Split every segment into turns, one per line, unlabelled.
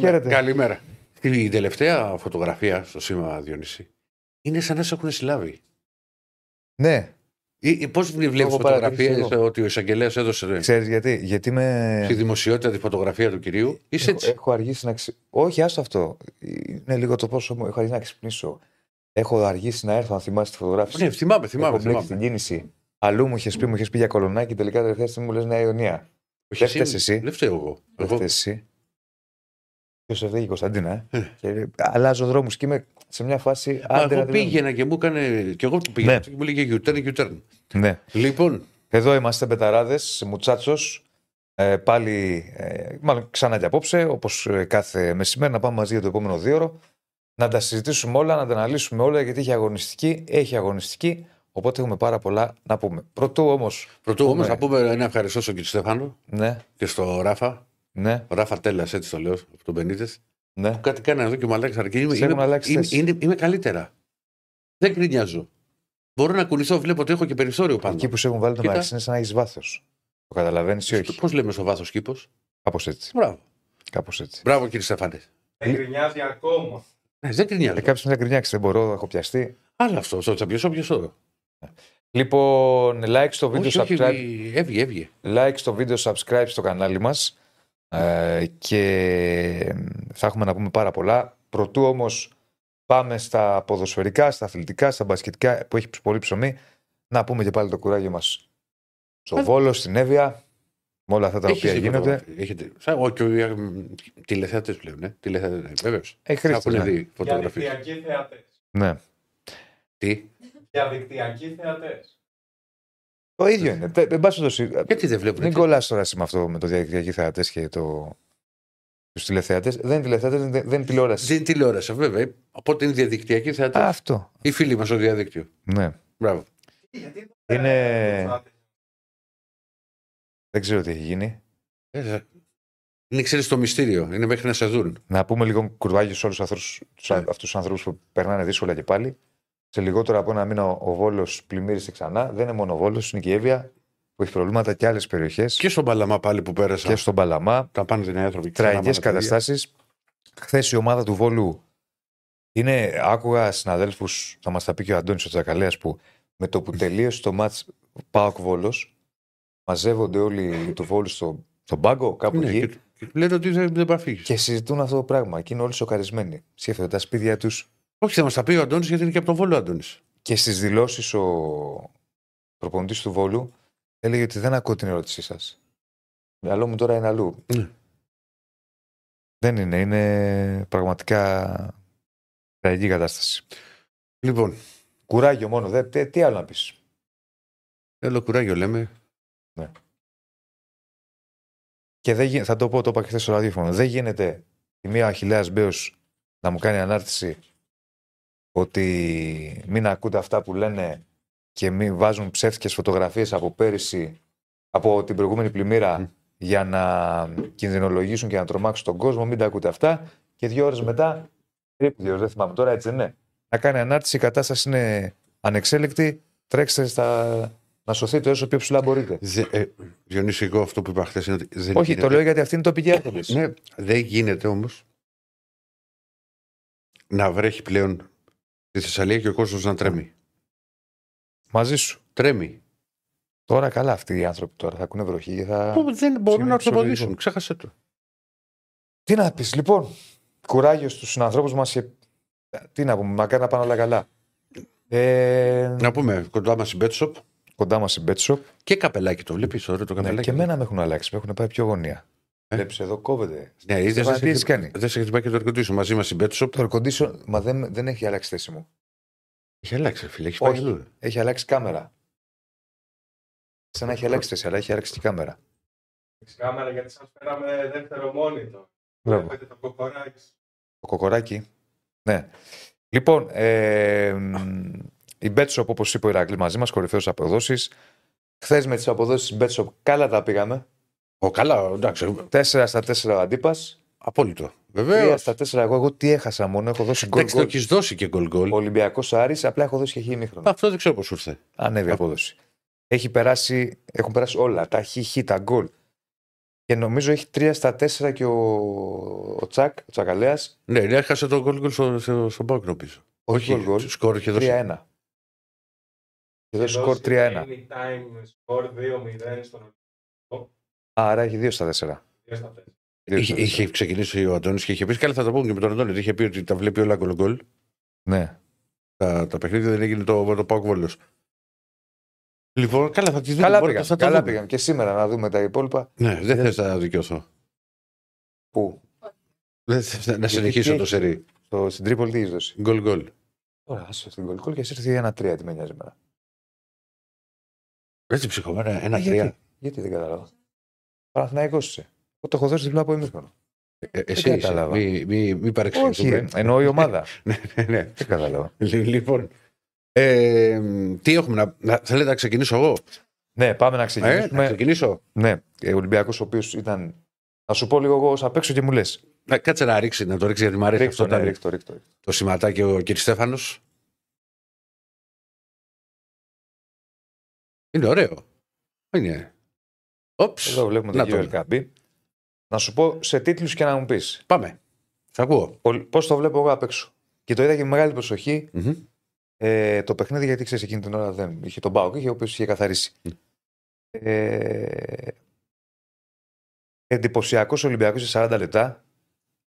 Χαίρετε,
Καλημέρα.
χαίρετε.
Καλημέρα. Η τελευταία φωτογραφία στο σήμα Διονύση είναι σαν να σε έχουν συλλάβει.
Ναι,
Πώς βλέπεις
έχω
φωτογραφίες
παρατηρήσει εγώ.
ότι ο εισαγγελέας έδωσε
ξέρεις γιατί; Γιατί με.
στη δημοσιότητα τη φωτογραφία του κυρίου. Είσαι
Έχω,
έτσι.
έχω αργήσει να ξυ... Όχι, άστο αυτό. Είναι λίγο το πόσο μου έχω αργήσει να ξυπνήσω. Έχω αργήσει να έρθω, αν θυμάσαι τη φωτογράφηση.
Ναι, θυμάμαι, θυμάμαι.
έχω μπλέξει
θυμάμαι.
την κίνηση. Αλλού μου είχες πει, μου είχες πει για κολονάκι, τελικά τελευταία στιγμή μου λες Νέα Ιωνία.
Όχι,
δεν φταίς εσύ.
Δεν φταίω εγώ.
Δεν
εγώ.
Φταίς εσύ. Ποιο σε φταίει η Κωνσταντίνα, ε.
Ε.
Και αλλάζω δρόμους και είμαι σε μια φάση.
Μα
άντε να
εγώ
τη δω.
πήγαινα και μου έκανε. και εγώ του πήγαινα
Ναι.
και μου λέγε U-turn, U-turn.
Ναι.
Λοιπόν,
Εδώ είμαστε μπεταράδες, μουτσάτσος. Ε, πάλι, ε, μάλλον ξανά και απόψε, όπως κάθε μεσημέρι, να πάμε μαζί για το επόμενο δύο ώρο. Να τα συζητήσουμε όλα, να τα αναλύσουμε όλα, γιατί έχει αγωνιστική, έχει αγωνιστική. Οπότε έχουμε πάρα πολλά να πούμε. Πρωτού όμως.
πρωτού όμως
Πούμε.
να πούμε ένα ευχαριστώ στον κύριο Στέφανο
Ναι,
και στο Ράφα.
Ναι,
Ο Ράφα Τέλα, έτσι το λέω, από τον Μπενίτε.
ναι.
Κάτι κάνει εδώ και μου αλλάξει αρκεί. Είμαι,
Σε έχουν
είμαι,
αλλάξει
είμαι,
θέση.
είναι- είμαι καλύτερα. Δεν γκρινιάζω. Μπορώ να κουνηθώ, βλέπω ότι έχω και περιθώριο πάνω.
Εκεί που σε έχουν βάλει το
Κοίτα.
μεταξύ είναι σαν να έχεις βάθος. Το καταλαβαίνεις ή όχι;
Πώς λέμε στο βάθος κήπος;
Κάπως έτσι.
Μπράβο.
Κάπως έτσι.
Μπράβο κύριε Στέφανε.
Δεν γκρινιάζει ακόμα.
Ναι, δεν γκρινιάζω.
Ε, κάποιος να γκρινιάξει, δεν μπορώ, έχω πιαστεί.
Άλλο αυτό, στο τσαμπιό, πιεσό.
Λοιπόν, like στο βίντεο,
Όχι, όχι,
subscribe.
έβγε, έβγε.
like στο βίντεο, subscribe στο κανάλι μας ε, και θα έχουμε να πούμε πάρα πολλά. Προτού όμως πάμε στα ποδοσφαιρικά, στα αθλητικά, στα μπασκετικά που έχει πολύ ψωμί, να πούμε και πάλι το κουράγιο μας στο
Α,
Βόλο, στην Εύβοια, με όλα αυτά τα
Έχεις
οποία
δει
γίνονται.
φωτογραφία. Έχετε. Σαν, όχι, τηλεθεατές πλέον. Ε. Τηλεθεατές, βέβαιως.
Έχεις χρήστη,
Έχουν
ναι.
δει φωτογραφίες.
Διαδικτυακοί θεατές.
ναι.
Τι,
Διαδικτυακοί θεατές.
Το ίδιο είναι. Τε- Εν πάση περιπτώσει,
γιατί δεν βλέπουν.
μην κολλάς τώρα εσύ με αυτό με το διαδικτυακοί θεατές και το... τους τηλεθεατές. Δεν είναι τηλεθεατές, δεν, δεν είναι τηλεόραση.
Δεν είναι τηλεόραση, βέβαια. Οπότε είναι διαδικτυακή θεατέ.
Α, αυτό.
Οι φίλοι μας στο διαδίκτυο.
Ναι.
Μπράβο.
Είναι- Δεν ξέρω τι έχει γίνει.
Ε, Είναι, ξέρεις το μυστήριο. Είναι μέχρι να σε δουν.
Να πούμε λίγο κουρβάγιος σε όλους
Ναι.
αυτούς τους ανθρώπους που περνάνε δύσκολα και πάλι. Σε λιγότερο από ένα μήνα ο Βόλος πλημμύρισε ξανά. Δεν είναι μόνο ο Βόλος, είναι και η Εύβοια που έχει προβλήματα και άλλες περιοχές.
Και στον Παλαμά πάλι που πέρασα.
Και στον Παλαμά.
Τα πάνε την άνθρωποι.
Τραγικές καταστάσεις. Χθες η ομάδα του Βόλου είναι. Άκουγα συναδέλφους, θα μας τα πει και ο Αντώνης ο Τσακαλέας, που με το που τελείωσε το μάτς Πάοκ Βόλος, μαζεύονται όλοι του Βόλου στο, στον πάγκο, κάπου
Ναι,
εκεί.
και, και λένε ότι δεν, δεν πάει
Και συζητούν αυτό το πράγμα. Και είναι όλοι σοκαρισμένοι. Σκέφτονται τα σπίτια τους.
Όχι, θα μας τα πει ο Αντώνης γιατί είναι και από τον Βόλο ο Αντώνης.
Και στις δηλώσεις ο προπονητής του Βόλου έλεγε ότι δεν ακούω την ερώτησή σας. Μυαλό μου τώρα είναι αλλού.
Ναι.
Δεν είναι. Είναι πραγματικά τραγική κατάσταση.
Λοιπόν,
Κουράγιο μόνο. Δε, τι, τι άλλο να πεις.
έλο κουράγιο λέμε.
Και δεν, γι- θα το πω, το είπα και χθες στο ραδιόφωνο. Δεν γίνεται η μία Αχηλέα Μπέος να μου κάνει ανάρτηση ότι μην ακούτε αυτά που λένε και μην βάζουν ψεύτικες φωτογραφίες από πέρυσι, από την προηγούμενη πλημμύρα
Μμ.
για να κινδυνολογήσουν και να τρομάξουν τον κόσμο. Μην τα ακούτε αυτά. Και δύο ώρες μετά, τρίπου δύο ώρες, δεν θυμάμαι τώρα, έτσι δεν είναι. Να κάνει ανάρτηση, η κατάσταση είναι ανεξέλεκτη. Τρέξτε στα... να σωθείτε όσο πιο ψηλά μπορείτε.
Δε, ε, Διονύση, εγώ αυτό που είπα χθες είναι ότι δεν
Όχι,
γίνεται.
το λέω γιατί αυτή είναι η τοπική έρθωση.
Ναι, δεν γίνεται όμως να βρέχει πλέον στη Θεσσαλία και ο κόσμος να τρέμει.
Μαζί σου.
Τρέμει.
Τώρα καλά αυτοί οι άνθρωποι τώρα θα ακούνε βροχή και θα.
Που δεν μπορούν να
ψωλογικό.
ορθοποδήσουν. Ξέχασε το.
Τι να πεις, λοιπόν. Κουράγιος στους συνανθρώπους μας και. Τι να πούμε, μακάρι να πάνε όλα καλά. Ε,
Να πούμε κοντά μας η Betshop
Κοντά μας η Betshop.
και καπελάκι το βλέπεις. Ωραίο το
Ναι,
καπελάκι.
και εμένα με έχουν αλλάξει, με έχουν πάει πιο γωνία.
Ε.
Βλέπεις εδώ, κόβεται.
Ναι, είδε.
Στέφανε, τι έχεις κάνει;
Δεν σε χτυπάει και το ερκοντήσιο μαζί μας η Betshop.
Το air condition, μα δεν, δεν έχει αλλάξει θέση μου.
Έχει αλλάξει, φίλε. Έχει πάει
Όχι.
αλλού.
Έχει αλλάξει κάμερα. Σαν να έχει αλλάξει θέση, αλλά έχει αλλάξει και κάμερα.
Έχεις κάμερα γιατί σας φέραμε δεύτερο μόνιτο.
Μπράβο.
Βλέπετε το κοκοράκι.
Το κοκοράκι. Ναι. Λοιπόν, ε, μ, η Betshop, όπως είπε ο Ηρακλής μαζί μας, κορυφαίος αποδόσεις. Χθες με τις αποδόσεις της Betshop, καλά τα πήγαμε.
Ο, καλά, εντάξει.
4 στα 4 ο αντίπας.
Απόλυτο.
3
Βεβαίω.
στα 4 εγώ. Εγώ τι έχασα μόνο, έχω δώσει γκολ.
Εντάξει, το
γκολ.
έχεις δώσει και γκολ γκολ.
Ολυμπιακός Άρης, απλά έχω δώσει και χ ημίχρονο.
Αυτό δεν ξέρω πώς ήρθε.
Ανέβει η απόδοση. Έχει περάσει, έχουν περάσει όλα. Τα χ, χ, τα γκολ. Και νομίζω έχει 3 στα 4 και ο, ο Τσακ, ο Τσακαλέα.
Ναι, έχασε το γκολ γκολ στο, στο, στον Πάουκ νομίζω.
Όχι γκολ γκολ.
Σκορ είχε δώσει.
3-1. Και δώσει σκορ 3-1.
Any time σκορ 2-0 στον
Άρα έχει 2 στα 4.
2 στα 4.
Είχε, είχε ξεκινήσει ο Αντώνης και είχε πει: Καλά, θα το πούμε και με τον Αντώνη. Είχε πει ότι τα βλέπει όλα γκολ γκολ.
Ναι.
Τα, τα παιχνίδια δεν έγινε το, το Πάουκ Βόλος. Λοιπόν, καλά, θα τη δούμε.
Καλά
μπορείτε,
πήγαμε.
θα τα
Καλά
δούμε.
πήγαμε. Και σήμερα να δούμε τα υπόλοιπα.
Ναι, δεν θες να δικαιωθώ.
Πού;
Δεν θες να
Γιατί
συνεχίσω
τι
το
έχει.
σερί.
Στο, στην Τρίπολη τι έχει δώσει.
Γκολ γκολ.
Ωραία, άσε στην γκολ. Και εσύ έρθει ένα 3 τι με νοιάζει εμένα.
Έτσι ψυχομένα,
Ε,
ένα-τρία.
γιατί, γιατί δεν κατάλαβα. Παναθηναϊκός είσαι. Εγώ το έχω δώσει διπλά από ημίχρονο.
Ε, εσύ
Δεν
είσαι.
κατάλαβα.
Μη, μη, μη
Όχι,
παρεξηγηθούμε.
εννοώ η ομάδα.
ναι, ναι, ναι.
Δεν κατάλαβα.
Λι- Λοιπόν, ε, τι έχουμε να, να. Θέλετε να ξεκινήσω εγώ;
Ναι, πάμε να
Ε, να
ξεκινήσουμε.
ξεκινήσω.
Ναι, ο Ολυμπιακός ο οποίος ήταν. Θα σου πω λίγο εγώ όσα απ' έξω και μου λες.
Να, κάτσε να ρίξει, να το ρίξει γιατί μου αρέσει
Ρίχτω,
αυτό.
ναι,
το-
ρίχτω, ρίχτω.
Το σηματάκι ο κ. Στέφανος. Είναι ωραίο. Είναι. Όψ.
Εδώ βλέπουμε
Να
τον κύριο
το.
Ελκαμπή. Να σου πω σε τίτλους και να μου πεις
Πάμε. Σ' ακούω.
πώς το βλέπω εγώ απ' έξω. Και το είδα και με μεγάλη προσοχή
Μμμ.
ε, το παιχνίδι, γιατί ξέρεις εκείνη την ώρα δεν είχε τον Πάοκ, είχε ο οποίος είχε καθαρίσει.
Μμ.
Ε, Εντυπωσιακός Ολυμπιακός σε 40 λεπτά.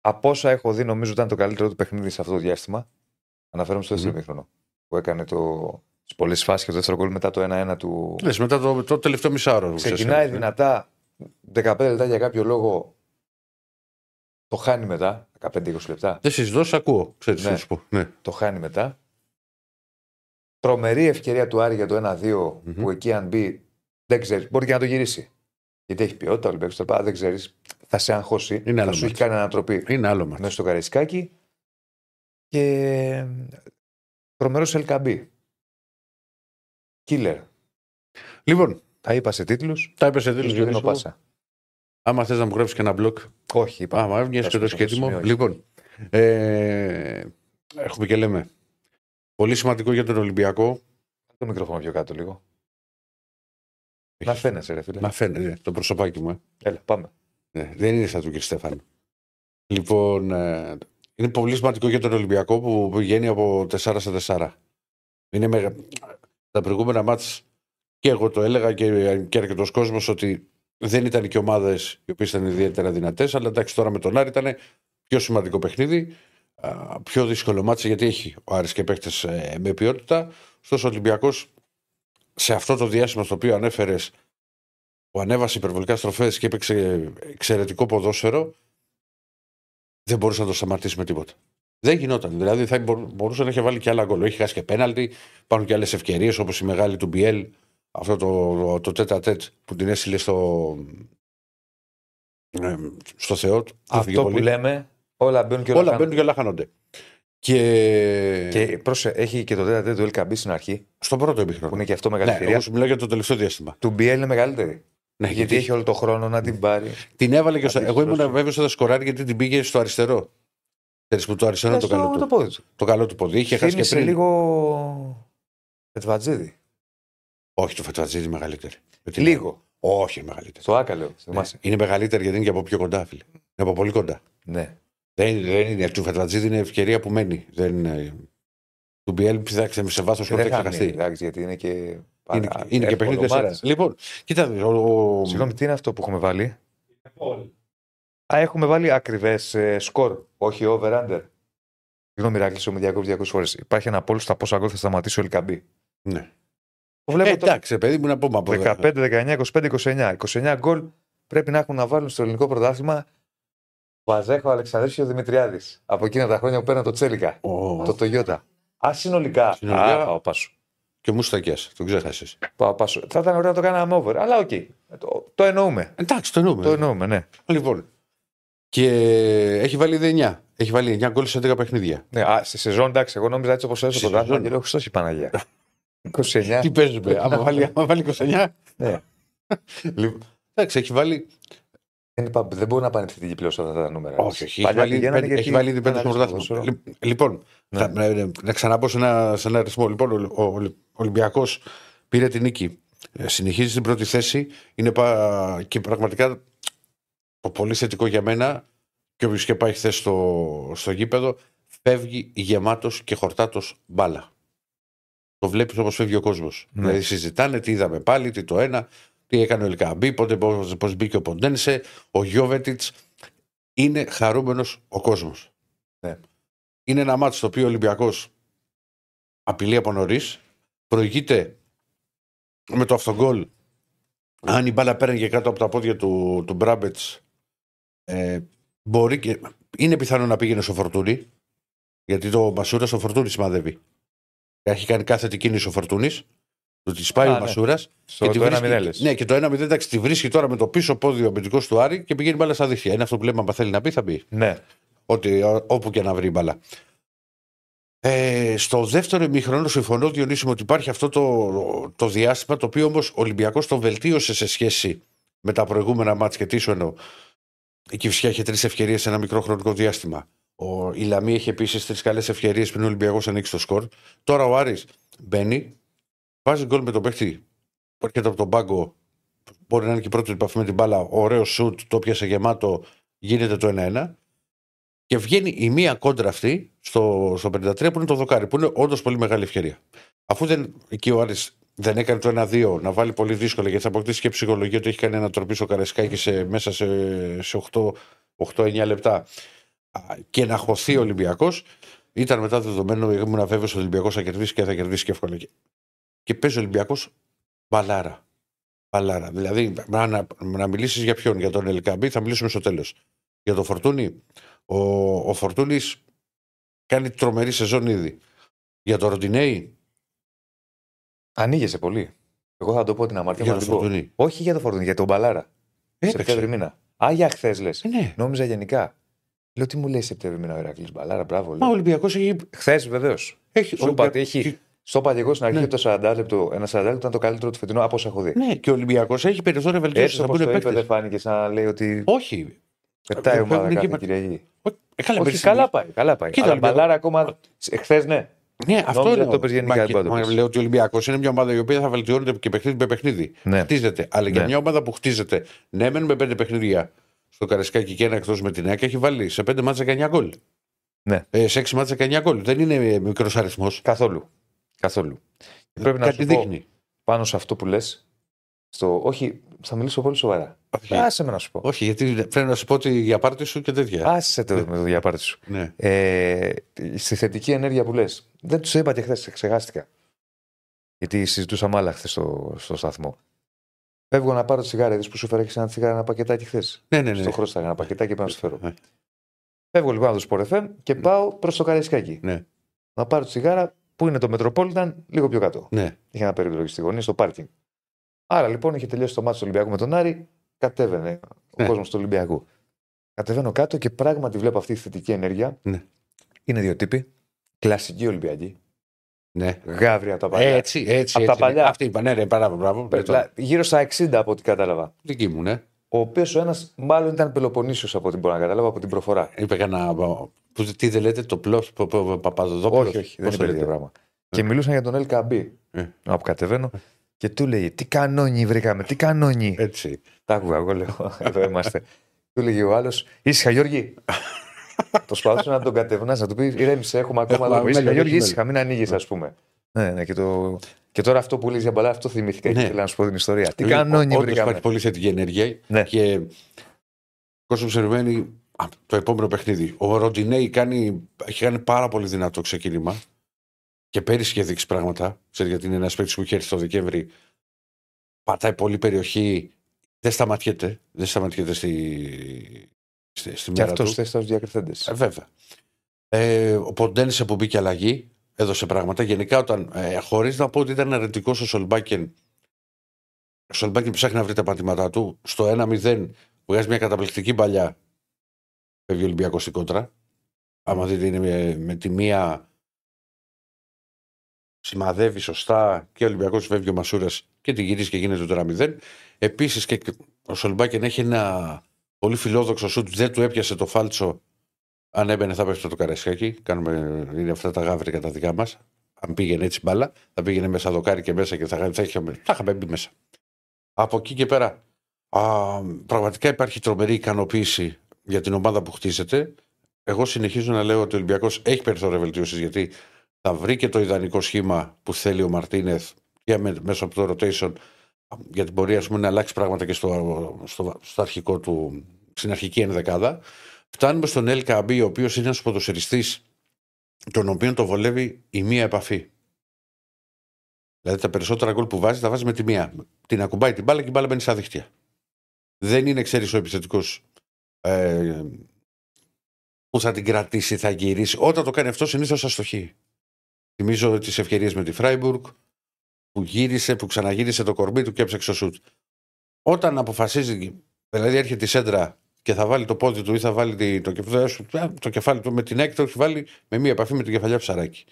Από όσα έχω δει, νομίζω ήταν το καλύτερο του παιχνίδι σε αυτό το διάστημα. Αναφέρομαι στο δεύτερο
Μμ.
μήχρονο. Που έκανε το, τι πολλές φάσεις και το δεύτερο γκολ μετά το 1-1 του.
Λες, μετά το, το τελευταίο μισάωρο.
Ξεκινάει
ουσιαστικά.
δυνατά 15 λεπτά για κάποιο λόγο. Το χάνει μετά. 15-20 λεπτά.
Δεν συζητώ, σ' ακούω. Ξέρεις
Ναι.
να σου πω. Ναι.
Το χάνει μετά. Τρομερή ευκαιρία του Άρη για το 1-2
Μμμ.
που εκεί αν μπει δεν ξέρεις. Μπορεί και να το γυρίσει. Γιατί έχει ποιότητα ο Ολυμπιακός. Τα δεν ξέρεις. Θα σε αγχώσει.
Είναι άλλο
θα σου έχει
μάτς.
κάνει ανατροπή
Είναι άλλο μάτι.
μέσα στο καρεσκάκι. Και τρομερός Ελκαμπή. Κίλερ.
Λοιπόν,
Τα είπα σε τίτλους.
τα είπες σε
Του
τέλο
δίνω πάσα.
Άμα θες να μου γράψεις και ένα μπλοκ.
Όχι, είπα.
Άμα έβγαινες
Θα
και
σου
το
πω το
σχέτιμο.
σημείο, όχι.
Λοιπόν, ε, έχουμε και λέμε. Πολύ σημαντικό για τον Ολυμπιακό.
Το μικρόφωνο πιο κάτω λίγο. Να φαίνεσαι, ρε φίλε.
Να φαίνεται ναι, το προσωπάκι μου. ε.
Έλα, πάμε.
Ναι, δεν είναι σαν του κ. Στέφανου. Λοιπόν, ε, είναι πολύ σημαντικό για τον Ολυμπιακό που πηγαίνει από 4 σε 4. Είναι μεγα... Τα προηγούμενα μάτς και εγώ το έλεγα και, και αρκετός κόσμος ότι δεν ήταν και ομάδες οι οποίες ήταν ιδιαίτερα δυνατές. Αλλά εντάξει, τώρα με τον Άρη ήταν πιο σημαντικό παιχνίδι. α, Πιο δύσκολο μάτς γιατί έχει ο Άρης και παίχτε με ποιότητα. Ωστόσο, ο Ολυμπιακός σε αυτό το διάστημα στο οποίο ανέφερες που ανέβασε υπερβολικά στροφές και έπαιξε εξαιρετικό ποδόσφαιρο, δεν μπορούσε να το σταματήσει με τίποτα. Δεν γινόταν. Δηλαδή θα μπορού- μπορούσε να έχει βάλει και άλλα γκολ. Έχει χάσει και πέναλτι. Υπάρχουν και άλλες ευκαιρίες όπως η μεγάλη του Μπιέλ, αυτό το, το, τέτα τέτ που την έστειλε στο, ε, στο Θεό του. του έφυγε
Αυτό που
πολύ.
λέμε, όλα μπαίνουν και όλα,
Όλα
χάνονται.
μπαίνουν και όλα χάνονται. Και,
Και πρόσε, έχει και το τέταρτο του LKB στην αρχή,
στον πρώτο
που
εμίχρονο.
είναι και αυτό μεγάλη
Ναι,
ευκαιρία.
εγώ σου μιλάω για το τελευταίο διάστημα.
Του BL είναι μεγαλύτερη.
Ναι,
γιατί έχει όλο το χρόνο να την πάρει.
Την έβαλε και στο.
Θα
Εγώ
δεις
ήμουν
τόσο.
βέβαιος ότι θα σκοράρει γιατί την πήγε στο αριστερό. Ξέρεις που το αριστερό είναι το
Στο-
καλό
το
του.
πόδι του.
Το καλό του πόδι. Είχε χάσει και
Θύμισε
πριν.
λίγο. Πετβατζίδη.
Όχι, το Φετβατζίδη είναι μεγαλύτερη. Με την-
Λίγο.
Όχι, είναι μεγαλύτερη.
Στο Άκα λέω.
Ναι.
Θυμάσαι.
Είναι μεγαλύτερη γιατί είναι και από πιο κοντά, φίλε. Είναι από πολύ κοντά.
Ναι.
Δεν, δεν είναι. Του Φετβατζίδη είναι ευκαιρία που μένει. Δεν είναι... Του Μπιέλ ψάξε σε βάθος
Και
χρόνο
δεν
θα
χάνει,
ξεχαστεί.
εντάξει, γιατί είναι και.
Είναι,
παρα-
είναι και
εύκολο
παιχνίδι τέσσερα.
μάτς.
Λοιπόν, κοίτα, ο, ο,
Συγγνώμη, τι είναι αυτό που έχουμε βάλει;
Είναι πόλη.
Α, έχουμε βάλει ακριβές σκορ, όχι over-under. Συγγνώμη, Ράκλεισο με 200 φορέ. Υπάρχει ένα πόλο στα πόσα γκολ θα σταματήσει ο Ελκαμπή.
ναι.
Το
Ε,
βλέπω τώρα.
εντάξει, παιδί μου να πούμε από εδώ.
15, 19, 25, 29. 29 γκολ πρέπει να έχουν να βάλουν στο ελληνικό πρωτάθλημα Βαζέχο, Αλεξανδρής και ο Δημητριάδης. Από εκείνα τα χρόνια που παίρνω το Τσέλικα.
Ο...
Το Toyota. Α, συνολικά.
Συνολικά.
Α, πάω πάσο.
Και Μουστακιά, τον ξέχασες.
Πάω πάσο. Θα ήταν ωραίο να το κάναμε over. Αλλά οκ. Το, το εννοούμε.
Εντάξει, το εννοούμε.
Το εννοούμε, ναι.
Λοιπόν. Και έχει βάλει ήδη 9. Έχει βάλει 9 γκολ σε 11 παιχνίδια.
ναι α, στη σεζόν, εντάξει, εγώ νόμιζα έτσι όπως έδωσε
Στη
το πρωτάθλημα
σεζόν.
και λέω Χριστός η Παναγία. 29.
Τι παίζουμε, άμα βάλει, άμα βάλει 29.
ναι.
Λοιπόν, εντάξει, έχει βάλει.
Δεν, είπα, δεν μπορεί να πάνε επιθετική πλέον σε αυτά τα νούμερα.
Όχι, όχι. Έχει
Παλιά
βάλει,
πηγαίνανε
πέντε-
γιατί
έχει βάλει ήδη πέντε
ήταν
στο
στο
πρωτάθλημα.
ποδόσφαιρο.
Λι- Λοιπόν,
Ναι.
θα- να, να ξαναμπω σε ένα, σε ένα αριθμό. Λοιπόν, ο, ο, ο Ολυμπιακός πήρε την νίκη. Ε, Συνεχίζει στην πρώτη θέση. Είναι πα... Και πραγματικά το πολύ θετικό για μένα και όποιος και πάει χθες στο, στο γήπεδο, φεύγει γεμάτος και χορτάτος μπάλα. Το βλέπεις όπως φεύγει ο κόσμος.
Ναι.
Δηλαδή συζητάνε τι είδαμε πάλι, τι το ένα, τι έκανε ο Ελκαμπή, πότε πώς μπήκε ο Ποντένσε, ο Γιώβετιτς. Είναι χαρούμενος ο κόσμος.
Ναι.
Είναι ένα μάτσο το οποίο ο Ολυμπιακός απειλεί από νωρίς, προηγείται με το αυτογκολ. Αν η μπάλα παίρνει κάτω από τα πόδια του, του Μπράμπετς, ε, μπορεί και. Είναι πιθανό να πήγαινε στο φορτούνι, γιατί το Μασούρα στο φορτούνι σημαδεύει. Έχει κάνει κάθετη κίνηση ο Φορτούνης. Του τη πάει
Α,
ο
ναι.
Μασούρας.
Στο το 1-0 λες.
Ναι, και το 1-0 εντάξει, τη βρίσκει τώρα με το πίσω πόδι ο αμυντικός του Άρη και πηγαίνει μπάλα στα δίχτυα. Είναι αυτό που λέμε, αν θέλει να πει, θα πει.
Ναι.
Ότι, ό, όπου και να βρει μπάλα. Ε, στο δεύτερο ημίχρονο συμφωνώ Διονύση μου ότι υπάρχει αυτό το, το διάστημα το οποίο όμως ο Ολυμπιακός τον βελτίωσε σε σχέση με τα προηγούμενα μάτς και τι σου εννοώ. Η Κυφσιά είχε τρεις ευκαιρίες σε ένα μικρό χρονικό διάστημα. Ο Ιλαμή έχει επίσης τρεις καλές ευκαιρίες πριν ο Ολυμπιακός ανοίξει το σκορ. Τώρα ο Άρης μπαίνει, βάζει γκολ με τον παίχτη που έρχεται από τον πάγκο μπορεί να είναι και η πρώτη επαφή με την μπάλα, ωραίο σουτ, το πιάσε γεμάτο, γίνεται το 1-1. Και βγαίνει η μία κόντρα αυτή στο, στο 53 που είναι το δοκάρι, που είναι όντως πολύ μεγάλη ευκαιρία. Αφού δεν, εκεί ο Άρης δεν έκανε το 1-2 να βάλει πολύ δύσκολα γιατί θα αποκτήσει και ψυχολογία ότι έχει κάνει ένα τροπή στο Καρεσκάκι σε, μέσα σε, σε 8-9 λεπτά α, και να χωθεί ο Ολυμπιακός, ήταν μετά δεδομένο, ήμουν βέβαιος ότι ο Ολυμπιακός θα κερδίσει και θα κερδίσει και εύκολα. Και, και παίζει ο Ολυμπιακός μπαλάρα. Μπαλάρα. Δηλαδή, να, να, να μιλήσεις για ποιον, για τον Ελκαμπή, θα μιλήσουμε στο τέλος. Για τον Φορτούνη, ο, ο Φορτούνης κάνει τρομερή σεζόν ήδη. Για τον Ροντινέη,
Ανοίγεσαι πολύ. Εγώ θα το πω την αμαρτία
για
μου.
τον
να την πω.
Φορτούνη.
Όχι για το φορτούνι, για τον Μπαλάρα. Σεπτέμβρη
Έπαιξε.
μήνα. Α, για χθες λες.
Ε, ναι.
Νόμιζα γενικά. Λέω τι μου λέει Σεπτέμβρη μήνα ο Ηρακλής Μπαλάρα, μπράβο.
Μα ο
Λέω.
Ολυμπιακός έχει.
Χθες βεβαίως.
έχει
Σου είπα ότι έχει. Στο είπα και εγώ στην αρχή
Ναι.
ότι το 40 λεπτό, ένα 40 λεπτό ήταν το καλύτερο του φετινού από όσα έχω δει.
Ναι, και ο Ολυμπιακός έχει περιθώρια βελτίωση.
Έτσι
Θα
όπως
μπουν
το είπε,
παίκτες.
δεν φάνηκε σαν να λέει ότι
Όχι.
πετάει η
δεν
ομάδα
φεύγουν
κάθε
εκεί,
Κυριακή.
Ε, καλά,
Όχι,
πέρσι-
καλά πάει. Καλά πάει.
Κοίτα,
Αλλά
Ολυμπιακό-
μπαλάρα ακόμα. Χθες ναι.
Ναι, αυτό
Νόμιζα
λέω.
το είπες γενικά,
Μα,
δεν το
μας
είπες.
λέω ότι ο Ολυμπιακός είναι μια ομάδα η οποία θα βελτιώνεται και παιχνίδι με παιχνίδι.
ναι.
Χτίζεται. Αλλά για
Ναι.
μια ομάδα που χτίζεται, ναι, μεν με πέντε παιχνίδια στο Καρεσκάκι και ένα εκτός με την ΕΚΑ, έχει βάλει σε πέντε μάτσα 19 γκολ.
Ναι.
Ε, σε έξι μάτσα 19 γκολ. Δεν είναι μικρός αριθμός.
Καθόλου. Καθόλου. Και πρέπει να
Κάτι
σου πω
δείχνει.
πάνω σε αυτό που λες. Στο... Όχι, θα μιλήσω πολύ σοβαρά.
Όχι.
Άσε με να σου πω.
Όχι, γιατί πρέπει να σου πω ότι για πάρτι σου και τέτοια.
Άσε το με το διαπάρτη σου.
Ναι.
Ε, στη θετική ενέργεια που λες. Δεν τους είπα και χθες, ξεχάστηκα. Γιατί συζητούσαμε άλλα χθες στο, στο σταθμό. Φεύγω να πάρω τσιγάρα, είδες που σου φέρα ένα τσιγάρα ένα πακετάκι χθες.
Ναι, ναι, ναι.
Στο χρώστα ένα πακετάκι και πάω να σου φέρω.
Ε,
Φεύγω λοιπόν από το Sport FM και πάω προς το Καραϊσκάκι.
Ναι.
Να πάρω τσιγάρα που είναι το Metropolitan λίγο πιο κάτω.
Ναι.
Είχε ένα περίπτωση στη γωνία, στο πάρκινγκ. Άρα λοιπόν είχε τελειώσει το μάτι του Ολυμπιακού με τον Άρη, κατέβαινε ο
Ναι.
κόσμος του Ολυμπιακού. Κατεβαίνω κάτω και πράγματι βλέπω αυτή τη θετική ενέργεια.
Ναι.
Είναι δύο τύποι. Κλασική Ολυμπιακή.
ναι.
Γάβρια από τα παλιά.
Έτσι, έτσι.
Απ' τα
έτσι.
παλιά.
Αυτή είπα, ναι, ναι, μπράβο, μπράβο.
Πε-
Ναι, τώρα.
λα- Γύρω στα 60 από ό,τι κατάλαβα.
Δική μου, ναι.
Ο οποίος ο ένας μάλλον ήταν Πελοποννήσιος από ό,τι μπορώ να καταλάβω από την προφορά.
Είπε κανένα. Που, τι δεν λέτε, το πλό Παπαδοδόπουλο.
Όχι, όχι, δεν είναι τέτοιο πράγμα. Και μιλούσαν για τον Ελ Καμπή.
Ε.
Από κατεβαίνω και του λέει: Τι κανόνι βρήκαμε, τι κανόνι.
Έτσι.
Τα άκουγα, εγώ λέω: Εδώ είμαστε. του λέγει ο άλλος: Ήσυχα, Γιώργη. Προσπαθούσε να τον κατευνάσει, να του πεις: Ηρέμησε, έχουμε ακόμα
Έχουμε
λόγο. Ήσυχα,
μέλλον,
Γιώργη,
έχει
ήσυχα, μην ανοίγεις, ας πούμε. Ναι, ναι, και, το... και τώρα αυτό που λέει για μπαλά, αυτό θυμήθηκα.
Ναι.
Και ήθελα να σου πω την ιστορία. Τι
Λοιπόν,
κανόνι
όντως
βρήκαμε.
Υπάρχει πολύ θετική ενέργεια
Ναι.
και ο κόσμος περιμένει α, το επόμενο παιχνίδι. Ο Ροντινέη κάνει, έχει κάνει πάρα πολύ δυνατό ξεκίνημα και πέρυσι είχε δείξει πράγματα. Ξέρετε, γιατί είναι ένας παίκτης που είχε έρθει το Δεκέμβρη. Πατάει πολύ περιοχή. Δεν σταματιέται. Δεν σταματιέται στη, στη, στη
Και
μέρα
αυτός
του.
θες στου διακριθέντες.
Ε, βέβαια. Ε, ο Ποντένσε που μπήκε αλλαγή έδωσε πράγματα. Γενικά, όταν, ε, χωρίς να πω ότι ήταν αρνητικός ο Σολμπάκεν, ο Σολμπάκεν ψάχνει να βρει τα πατήματά του. Στο 1-0 βγάζει μια καταπληκτική παλιά. Φεύγει ο Ολυμπιακός στην κόντρα. Άμα δείτε, είναι με, με τη μία σημαδεύει σωστά και ο Ολυμπιακός φεύγει ο Μασούρας και τη γυρίζει και γίνεται το 1-0. Επίσης και ο Σολμπάκεν έχει ένα πολύ φιλόδοξο σουτ. Δεν του έπιασε το φάλτσο αν έμπαινε θα πέφτει το καραϊσκάκι. Κάνουμε, είναι αυτά τα γάβρικα τα δικά μας. Αν πήγαινε έτσι μπάλα, θα πήγαινε μέσα δοκάρι και μέσα και θα, θα, είχαμε, θα είχαμε μπει μέσα. Από εκεί και πέρα, Α, πραγματικά υπάρχει τρομερή ικανοποίηση για την ομάδα που χτίζεται. Εγώ συνεχίζω να λέω ότι ο Ολυμπιακός έχει περιθώρια βελτίωσης γιατί θα βρει και το ιδανικό σχήμα που θέλει ο Μαρτίνεθ και με, μέσω από το rotation γιατί μπορεί ας πούμε, να αλλάξει πράγματα και στο, στο, στο αρχικό του, στην αρχική ενδεκάδα. Φτάνουμε στον Ελ Καμπή, ο οποίος είναι ένας ποδοσφαιριστής, τον οποίο το βολεύει η μία επαφή. Δηλαδή τα περισσότερα γκολ που βάζει τα βάζει με τη μία. Την ακουμπάει την μπάλα και η μπάλα μπαίνει στα δίχτυα. Δεν είναι, ξέρεις, ο επιθετικός ε, που θα την κρατήσει, θα γυρίσει. Όταν το κάνει αυτό, συνήθως αστοχεί. Θυμίζω τις ευκαιρίες με τη Φράιμπουργκ που γύρισε, που ξαναγύρισε το κορμί του και έψαξε ο σουτ. Όταν αποφασίζει, δηλαδή έρχεται η σέντρα και θα βάλει το πόδι του ή θα βάλει το, κεφάλι, το κεφάλι του με την έκτη, το έχει βάλει με μία επαφή με την κεφαλιά ψαράκι.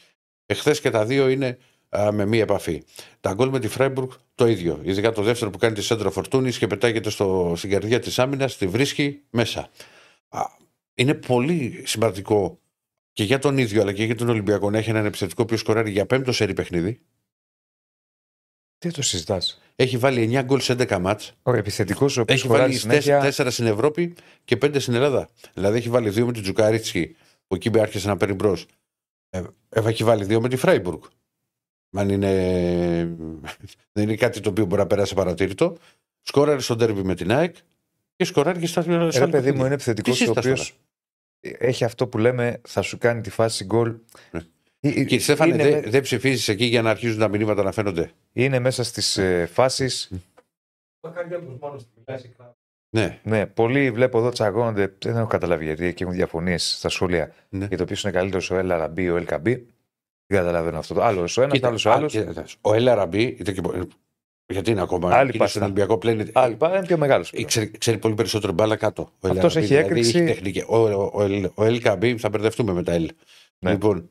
Εχθέ και τα δύο είναι α, με μία επαφή. Τα γκολ με τη Φράιμπουργκ το ίδιο. Ειδικά το δεύτερο που κάνει τη σέντρα φορτούνης και πετάγεται στο, στην καρδιά της άμυνας, τη βρίσκει μέσα. Α, είναι πολύ σημαντικό και για τον ίδιο αλλά και για τον Ολυμπιακό να έχει έναν επιθετικό που σκοράρει για πέμπτο σερί παιχνίδι.
Τι το συζητάς;
Έχει βάλει 9 γκολ σε 11 ματς.
Ο επιθετικός ο οποίος
Έχει βάλει
συνέχεια...
4 στην Ευρώπη και 5 στην Ελλάδα. Δηλαδή έχει βάλει 2 με την Τζουκάριτσκι που εκεί άρχισε να παίρνει μπρος. Ε, έχει βάλει 2 με τη Φράιμπουργκ. Αν είναι... δεν είναι κάτι το οποίο μπορεί να περάσει απαρατήρητο. Σκόραρε στο ντέρμπι με την ΑΕΚ και σκοράρει και στα
Ένα παιδί μου είναι επιθετικός ο οποίος έχει αυτό που λέμε θα σου κάνει τη φάση γκολ.
Ναι. Κύριε Στέφανε, είναι... δεν δε ψηφίζεις εκεί για να αρχίζουν τα μηνύματα να φαίνονται;
Είναι μέσα στις ε, φάσεις.
Ναι.
ναι, πολλοί βλέπω εδώ τσαγώνονται. Δεν έχω καταλάβει γιατί και έχουν διαφωνίες στα σχόλια ναι. για το ποιος είναι καλύτερος ο Ελ Αραμπί ή ο Ελ Καμπί. Δεν καταλαβαίνω αυτό. Άλλο ο ένας, άλλος ο άλλος.
Ο Ελ Αραμπί γιατί είναι ακόμα.
Άλλη είναι
στον Ολυμπιακό πλέον.
Άλλη είναι πιο μεγάλος.
Ξέρει, ξέρει, πολύ περισσότερο μπάλα κάτω.
Αυτός έχει δηλαδή, έκρηξη.
Έχει τεχνική. Ο, ο, ο, ο Ελ Καμπί θα μπερδευτούμε με τα Ελ. Ναι. Λοιπόν,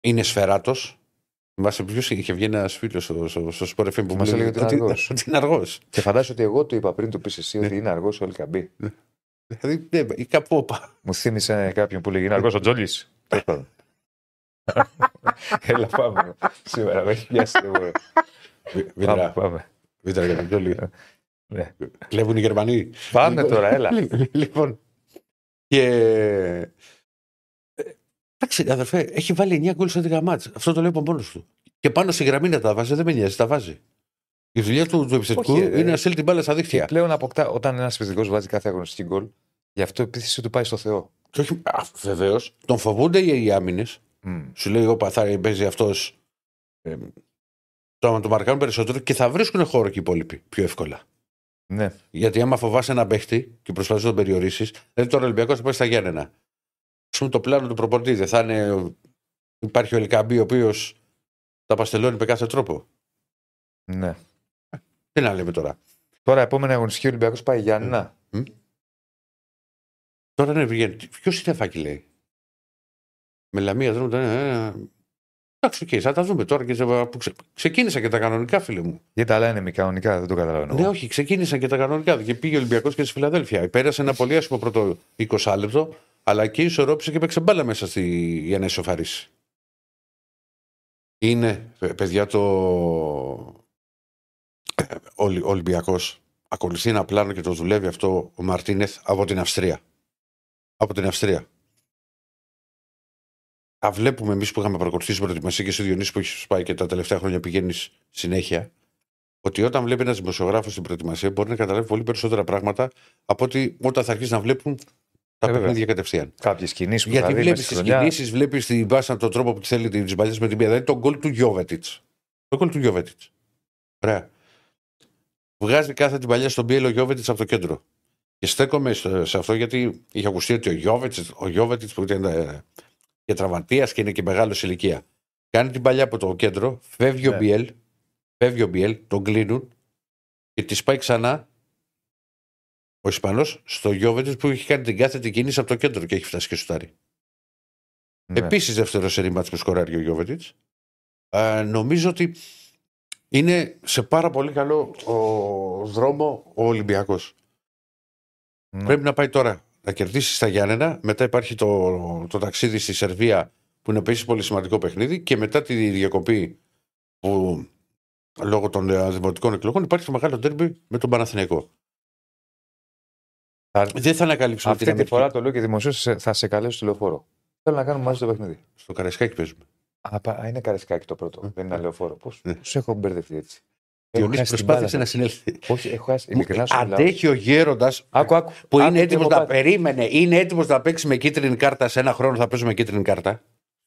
είναι σφαιράτος. Θυμάσαι ποιος είχε βγει ένας φίλος στο, στο, στο Sport FM που
μας έλεγε ότι
είναι αργός.
Και φαντάζομαι ότι εγώ το είπα πριν το πεις εσύ ότι είναι αργός ο Ελκαμπή.
Δηλαδή, ναι, ή κάπου όπα.
Μου θύμισε κάποιον που λέγει Είναι αργός ο Τζόλις. Έλα πάμε. Σήμερα με έχει πιάσει.
Βίτρα. Πάμε. Βίτρα για τον Τζόλι. Ναι. Κλέβουν οι Γερμανοί.
Πάμε τώρα, έλα.
Λοιπόν. Και Εντάξει, αδερφέ, έχει βάλει 9 γκολ σε 10 μάτς. Αυτό το λέω από μόνο του. Και πάνω στη γραμμή να τα βάζει, δεν με νοιάζει, τα βάζει. Η δουλειά του, του επιθετικού Όχι, είναι να στείλει την μπάλα στα δίχτυα.
Και πλέον αποκτά, όταν ένας επιθετικός βάζει κάθε αγωνιστική γκολ, γι' αυτό η επίθεση του πάει στο Θεό.
Και όχι, βεβαίως, τον φοβούνται οι άμυνες. Mm. Σου λέει, ο Παθάρη παίζει αυτός. Ε, το το μαρκάρουν περισσότερο και θα βρίσκουν χώρο και οι υπόλοιποι πιο εύκολα.
Ναι.
Γιατί άμα φοβάσαι ένα παίχτη και προσπαθείς να τον περιορίσεις, δηλαδή τώρα ο Ολυμπιακός θα πάει στα Γιάννενα πούμε, το πλάνο του προπονητή. Δεν θα είναι. Υπάρχει ο Ελκαμπή ο οποίος τα παστελώνει με κάθε τρόπο.
Ναι.
Τι να λέμε τώρα.
Τώρα, επόμενη αγωνιστική Ολυμπιακός πάει Γιάννα. Mm.
Τώρα ναι, βγαίνει. Ποιος είναι φάκι, λέει; Με λαμία δεν είναι. Εντάξει, okay, θα τα δούμε τώρα και που ξε... ξεκίνησα και τα κανονικά, φίλε μου.
Γιατί τα άλλα είναι μη κανονικά, δεν το καταλαβαίνω.
Ναι, όχι, ξεκίνησα και τα κανονικά. Και πήγε ο Ολυμπιακός και στη Φιλαδέλφια. Πέρασε ένα πολύ άσχημο πρώτο 20 λεπτό αλλά και ισορρόπησε και παίξε μπάλα μέσα στη... για να ισοφαρίσει. Είναι, παιδιά, το. Ο Ολυμπιακός ακολουθεί ένα πλάνο και το δουλεύει αυτό ο Μαρτίνεθ από την Αυστρία. Από την Αυστρία. Τα βλέπουμε εμείς που είχαμε παρακολουθήσει προετοιμασία και σε Διονύσης που έχεις πάει και τα τελευταία χρόνια πηγαίνεις συνέχεια. Ότι όταν βλέπει ένας δημοσιογράφος στην προετοιμασία μπορεί να καταλάβει πολύ περισσότερα πράγματα από ότι όταν θα αρχίσει να βλέπουν τα ε, παιχνίδια κατευθείαν.
Κάποιες κινήσεις
που Γιατί βλέπεις τις κινήσεις, βλέπεις την μπάσα τον τρόπο που θέλει τις μπαλιές με την μία. Δηλαδή τον γκολ του Γιώβετιτς. Το γκολ του Γιώβετιτς. Ωραία. Βγάζει κάθε την παλιά στον Πιέλο Γιώβετιτς από το κέντρο. Και στέκομαι σε αυτό γιατί είχε ακουστεί ότι ο Γιώβετιτ, ο Γιώβετιτς που ήταν ε, και τραυματίας και είναι και μεγάλος ηλικία. Κάνει την παλιά από το κέντρο, φεύγει ναι. ο Μπιέλ, φεύγει ο Μπιέλ, τον κλείνουν και τη πάει ξανά ο Ισπανός στο Γιώβετιτ που έχει κάνει την κάθετη κίνηση από το κέντρο και έχει φτάσει και σουτάρει. Ναι. Επίσης δεύτερο σε ρημάτ που σκοράρει ο Γιώβετιτ. Ε, νομίζω ότι είναι σε πάρα πολύ καλό ο δρόμο ο Ολυμπιακός. Ναι. Πρέπει να πάει τώρα να κερδίσεις στα Γιάννενα. Μετά υπάρχει το, το ταξίδι στη Σερβία που είναι επίσης πολύ σημαντικό παιχνίδι. Και μετά τη διακοπή που λόγω των ε, δημοτικών εκλογών, υπάρχει το μεγάλο τέρμπι με τον Παναθηναϊκό.
Θα-
Δεν θα ανακαλύψουμε
Αυτή
την
τη
Αμερική.
φορά το λέω και δημοσίω θα σε καλέσω στο λεωφόρο. Θέλω να κάνουμε μαζί το παιχνίδι.
Στο Καραϊσκάκι παίζουμε.
Α, πα- α, είναι καρεσκάκι το πρώτο.
Ε.
Δεν είναι λεωφόρο. Πώς
Ναι.
έχω μπερδευτεί έτσι. Έχω
Διονύση
χάσει την
προσπάθησε
μπάλα.
να συνέλθει.
Όχι, έχω χάσει. Ειλικρινά σου μιλάω.
Αντέχει ο γέροντας
Άκου, άκου.
που
Άκου
είναι
τι
έτοιμος
έχω
να
πάθει.
περίμενε, είναι έτοιμος να παίξει με κίτρινη κάρτα. Σε ένα χρόνο θα παίζουμε κίτρινη κάρτα.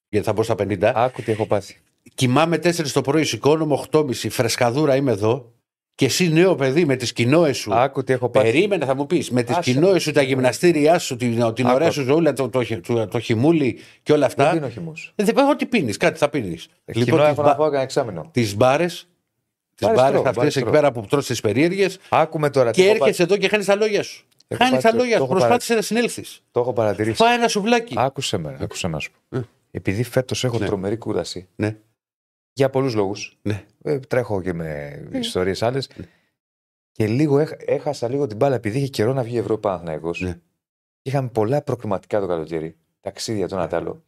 Γιατί θα μπω στα 50.
Άκου τι έχω πάθει.
Κοιμάμαι 4 το πρωί, σηκώνομαι 8.30, φρεσκαδούρα είμαι εδώ. Και εσύ νέο παιδί με τις κοινόε σου.
Άκου τι έχω πάθει.
Περίμενε, θα μου πεις. Με τις
Άσε
κοινόε
με.
σου, τα γυμναστήριά σου, την, την
Άκου.
ωραία σου ζωή, το, το, το, το χιμούλι και όλα
Δεν
αυτά.
πίνω χυμό.
Ε, Δεν πάω ό,τι πίνεις, κάτι θα πίνεις.
Κοινό
Λοιπόν,
έχω να φάω κανένα εξάμεινο.
τις μπάρες. Τις
Μπάρες
μπάρε
τρώω,
αυτές
μπάρες
εκεί
τρώω.
πέρα που τρώσει τις περίεργες
Άκουμε τώρα. τι
και
έχω πάθει.
έρχεσαι εδώ και χάνεις τα λόγια σου.
Έχω
Χάνεις
πάθει
τα
το-
λόγια
το
σου.
έχω
Προσπάθησες να συνέλθεις.
Το έχω παρατηρήσει.
Φάει ένα σουβλάκι.
Άκουσε με, άκουσε να σου πω.
Ε.
Επειδή φέτος έχω
Ναι.
τρομερή κούραση.
Ναι.
Για πολλούς λόγους.
Ναι.
Ε, τρέχω και με
Ε.
ιστορίες άλλες.
Ναι.
Και λίγο έχ- έχασα λίγο την μπάλα επειδή είχε καιρό να βγει η Ευρώπη Παναθηναϊκός.
Ναι.
Είχαμε πολλά προκριματικά το καλοκαίρι. Ταξίδια το ένα τ' άλλο.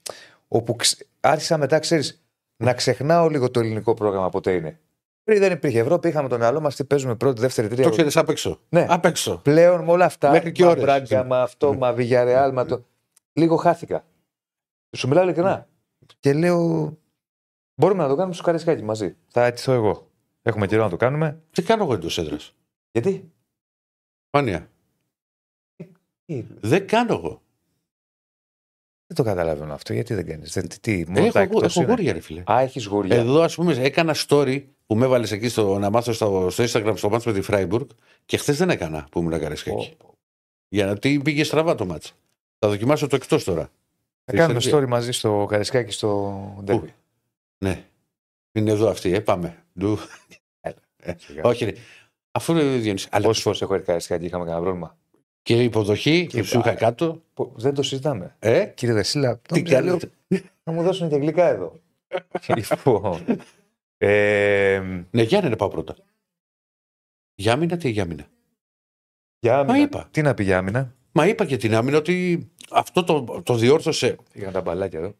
Όπου ξ- άρχισα μετά, ξέρεις, να ξεχνάω λίγο το ελληνικό πρόγραμμα ποτέ είναι. Πριν δεν υπήρχε Ευρώπη, είχαμε το μυαλό μας τι παίζουμε πρώτη, δεύτερη, τρίτη.
Το ξέρεις απ' έξω.
Ναι.
Απ' έξω.
Πλέον με όλα αυτά.
Μέχρι και
μα
ώρες.
Μπράγκα, μα αυτό,
Ναι.
μα Βιγιαρεάλ, μα το. Λίγο χάθηκα. Σου μιλάω ειλικρινά. Και λέω. Μπορούμε να το κάνουμε στο Καρισκάκι μαζί. Θα αιτηθώ εγώ. Έχουμε καιρό να το κάνουμε.
Τι κάνω εγώ εντός έδρας;
Γιατί;
Σπάνια.
Τι,
Δεν κάνω εγώ.
Δεν το καταλαβαίνω αυτό. Γιατί δεν κάνεις. Τι, τι, μόνο
Έχω,
τα
έχω,
εκτός
έχω
είναι.
γούρια, ρε φίλε.
Α, έχεις γούρια.
Εδώ, ας πούμε, έκανα story που με έβαλες εκεί στο, να μάθω στο, στο Instagram στο μάτς με τη Φράιμπουργκ και χθες δεν έκανα που ήμουν καρέσκακι.
Πω, πω.
Γιατί πήγε στραβά το μάτς. Θα δοκιμάσω το εκτός τώρα.
Θα κάνουμε
Σερβία.
story μαζί στο Καρισκάκι στο Ντέρμπι.
Ναι. Είναι εδώ αυτή, ε, πάμε. Ντου. Ε, όχι, ρε. Αφού είναι Διονύσης. Αλλά
Πόσε φορές έχω έρθει Καρισκάκι, είχαμε κανένα πρόβλημα;
Και η υποδοχή
Και
που σου είχα
πά-
κάτω.
Που Δεν το συζητάμε.
Ε,
Κύριε Δεσίλα,
τι
νόμιζα, λέω,
κάνετε.
Θα μου δώσουν και γλυκά εδώ. λοιπόν. Ε,
Ναι, για να πάω πρώτα. Για άμυνα, τι για άμυνα;
για άμυνα.
είπα.
Τι να πει για άμυνα;
Μα είπα και την άμυνα ότι αυτό το, το διόρθωσε.
Είχαν τα μπαλάκια εδώ.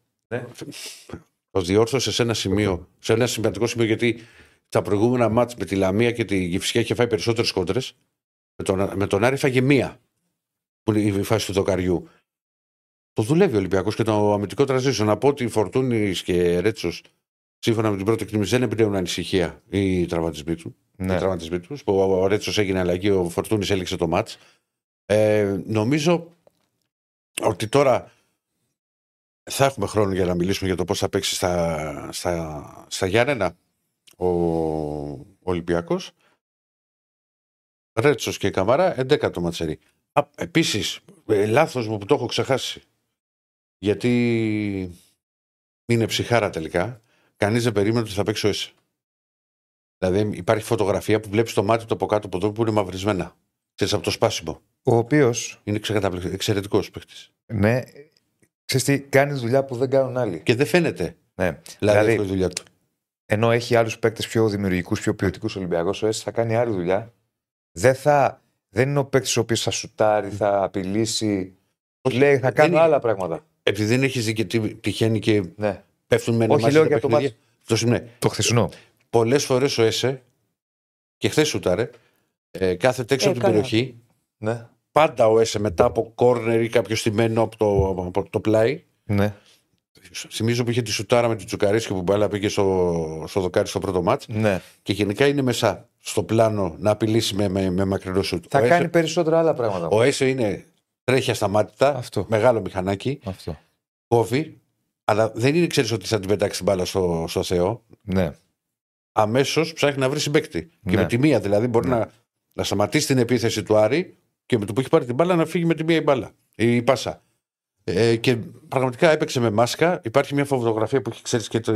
Το διόρθωσε σε ένα σημείο, σε ένα σημαντικό σημείο, γιατί τα προηγούμενα μάτς με τη Λαμία και τη Γυφσιά είχε φάει περισσότερες κόντρες. Με τον, με τον Άρη φάγε μία. Που είναι η φάση του δοκαριού. Το δουλεύει ο Ολυμπιακός και το αμυντικό τραζίσιο. Να πω ότι Φορτούνης και Ρέτσος, σύμφωνα με την πρώτη εκτίμηση, δεν επιδέουν ανησυχία οι τραυματισμοί του.
Ναι.
Οι τραυματισμοί τους, που ο Ρέτσος έγινε αλλαγή, ο Φορτούνης έληξε το μάτς. Ε, νομίζω ότι τώρα θα έχουμε χρόνο για να μιλήσουμε για το πώς θα παίξει στα, στα, στα Γιάννενα ο, ο Ολυμπιακός. Ρέτσος και Καμαρά, 11 το ματσερί. Επίσης, λάθος μου που το έχω ξεχάσει. Γιατί είναι ψυχάρα τελικά. Κανείς δεν περίμενε ότι θα παίξει ο ΕΣ. Δηλαδή υπάρχει φωτογραφία που βλέπεις το μάτι του από κάτω από εδώ που είναι μαυρισμένα. Ξέρεις, από το σπάσιμο.
Ο οποίο,
Είναι εξαιρετικός παίκτης.
ναι, ξέρεις τι, κάνει δουλειά που δεν κάνουν άλλοι.
Και δεν φαίνεται.
Ναι.
Δηλαδή,
Δηλαδή,
αυτό η δουλειά του.
ενώ έχει άλλους παίκτες πιο δημιουργικούς, πιο ποιοτικούς Ολυμπιακός, ο ΕΣ θα κάνει άλλη δουλειά. Δεν, θα, δεν είναι ο παίκτης ο οποίος θα σουτάρει, θα απειλήσει. Λέει, θα
δεν
κάνω
είναι-
άλλα πράγματα.
Επειδή δεν έχει δει και τι τυχαίνει και
Ναι.
πέφτουν με
Όχι, λέω για το μάτς.
ναι.
Το χθεσινό.
Πολλές φορές ο ΕΣΕ και χθες σουτάρε, ε, κάθεται έξω
Ε,
από την
καλά.
περιοχή.
Ναι.
Πάντα ο ΕΣΕ μετά από κόρνερ ή κάποιο στημένο από το, από το πλάι.
ναι.
Θυμίζω που είχε τη σουτάρα με την Τσουκαρίσκη που μπάλα πήγε στο, στο δοκάρι στο πρώτο μάτς.
ναι.
Και γενικά είναι μέσα στο πλάνο να απειλήσει με, με, με μακρινό σουτ.
Θα
ο
κάνει
ΕΣΕ,
περισσότερα άλλα πράγματα.
ο ΕΣΕ είναι τρέχει ασταμάτητα,
Αυτό.
μεγάλο μηχανάκι,
Αυτό.
κόβει, αλλά δεν είναι ξέρεις ότι θα την πετάξει την μπάλα στο, στο Θεό.
Ναι.
Αμέσως ψάχνει να βρει συμπέκτη. Και
Ναι.
με τη μία δηλαδή μπορεί
Ναι.
να, να σταματήσει την επίθεση του Άρη και με το που έχει πάρει την μπάλα να φύγει με τη μία η μπάλα. Η πάσα. Ε, και πραγματικά έπαιξε με μάσκα. Υπάρχει μια φωτογραφία που έχει ξέρεις και το,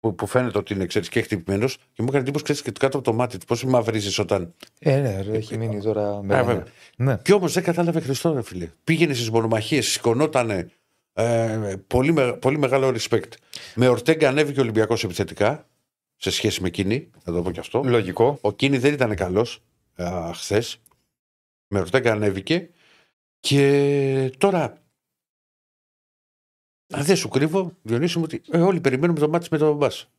που, που φαίνεται ότι είναι ξέρεις, και χτυπημένος και μου έκανε εντύπωση ξέρεις, και κάτω από το μάτι του. Πώς μαυρίζεις όταν.
Ε, ναι, ρε, έχει μείνει τώρα με.
Α,
ναι.
βέβαια.
ναι.
Και όμως δεν κατάλαβε Χριστό, ρε φίλε. Πήγαινε στις μονομαχίες, σηκωνότανε. Ε, πολύ, με- πολύ μεγάλο respect. Με Ορτέγκα ανέβηκε ο Ολυμπιακός επιθετικά σε σχέση με εκείνη, να το πω και αυτό.
Λογικό.
Ο Κίνη δεν ήταν καλός χθες. Με Ορτέγκα ανέβηκε. Και τώρα. Αν δεν σου κρύβω, Διονύση μου ότι ε, όλοι περιμένουμε το μάτι με τον Μπάς.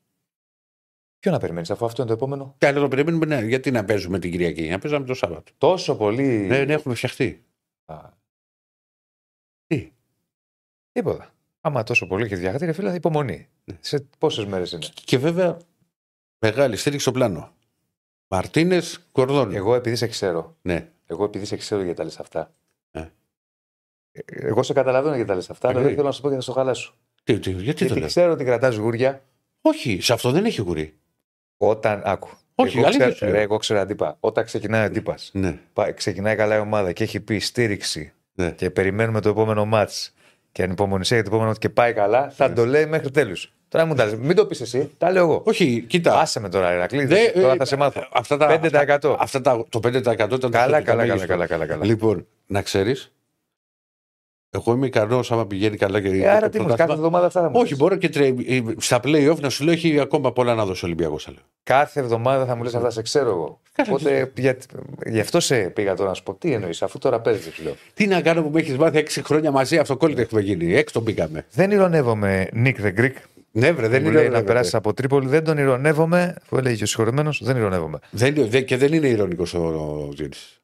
Ποιο να περιμένεις, αφού αυτό είναι το επόμενο;
Και άλλο το περιμένουμε, ναι, γιατί να παίζουμε την Κυριακή, να παίζαμε το Σάββατο.
Τόσο πολύ.
Ναι, ναι, έχουμε φτιαχτεί.
Α,
Τι;
Τίποτα. Άμα τόσο πολύ έχεις διαχθεί, ρε φίλε, υπομονή.
Ναι.
Σε πόσες μέρες είναι;
Και βέβαια, μεγάλη στήριξη στο πλάνο. Μαρτίνες, Κορδόνι.
Εγώ επειδή σε ξέρω.
Ναι.
Εγώ επειδή σε ξέρω γιατί τα λες αυτά.
Ε.
Ε, Εγώ σε καταλαβαίνω γιατί τα λες αυτά, αλλά
Ε,
δεν θέλω να σου πω γιατί θα στο χαλάσω.
Τι, τι, γιατί το
Γιατί
λέω.
ξέρω ότι κρατάς γούρια
Όχι, σε αυτό δεν έχει γουρί.
όταν. Άκου.
Όχι,
εγώ
αλήθεια
ξέρω,
σου λέω.
ρε, εγώ ξέρω αντίπα. Όταν ξεκινάει ο αντίπας,
Ναι.
ξεκινάει καλά η ομάδα και έχει πει στήριξη
ναι.
και περιμένουμε το επόμενο μάτς και ανυπομονησία για το επόμενο μάτς και πάει καλά, θα
Ναι.
το λέει μέχρι τέλους. Τώρα μου τα λες. Μην το πεις εσύ, τα λέω εγώ.
Όχι, κοίτα.
Άσε με τώρα, Ηρακλή.
Δε-
τώρα
ε,
θα σε μάθω.
Αυτά τα,
5%.
Αυτά, τα, το 5% ήταν το
Καλά,
το
καλά,
μέγιστο.
καλά, καλά, καλά, καλά.
Λοιπόν, να ξέρεις, εγώ είμαι ικανός άμα πηγαίνει καλά και.
Ε, άρα
το
τι μου,
πρωτάθλημα.
κάθε εβδομάδα αυτά θα μου
Όχι,
πεις.
μπορώ και τρε... στα playoff να σου λέω έχει ακόμα πολλά να δώσει ο Ολυμπιακός.
Κάθε εβδομάδα θα μου λες αυτά, σε ξέρω εγώ.
Καλά,
Οπότε για... γι' αυτό σε πήγα τώρα να σου πω τι εννοείς, αφού τώρα παίζεις, σου λέω.
Τι να κάνω που με έχεις μάθει 6 χρόνια μαζί, αυτοκόλλητα έχουμε γίνει. Έξω τον πήγαμε.
Δεν ηρωνεύομαι Nick the Greek.
Ναι, βρε, δεν
Μου
είναι
λέει να περάσεις από Τρίπολη. Δεν τον ηρωνεύομαι. Που έλεγε και ο συγχωρεμένος, δεν ηρωνεύομαι.
δεν, δεν, και δεν είναι ηρωνικός ο, ο Τζίνης.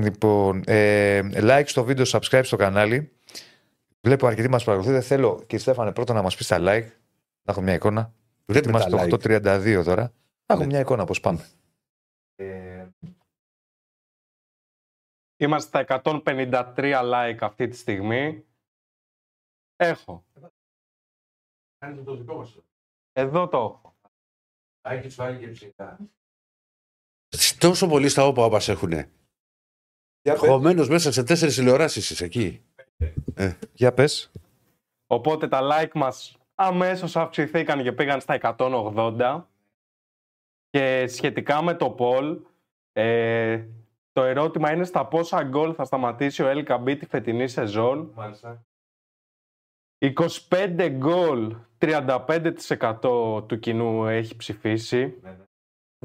Λοιπόν, ε, like στο βίντεο, subscribe στο κανάλι. Βλέπω αρκετοί μας παρακολουθείτε. Θέλω, κύριε Στέφανε, πρώτα να μας πεις τα like. Να έχω μια εικόνα.
Βλέπουμε
Είμαστε
τα
το
like.
8.32 τώρα. Να έχω
Ναι.
μια εικόνα πώς πάμε. Ε,
Είμαστε στα 153 like αυτή τη στιγμή. Έχω. Εδώ το έχω.
Τόσο πολύ στα όπα όπας έχουν.
για, πες,
Χωμένος μέσα σε τέσσερις τηλεοράσεις εκεί.
Για πες.
Οπότε τα like μας αμέσως αυξηθήκαν και πήγαν στα 180. Και σχετικά με το poll, ε, το ερώτημα είναι στα πόσα γκολ θα σταματήσει ο LKB τη φετινή σεζόν. 25 γκολ, 35% του κοινού έχει ψηφίσει.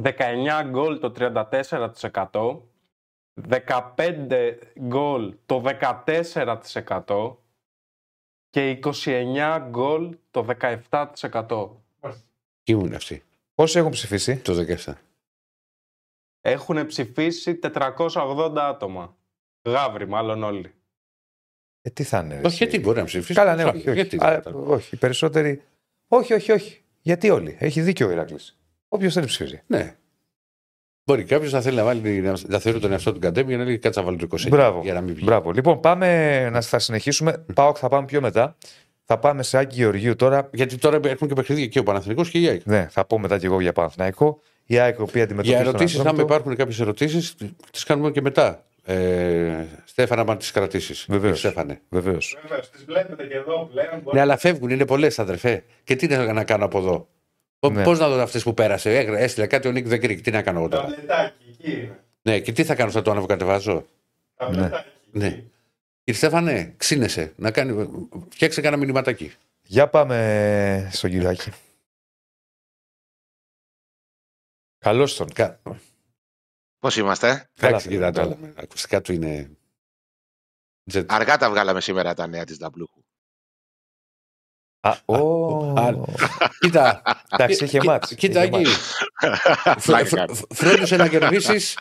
19 γκολ το 34%. 15 γκολ το 14% και 29 γκολ το 17%.
Εκεί ήμουν αυτοί;
Πόσοι έχουν ψηφίσει.
Το 17.
Έχουν ψηφίσει 480 άτομα. Γάβρι μάλλον όλοι.
Ε, τι θα είναι. ρε,
Όχι,
εσύ;
γιατί μπορεί να ψηφίσει.
Καλά, ναι, όχι. όχι.
Γιατί,
Α, όχι. Οι περισσότεροι. Όχι, όχι, όχι. Γιατί όλοι; Έχει δίκιο ο Ηρακλή. Όποιος θέλει ψηφίζει.
Ναι. Μπορεί κάποιος να θέλει να, βάλει, να θεωρεί τον εαυτό του κατέμι για να λέει κάτσα να βάλει το 20.
Μπράβο.
Για να μην βγει.
Μπράβο. Λοιπόν, πάμε να θα συνεχίσουμε. Πάω θα πάμε πιο μετά. Θα πάμε σε Άκη Γεωργίου τώρα.
Γιατί τώρα έχουν και παιχνίδια και ο Παναθηνικός και η ΑΕΚ.
Ναι, θα πω μετά και εγώ για Παναθηναϊκό. Η ΑΕΚ η οποία αντιμετωπίζει.
Για
τον
ερωτήσεις, άμα
Ατρόμητο.
υπάρχουν κάποιες ερωτήσεις, τις κάνουμε και μετά. Ε, Στέφανα, αν τις κρατήσεις.
Βεβαίως.
Στέφανε.
Βεβαίως.
Βέβαια, τις βλέπετε και εδώ πλέον.
Ναι, αλλά φεύγουν, είναι πολλές, αδερφέ. Και τι να, να κάνω από εδώ.
Ναι.
Πώς να δω αυτές που πέρασε; Έγρα- Έστειλε κάτι ο Νίκ Δεκρίκ. Τι να κάνω εγώ τώρα;
Ταμπλετάκι, εκεί είναι.
Ναι, και τι θα κάνω, θα το ανεβοκατεβάζω.
Ταμπλετάκι.
Ναι. Κύριε Στέφανε, ξύνεσαι. Να κάνει... Φτιάξε κανένα μηνυματάκι.
Για πάμε στον κύριο Άκη. Καλώς τον.
Κα...
Πώς είμαστε,
Καλά,
Εντάξει,
φίλε,
κύριε
καλά.
Άταλα, Ακουστικά του είναι. Jet.
Αργά τα βγάλαμε σήμερα τα νέα της Νταμπλούχου.
Α, ω.
Α, Κοίτα.
Εντάξει, είχε
κοι-
μάτς.
Κοίτα
Είχε
εκεί.
μάτς.
Πλάκα κάνω.
Φρόντισε να κερδίσεις.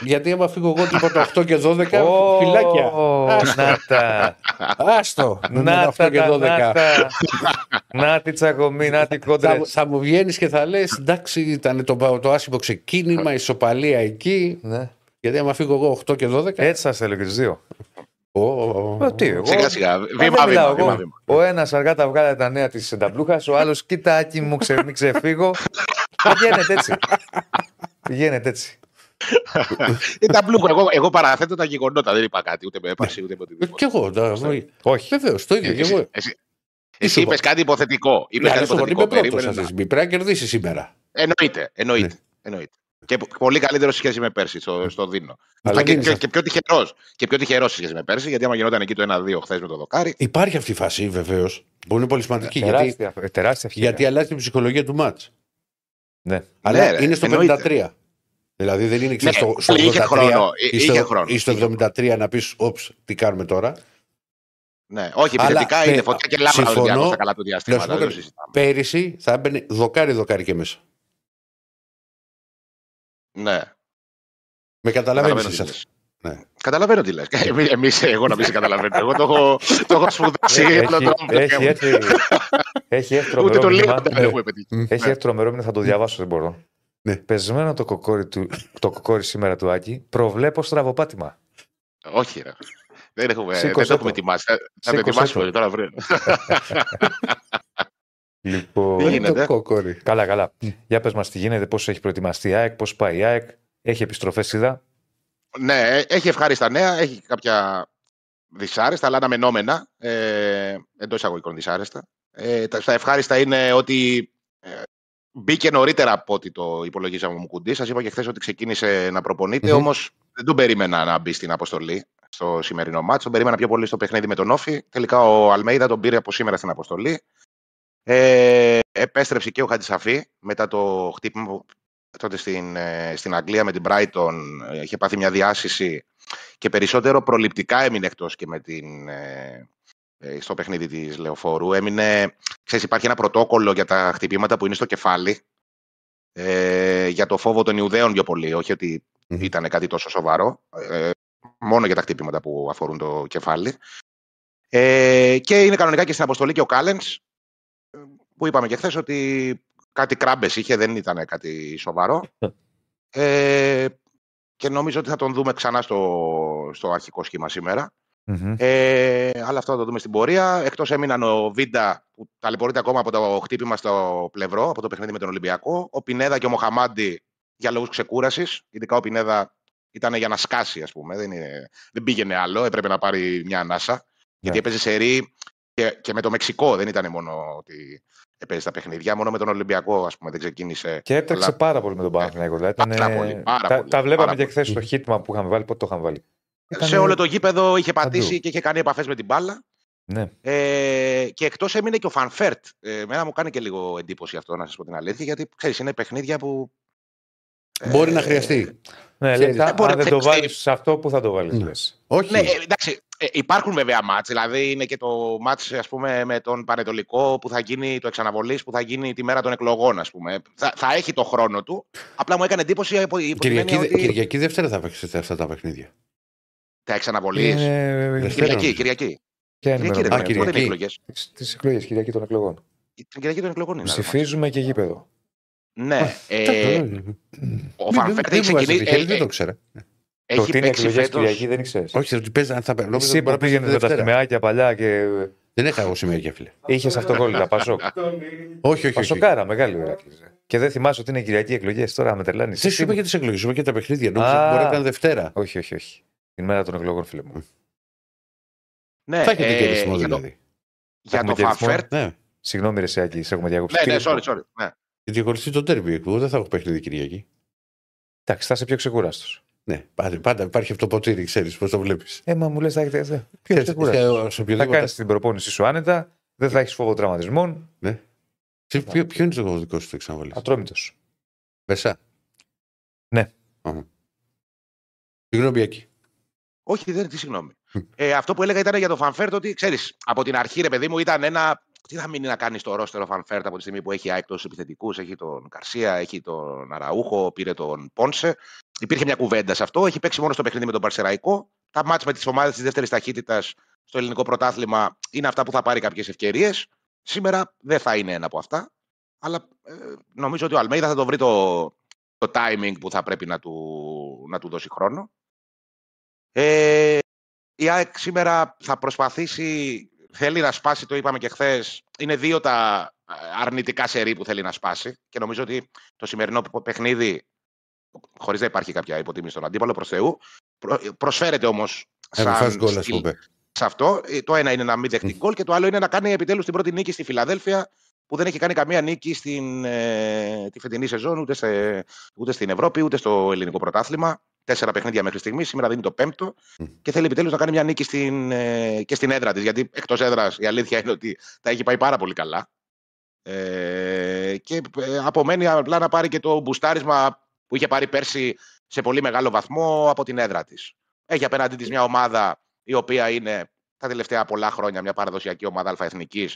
Γιατί άμα φύγω εγώ τίποτα 8 και 12,
Ω,
φυλάκια.
Να τα.
Άστο. Να
Να
8
τα,
και
τα,
12.
να τα. Να τη τσακωμή, να τη
Θα,
κόντρε.
θα μου βγαίνεις και θα λες: Εντάξει, ήταν το, το άσχημο ξεκίνημα, ισοπαλία εκεί.
Ναι.
Γιατί άμα φύγω εγώ 8 και 12.
Έτσι σα θέλω και του δύο.
Σιγά σιγά.
Α, δεν
Βήμα
μιλάω
βήμα.
εγώ.
βήμα, βήμα.
Ο ένας αργά τα βγάλε τα νέα της Νταμπλούχα, ο άλλος κοιτάκι μου, ξε, μην ξεφύγω. Πηγαίνετε έτσι. Πηγαίνετε έτσι.
Ε, Νταμπλούχου. Εγώ, εγώ παραθέτω τα γεγονότα. Δεν είπα κάτι ούτε με έπαρση ούτε με
Ε,
οτιδήποτε.
Κι εγώ.
Όχι.
Βεβαίως, το ίδιο. κι
Εσύ,
εγώ.
εσύ,
Τι
εσύ
σου
είπες
είπα.
κάτι υποθετικό. Είπες
Ναι,
κάτι
αλλά στο
υποθετικό.
είμαι πρώτος
Περίμενε
σα
να-
πει. Πρέπει να κερδίσεις σήμερα.
Εννοείται. Εννοείται.
Ναι.
εννοείται. Και π- πολύ καλύτερο σε σχέση με πέρσι στο, στο Δίνο.
Αλλά
και,
δίνεις
και,
αυτό.
και πιο τυχερός. Και πιο τυχερός σε σχέση με πέρσι, γιατί άμα γινόταν εκεί το 1-2 χθες με το δοκάρι.
Υπάρχει αυτή η φάση βεβαίως. Που είναι πολύ σημαντική. Γιατί,
Τεράστια, ε, τεράστια ευκαιρία.
γιατί αλλάζει την ψυχολογία του μάτς.
Ναι.
Αλλά
ρε,
είναι στο
εννοείται.
53. Δηλαδή δεν είναι ξέρεις,
Ναι,
στο, στο 83
είχε χρόνο,
ή
είχε
στο,
χρόνο,
ή στο
είχε
73 να πεις: Όψ, τι κάνουμε τώρα.
Ναι, όχι,
Αλλά,
επιθετικά
πε-
είναι φωτιά και λάμπα ο
συμφωνώ.
Ολυμπιακός στα καλά του
Να σου
διαστήματα.
πω
δεν το
κάτι.
συζητάμε.
Πέρυσι θα έμπαινε δοκάρι-δοκάρι και μέσα.
Ναι.
Με καταλαβαίνεις
Καταλαβαίνω τι
εσύ.
λες.
Ναι.
Καταλαβαίνω τι λες. Εμείς, εγώ να μην σε καταλαβαίνω. Εγώ το έχω, το έχω σπουδάσει.
Έχει,
απλά το-
έχει έρθει, έχει έρθει
Ούτε
τρομερό
το λίγο
μήνυμα.
δεν έχουμε πετύχει.
Έχει έρθει τρομερό μήνυμα, θα το διαβάσω, δεν μπορώ.
Ναι.
Πεσμένο το κοκόρι, του, το κοκόρι σήμερα του Άκη, προβλέπω στραβοπάτημα.
Όχι, ρε. Δεν, έχουμε, δεν
Σήκωσέ
το έχουμε
το.
ετοιμάσει. Θα- Θα το
Σήκωσέ
ετοιμάσουμε
το.
τώρα αύριο.
Λοιπόν,
Τι
Δεν
γίνεται;
είναι το κόκορι.
καλά, καλά. Για πες μας τι γίνεται, πώς έχει προετοιμαστεί η ΑΕΚ, πώς πάει η ΑΕΚ. Έχει επιστροφές, είδα.
Ναι, ε, έχει ευχάριστα νέα, έχει κάποια δυσάρεστα, αλλά αναμενόμενα. Ε, Εντός εισαγωγικών δυσάρεστα. Ε, τα, τα ευχάριστα είναι ότι ε, μπήκε νωρίτερα από ό,τι το υπολογίζαμε ο Μουκουντής. Σας είπα και χθες ότι ξεκίνησε να προπονειται
Μμμ.
όμως δεν τον περίμενα να μπει στην αποστολή στο σημερινό μάτσο. Τον περίμενα πιο πολύ στο παιχνίδι με τον Όφη. Τελικά ο Αλμέιδα τον πήρε από σήμερα στην αποστολή. Ε, επέστρεψε και ο Χατζησαφή μετά το χτύπημα που τότε στην, ε, στην Αγγλία με την Brighton ε, είχε πάθει μια διάσηση και περισσότερο προληπτικά έμεινε εκτός και με την, ε, ε, στο παιχνίδι της Λεωφόρου. Έμεινε, ξέρεις, υπάρχει ένα πρωτόκολλο για τα χτυπήματα που είναι στο κεφάλι ε, για το φόβο των Ιουδαίων πιο πολύ, όχι ότι
Μμμ.
ήταν κάτι τόσο σοβαρό, ε, μόνο για τα χτυπήματα που αφορούν το κεφάλι. Ε, και είναι κανονικά και στην αποστολή και ο Κάλενς, ε, που είπαμε και χθες ότι κάτι κράμπες είχε, δεν ήταν κάτι σοβαρό. Ε, και νομίζω ότι θα τον δούμε ξανά στο, στο αρχικό σχήμα σήμερα.
Μμμ.
Ε, αλλά αυτό θα το δούμε στην πορεία. Εκτός έμειναν ο Βίντα, που ταλαιπωρείται ακόμα από το χτύπημα στο πλευρό, από το παιχνίδι με τον Ολυμπιακό. Ο Πινέδα και ο Μοχαμάντι για λόγους ξεκούρασης. Ειδικά ο Πινέδα ήταν για να σκάσει, ας πούμε. Δεν, είναι, δεν πήγαινε άλλο, έπρεπε να πάρει μια ανάσα. Γιατί έπαιζε σερί και, και με το Μεξικό. Δεν ήταν μόνο ότι έπαιζε τα παιχνίδια. Μόνο με τον Ολυμπιακό, ας πούμε, δεν ξεκίνησε.
Και έτρεξε
Αλλά-
πάρα πολύ με τον Παναθηναϊκό. Δηλαδή, ήταν,
Πάρα πολύ, πάρα
τα,
πολύ,
τα βλέπαμε
πάρα
και
πολύ.
χθες στο χίτμα που είχαμε βάλει. Πότε το είχαμε βάλει.
Σε όλο το γήπεδο είχε πατήσει
Παντού.
και είχε κάνει επαφές με την μπάλα.
Ναι.
Ε, και εκτός έμεινε και ο Φανφέρτ. Ε, εμένα μου κάνει και λίγο εντύπωση αυτό, να σας πω την αλήθεια, γιατί ξέρεις, είναι παιχνίδια που. ε,
Μπορεί να χρειαστεί.
Ναι,
Ξέρεις,
λέει,
δεν μπορεί
αν
να
δεν το
παίξεις.
βάλεις σε αυτό, πού θα το βάλεις,
Ναι.
λες.
Όχι.
Ναι, ε, εντάξει. Ε, υπάρχουν βέβαια μάτς, δηλαδή είναι και το μάτς ας πούμε, με τον Πανετολικό που θα γίνει το εξαναβολής, που θα γίνει τη μέρα των εκλογών, ας πούμε. Θα, θα έχει το χρόνο του. Απλά μου έκανε εντύπωση υπό, υπό την
Κυριακή,
έννοια ότι...
Κυριακή Δευτέρα θα παίξετε αυτά τα παιχνίδια.
Τα εξαναβολής.
Είναι...
Δευτέρα.
Κυριακή,
νομίζω.
Κυριακή.
Ποια
Κυριακή
είναι
δεν
η
είναι. Πότε είναι οι
Κυριακή.
εκλογές;
Τι εκλογές, Κυριακή των εκλογών.
Την Κυριακή των εκλογών είναι. ρε,
Ψηφίζουμε και γήπεδο.
Ναι. Ε,
Δεν-
ο
δεν-
Φανφέρτ
δεν
έχει
μου βάζεις
ξεκινήσει.
το χέρι,
ε,
Δεν
ε,
το ξέρα.
Το
Έχει
ότι είναι
παίξει
εκλογές
φέτος.
Κυριακή δεν ήξερες.
Όχι, ότι παίζει, αν θα παίζει. νόμιζα
Εσύ
ότι μπορεί
που
να παίζει
πήγαινε με τα
Δευτέρα.
στιγμιάκια παλιά και
Δεν είχα εγώ σημεία και φίλε.
είχες αυτοκόλλητα. Πασόκ.
Όχι, όχι. όχι.
Πασοκάρα, μεγάλη ο Ηράκλης. Και δεν θυμάσαι ότι είναι Κυριακή εκλογές. Τώρα με τρελάνεις.
Δεν σου είπα για τις εκλογές, σου είπα για τα παιχνίδια. Νόμιζα
Α.
ότι μπορεί να ήταν Δευτέρα.
Όχι, όχι, όχι. Την μέρα των εκλογών, φίλε μου.
Ναι,
Θα έχετε
ε,
και ρυθμό
για το-
δηλαδή.
Για
Έχουμε
το
και ρυθμό.
Φανφέρτ.
Ναι.
Συγγνώμη, ρε Σιάκη, σε έχουμε διακόψει.
Ναι, ναι,
Κύριε,
sorry, sorry. Ναι.
Γιατί ακολουθεί το τέρμι. Εγώ δεν θα έχω παιχνίδι Κυριακή.
Εντάξει, θα είσαι πιο ξεκούραστος.
Ναι, πάντα, πάντα υπάρχει αυτό το ποτήρι, ξέρεις πώς το βλέπεις.
Ε, μα μου λες, θα έχετε. Πιο ξεκούραστο.
Σε
Θα κάνει
οποιοδήποτε.
την προπόνησή σου άνετα, δεν θα έχεις φόβο τραυματισμών.
Ναι. Σε Ποιο, ποιο είναι το δικό σου το εξαναβολή.
Ατρόμητος.
Μεσά.
Ναι.
Αχα. Συγγνώμη, Άκη.
Όχι, δεν, τι συγγνώμη.
Μμ.
Ε, αυτό που έλεγα ήταν για το Φανφέρτ ότι ξέρεις, από την αρχή, ρε παιδί μου, ήταν ένα. Τι θα μείνει να κάνει στο ρόστερ ο Φανφέρτ από τη στιγμή που έχει η ΑΕΚ τους επιθετικούς, έχει τον Καρσία, έχει τον Αραούχο, πήρε τον Πόνσε. Υπήρχε μια κουβέντα σε αυτό. Έχει παίξει μόνο στο παιχνίδι με τον Πανσερραϊκό. Τα ματς με τις ομάδες της δεύτερης ταχύτητας στο ελληνικό πρωτάθλημα είναι αυτά που θα πάρει κάποιες ευκαιρίες. Σήμερα δεν θα είναι ένα από αυτά. Αλλά ε, νομίζω ότι ο Αλμέιδα θα το βρει το, το timing που θα πρέπει να του, να του δώσει χρόνο. Ε, η ΑΕΚ σήμερα θα προσπαθήσει, θέλει να σπάσει, το είπαμε και χθες. Είναι δύο τα ε, αρνητικά σερί που θέλει να σπάσει και νομίζω ότι το σημερινό παιχνίδι, χωρίς να υπάρχει κάποια υποτίμηση στον αντίπαλο προς Θεού, προ- προσφέρεται όμως
Να φας
σαν
γκολ, ας
στυλ
πούμε.
σε αυτό. Ε, Το ένα είναι να μην δεχτεί γκολ και το άλλο είναι να κάνει επιτέλους την πρώτη νίκη στη Φιλαδέλφια που δεν έχει κάνει καμία νίκη στην ε, τη φετινή σεζόν ούτε, σε, ούτε στην Ευρώπη ούτε στο ελληνικό πρωτάθλημα. Τέσσερα παιχνίδια μέχρι στιγμή. Σήμερα δίνει το πέμπτο
Μμ.
και θέλει επιτέλους να κάνει μια νίκη στην, ε, και στην έδρα της. Γιατί εκτός έδρας η αλήθεια είναι ότι τα έχει πάει πάρα πολύ καλά. Ε, και ε, απομένει απλά να πάρει και το μπουστάρισμα που είχε πάρει πέρσι σε πολύ μεγάλο βαθμό από την έδρα της. Έχει απέναντί της μια ομάδα η οποία είναι τα τελευταία πολλά χρόνια μια παραδοσιακή ομάδα αλφαεθνική.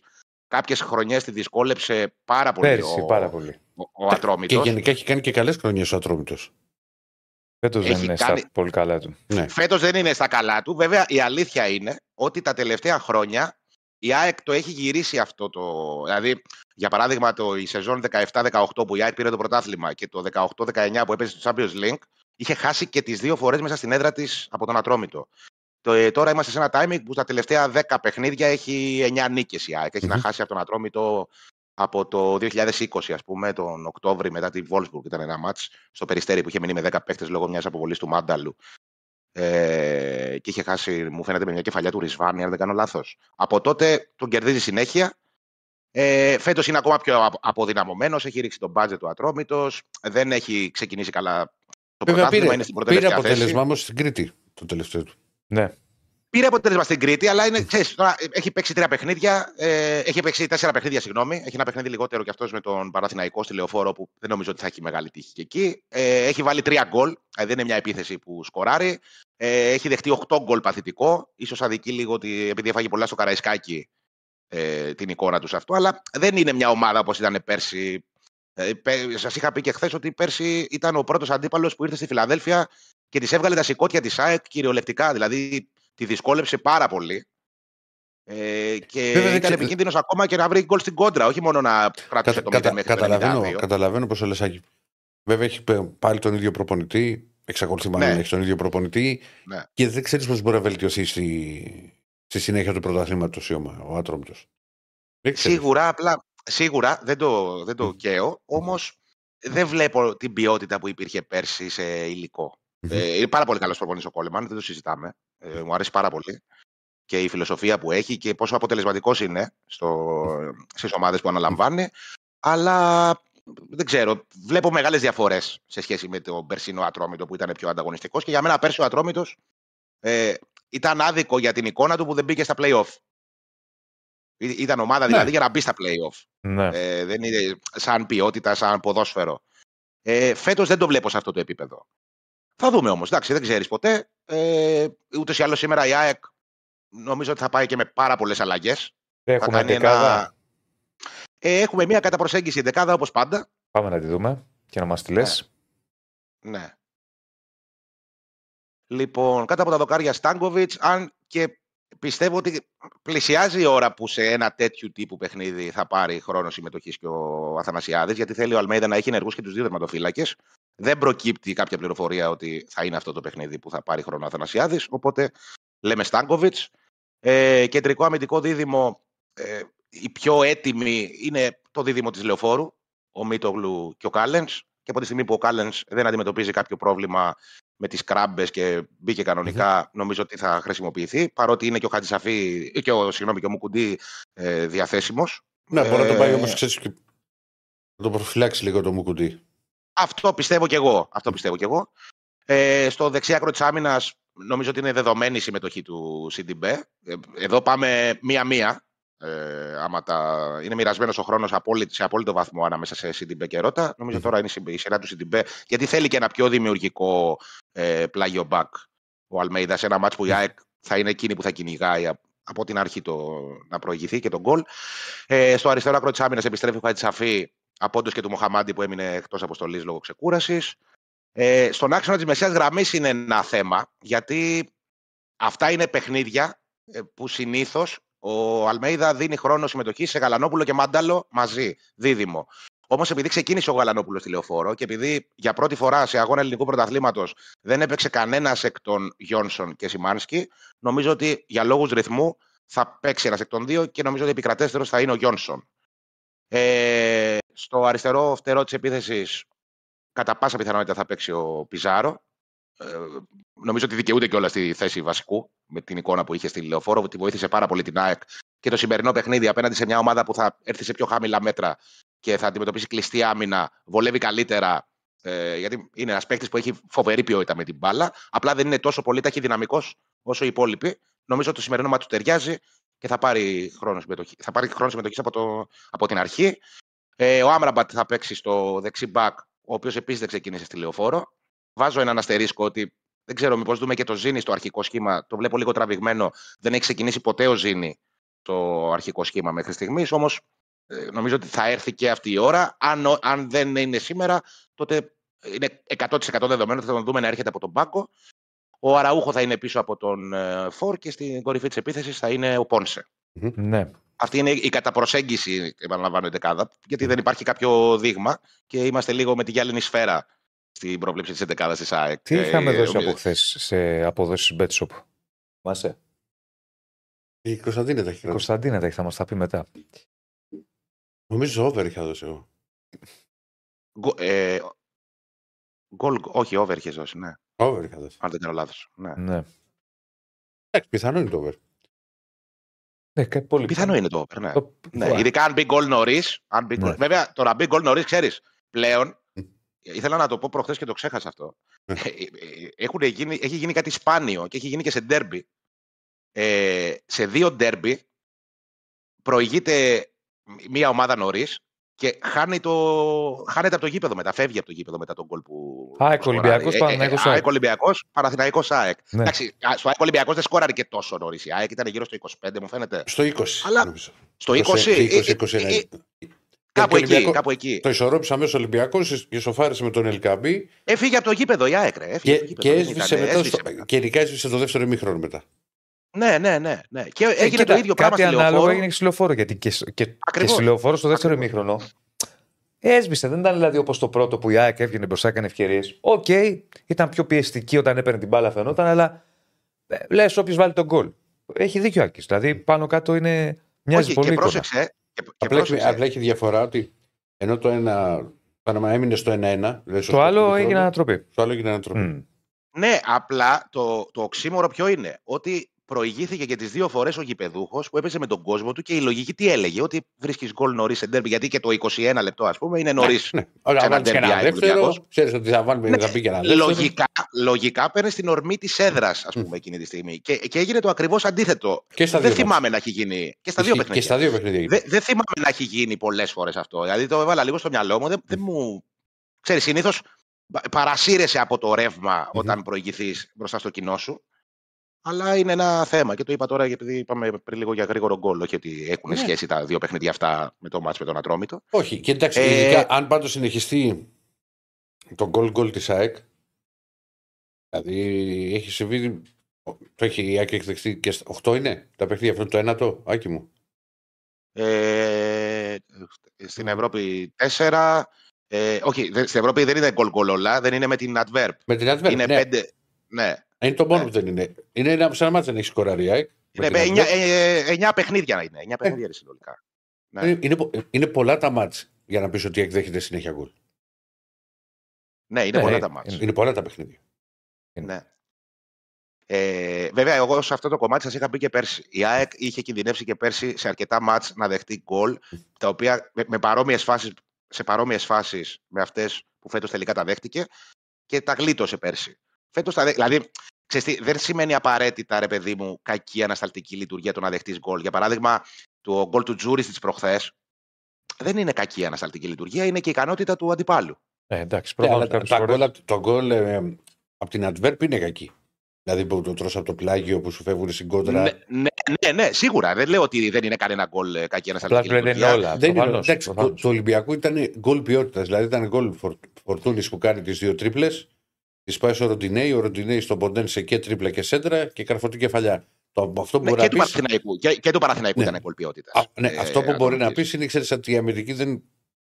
Κάποιες χρονιές τη δυσκόλεψε πάρα πολύ
Πέρσι,
ο,
πάρα πολύ.
ο, ο
Και
Ατρόμητος.
γενικά έχει κάνει και καλές χρονιές ο Ατρόμητος.
Φέτο δεν
Έχει
είναι
κάνει-
στα πολύ καλά του.
Ναι.
Φέτος δεν είναι στα καλά του. Βέβαια, η αλήθεια είναι ότι τα τελευταία χρόνια η ΑΕΚ το έχει γυρίσει αυτό το. Δηλαδή, για παράδειγμα, το, η σεζόν 17-18 που η ΑΕΚ πήρε το πρωτάθλημα και το 18-19 που έπαιζε στο Champions League, είχε χάσει και τις δύο φορές μέσα στην έδρα της από τον Ατρόμητο. Το, ε, τώρα είμαστε σε ένα timing που στα τελευταία 10 παιχνίδια έχει 9 νίκες η ΑΕΚ. Έχει να
Μμμ.
χάσει από τον Ατρόμητο από το 2020, ας πούμε, τον Οκτώβρη μετά τη Wolfsburg. Ήταν ένα μάτς στο Περιστέρι που είχε μείνει με 10 παίχτες λόγω μιας αποβολής του Μάνταλου. Ε, και είχε χάσει, μου φαίνεται, με μια κεφαλιά του Ρισβάνη, αν δεν κάνω λάθος. Από τότε τον κερδίζει συνέχεια. Ε, Φέτος είναι ακόμα πιο απο- αποδυναμωμένος, έχει ρίξει τον μπάτζετ του Ατρόμητος, δεν έχει ξεκινήσει καλά το
Βέβαια
πρωτάθλημα,
πήρε,
είναι στην
πήρε
πρωτεύουσα θέση.
αποτέλεσμα όμως στην Κρήτη το τελευταίο του.
Ναι.
Πήρε αποτέλεσμα στην Κρήτη, αλλά είναι, ξέρεις, τώρα, ε, έχει παίξει τρία παιχνίδια. Ε, έχει παίξει τέσσερα παιχνίδια, συγγνώμη. Έχει ένα παιχνίδι λιγότερο κι αυτός με τον Παραθυναϊκό στη Λεωφόρο, που δεν νομίζω ότι θα έχει μεγάλη τύχη και εκεί. Ε, έχει βάλει τρία γκολ. Ε, δεν είναι μια επίθεση που σκοράρει. Ε, έχει δεχτεί 8 γκολ παθητικό. σω αδικεί λίγο ότι επειδή έφαγε πολλά στο Καραϊσκάκι ε, την εικόνα τους σε αυτό. Αλλά δεν είναι μια ομάδα όπως ήταν πέρσι. Ε, Σας είχα πει και χθες ότι πέρσι ήταν ο πρώτος αντίπαλος που ήρθε στη Φιλαδέλφια και της έβγαλε τα σηκώτια της ΑΕΚ κυριολεκτικά. Δηλαδή τη δυσκόλεψε πάρα πολύ. Ε, και
Βέβαια, δεν
ήταν
ξε-
επικίνδυνος ακόμα και να βρει γκολ στην κόντρα, όχι μόνο να κρατήσει
Κατα,
το 0
κατα,
μέχρι το
καταλαβαίνω,
92.
καταλαβαίνω πώ το λες, Βέβαια έχει πε- πάλι τον ίδιο προπονητή. Εξακολουθεί μάλλον
Ναι.
να έχει τον ίδιο προπονητή.
Ναι.
Και δεν ξέρεις πώ μπορεί να βελτιωθεί στη, στη συνέχεια του πρωταθλήματος ο άτρομητος. Δεν ξέρεις.
Σίγουρα, απλά, σίγουρα δεν το, δεν το
Μμ.
καίω, όμως δεν βλέπω την ποιότητα που υπήρχε πέρσι σε υλικό.
Μμμ.
Ε, είναι πάρα πολύ καλός προπονητής ο Κόλεμαν, δεν το συζητάμε. Ε, μου αρέσει πάρα πολύ. Και η φιλοσοφία που έχει και πόσο αποτελεσματικός είναι στις ομάδες που αναλαμβάνει. Αλλά δεν ξέρω. Βλέπω μεγάλες διαφορές σε σχέση με τον περσινό Ατρόμητο που ήταν πιο ανταγωνιστικός. Και για μένα πέρσι ο Ατρόμητος ε, ήταν άδικο για την εικόνα του που δεν μπήκε στα playoff. Ή- Ήταν ομάδα δηλαδή
Ναι.
για να μπει στα playoff.
ναι.
Ε, δεν είναι σαν ποιότητα, σαν ποδόσφαιρο. Ε, Φέτος δεν το βλέπω σε αυτό το επίπεδο. Θα δούμε όμως. Εντάξει, δεν ξέρεις ποτέ. Ε, Ούτως ή άλλως σήμερα η ΑΕΚ νομίζω ότι θα πάει και με πάρα πολλές αλλαγές.
Έχουμε δεκάδα.
Ε, έχουμε μια καταπροσέγγιση δεκάδα όπως πάντα.
Πάμε να τη δούμε και να μας τη λες.
Ναι. Λοιπόν, κάτω από τα δοκάρια Στάνκοβιτ, αν και πιστεύω ότι πλησιάζει η ώρα που σε ένα τέτοιου τύπου παιχνίδι θα πάρει χρόνο συμμετοχής και ο Αθανασιάδης, γιατί θέλει ο Αλμέιδα να έχει ενεργούς και τους δύο τερματοφύλακες. Δεν προκύπτει κάποια πληροφορία ότι θα είναι αυτό το παιχνίδι που θα πάρει χρόνο ο Αθανασιάδης, οπότε λέμε Στάνκοβιτ. Ε, κεντρικό αμυντικό δίδυμο, ε, η πιο έτοιμη είναι το δίδυμο της Λεωφόρου, ο Μίτογλου και ο Κάλενς. Και από τη στιγμή που ο Κάλενς δεν αντιμετωπίζει κάποιο πρόβλημα με τις κράμπες και μπήκε κανονικά, νομίζω ότι θα χρησιμοποιηθεί. Παρότι είναι και ο Χατζησαφή και ο, συγγνώμη, και ο Μουκουντή ε, διαθέσιμος.
Ναι, μπορεί να το πάει
Ε,
όμως, ξέρεις. και Να το προφυλάξει λίγο το μουκουτί.
Αυτό πιστεύω κι εγώ. Αυτό πιστεύω κι εγώ. Ε, στο δεξί άκρο της άμυνας, νομίζω ότι είναι δεδομένη η συμμετοχή του Σιντιμπέ. Ε, εδώ πάμε μία-μία. Ε, άμα τα... Είναι μοιρασμένος ο χρόνος σε απόλυτο βαθμό ανάμεσα σε Σιντιμπέ και Ρώτα. Νομίζω
Μμμ.
τώρα είναι η σειρά του Σιντιμπέ, γιατί θέλει και ένα πιο δημιουργικό ε, πλάγιο μπακ ο Αλμέιδας σε ένα ματς που η ΑΕΚ θα είναι εκείνη που θα κυνηγάει απ- από την αρχή το, να προηγηθεί και το γκολ. Ε, στο αριστερό άκρο της άμυνας επιστρέφει ο Χατζησαφί από και του Μοχαμάντη που έμεινε εκτός αποστολής λόγω ξεκούρασης. Ε, στον άξονα της μεσαίας γραμμής είναι ένα θέμα, γιατί αυτά είναι παιχνίδια ε, που συνήθως ο Αλμέιδα δίνει χρόνο συμμετοχής σε Γαλανόπουλο και Μάνταλο μαζί, δίδυμο. Όμως, επειδή ξεκίνησε ο Γαλανόπουλος στη λεωφόρο και επειδή για πρώτη φορά σε αγώνα ελληνικού πρωταθλήματος δεν έπαιξε κανένας εκ των Γιόνσον και Σιμάνσκι, νομίζω ότι για λόγους ρυθμού θα παίξει ένας εκ των δύο και νομίζω ότι επικρατέστερος θα είναι ο Γιόνσον. Ε, στο αριστερό φτερό της επίθεσης, κατά πάσα πιθανότητα θα παίξει ο Πιζάρο. Ε, νομίζω ότι δικαιούται και όλα στη θέση βασικού με την εικόνα που είχε στη Λεωφόρο, ότι βοήθησε πάρα πολύ την ΑΕΚ και το σημερινό παιχνίδι απέναντι σε μια ομάδα που θα έρθει σε πιο χαμηλά μέτρα και θα αντιμετωπίσει κλειστή άμυνα, βολεύει καλύτερα. Ε, γιατί είναι ένας παίκτης που έχει φοβερή ποιότητα με την μπάλα. Απλά δεν είναι τόσο πολύ ταχυδυναμικός όσο οι υπόλοιποι. Νομίζω ότι το σημερινό μα του ταιριάζει και θα πάρει χρόνο συμμετοχή, θα πάρει χρόνο συμμετοχής από, το, από την αρχή. Ε, ο Άμραμπατ θα παίξει στο δεξί μπακ, ο οποίος επίσης δεν ξεκίνησε στη λεωφόρο. Βάζω έναν αστερίσκο ότι δεν ξέρω, μήπως δούμε και το Ζήνη στο αρχικό σχήμα. Το βλέπω λίγο τραβηγμένο. Δεν έχει ξεκινήσει ποτέ ο Ζήνη το αρχικό σχήμα μέχρι στιγμής. Όμως ε, νομίζω ότι θα έρθει και αυτή η ώρα. Αν, ο- αν δεν είναι σήμερα, τότε είναι 100% δεδομένο ότι θα τον δούμε να έρχεται από τον Πάγκο. Ο Αραούχο θα είναι πίσω από τον ε, Φορ και στην κορυφή της επίθεσης θα είναι ο Πόνσε.
Ναι.
Αυτή είναι η καταπροσέγγιση, επαναλαμβάνω, η δεκάδα, γιατί δεν υπάρχει κάποιο δείγμα και είμαστε λίγο με τη γυάλινη σφαίρα στην πρόβλεψη της δεκάδας της ΑΕΚ.
Τι είχαμε
Ε,
δώσει
ε,
από χθες σε αποδόσεις Betshop; Μάσε.
Η Κωνσταντίνα τα έχει γράψει.
Κωνσταντίνα τα έχει, θα μας τα πει μετά.
Νομίζω over είχα δώσει εγώ.
γκο- ε, Γκολ, όχι, over είχε δώσει, ναι.
Over είχα δώσει.
Αν δεν κάνω λάθος. Ναι.
Ναι.
Εντάξει, πιθανό είναι το over.
Ναι, κα- πολύ
Πιθανό είναι το over, ναι.
Το-
ναι.
Ωραία.
Ειδικά αν μπει γκολ νωρίς.
Ναι.
Βέβαια, τώρα μπει γκολ νωρίς, ξέρεις. Πλέον,
Μμ.
Ήθελα να το πω προχθές και το ξέχασα αυτό.
Ναι.
Ε, ε, έχουν γίνει, έχει γίνει κάτι σπάνιο και έχει γίνει και σε ντέρμπι. Ε, σε δύο ντέρμπι προηγείται μία ομάδα νωρίς και χάνει το, χάνεται από το γήπεδο μετά. Φεύγει από το γήπεδο μετά τον γκολ που.
ΑΕΚ
που σκοράρει.
Ολυμπιακός,
Ε, ε,
Παναθηναϊκός, ΑΕΚ.
ΑΕΚ Ολυμπιακό, Παναθηναϊκός ΑΕΚ.
Ναι.
Εντάξει, α, στο ΑΕΚ Ολυμπιακός δεν σκόραρε και τόσο νωρίς. Η ΑΕΚ ήταν γύρω στο 25, μου φαίνεται.
Στο 20.
Αλλά-
νομίζω.
Στο 20.
20,
ε,
21.
ε, ε, Κάπου
Και
εκεί,
Ολυμπιακό-
κάπου εκεί.
Το ισορρόπησε αμέσως ο Ολυμπιακός, ισοφάρισε με τον Ελ Κααμπί
Έφυγε από το γήπεδο η ΑΕΚ, ρε. Έφυγε
και,
από το
και
γήπεδο. Δεν
έσβησε
ήταν,
μετά.
έσβησε
Στο,
μετά.
και ειδικά έσβησε το δεύτερο ημίχρονο μετά.
Ναι, ναι, ναι. ναι. Και
Ε,
έγινε
κοίτα,
το ίδιο πράγμα
Κάτι
στη
ανάλογο
λεωφόρο.
έγινε και στη λεωφόρο. Γιατί και, σ- και, και
Ακριβώς.
στη λεωφόρο στο δεύτερο
Ακριβώς.
ημίχρονο έσβησε. Δεν ήταν δηλαδή όπως το πρώτο που η ΑΕΚ έβγαινε μπροστά, έκανε ευκαιρίες. Οκ, ήταν πιο πιεστική όταν έπαιρνε την μπάλα, φαινόταν, αλλά λες όποιος βάλει τον γκολ. Έχει δίκιο ο Άκης. Δηλαδή πάνω κάτω είναι. Μοιάζει
Όχι,
πολύ
και
εικόνα.
πρόσεξε. Και, και
Απλά έχει,
πρόσεξε.
απλά έχει διαφορά ότι ενώ το ένα Παναμά έμεινε στο 1-1. δηλαδή στο
Το άλλο
πρώτο
έγινε
χρόνο,
ανατροπή.
Το άλλο έγινε ανατροπή.
Μμ.
Ναι, απλά το, το οξύμορο ποιο είναι; Ότι προηγήθηκε και τις δύο φορές ο γηπεδούχος που έπαιζε με τον κόσμο του και η λογική τι έλεγε. Ότι βρίσκεις γκολ νωρίς σε ντέρμπι. Γιατί και το 21 λεπτό, ας πούμε, είναι νωρίς.
Ναι. Ωραία,
Σε
αν
ένα
βάλεις και ένα
derby
δεύτερο,
Ολυμπιακός.
ξέρεις ότι θα βάλουμε
Ναι,
θα πει και ένα δεύτερο.
Λογικά, λογικά παίρνει την ορμή της έδρας, ας πούμε, εκείνη τη στιγμή. Και, και έγινε το ακριβώς αντίθετο.
Και στα
Δεν
δύο
θυμάμαι να έχει γίνει. Και στα δύο
Ισχύει,
παιχνίδια.
Και στα δύο παιχνίδια. έγινε.
Δεν, δεν θυμάμαι να έχει γίνει πολλές φορές αυτό. Δηλαδή το έβαλα λίγο στο μυαλό μου. Δεν, δεν μου. Ξέρεις, συνήθως παρασύρεσαι από το ρεύμα όταν προηγηθείς μπροστά στο κοινό σου. Αλλά είναι ένα θέμα και το είπα τώρα γιατί είπαμε πριν λίγο για γρήγορο γκολ. Όχι ότι έχουν
Ναι.
σχέση τα δύο παιχνίδια αυτά με το μάτς με τον Ατρόμητο.
Όχι, και εντάξει,
Ε,
ειδικά αν πάντως συνεχιστεί το γκολ γκολ της ΑΕΚ. Δηλαδή έχει συμβεί. Το έχει η ΑΕΚ έχει δεχτεί και στα 8 είναι τα παιχνίδια αυτό το ένατο, Άκη μου.
Ε, στην Ευρώπη 4. Ε, όχι, δεν- στην Ευρώπη δεν είναι γκολ γκολ όλα, δεν είναι με την Adverb.
Με την Adverb.
είναι
ναι.
πέντε. Ναι.
Είναι το μόνο
Ναι.
που δεν είναι. Είναι ένα, σε ένα μάτσο δεν έχει σκοράρει η ΑΕΚ. με
Είναι
την
εννιά,
Adverb.
ε, εννιά παιχνίδια να είναι. Εννιά παιχνίδια είναι συνολικά. Ναι.
Είναι, είναι, πο- είναι πολλά τα μάτς για να πεις ότι η ΑΕΚ δέχεται συνέχεια γκολ.
Ναι, είναι
Ναι,
πολλά
ε,
τα μάτια.
Είναι πολλά τα παιχνίδια.
Ναι. Ε, βέβαια, εγώ σε αυτό το κομμάτι σας είχα πει και πέρσι. Η ΑΕΚ είχε κινδυνεύσει και πέρσι σε αρκετά μάτς να δεχτεί γκολ, τα οποία με, με παρόμοιες φάσεις, σε παρόμοιες φάσεις με αυτές που φέτος τελικά τα δέχτηκε και τα γλίτωσε πέρσι. Φέτος τα δέ... Δηλαδή, ξέρεις τι, δεν σημαίνει απαραίτητα, ρε παιδί μου, κακή ανασταλτική λειτουργία το να δεχτείς γκολ. Για παράδειγμα, το γκολ του Τζούριτσιτς προχθές δεν είναι κακή ανασταλτική λειτουργία, είναι και η ικανότητα του αντιπάλου.
Ε, εντάξει,
Ναι,
προφανώς
αλλά τα, τα γκολ, απ- το γκολ ε, από την Αντβέρπ είναι κακή. Δηλαδή που το τρως από το πλάγιο που σου φεύγουν στην κόντρα.
Ναι, ναι, ναι, ναι, σίγουρα. Δεν λέω ότι δεν είναι κανένα γκολ ε, κακή
Απλά
ανασταλτική
δεν είναι
λειτουργία.
όλα.
Δεν είναι,
προφανώς,
εντάξει, το,
προφανώς.
το Ολυμπιακό ήταν γκολ ποιότητας. Δηλαδή ήταν γκολ φορ, Φορτούνη που κάνει τις δύο τρίπλες. Της πάει στο Ροντινέι, ο Ροντινέι στον Ποντένσε και τρίπλα και σέντρα και καρφωτή κεφαλιά. Το, αυτό που
Ναι,
μπορεί
και, του
να πει.
Παναθηναϊκού, και, και του Παναθηναϊκού
Ναι.
ήταν γκολ ποιότητα.
Ναι, αυτό που μπορεί να πεις είναι ξέρεις, ότι οι Αμερικοί δεν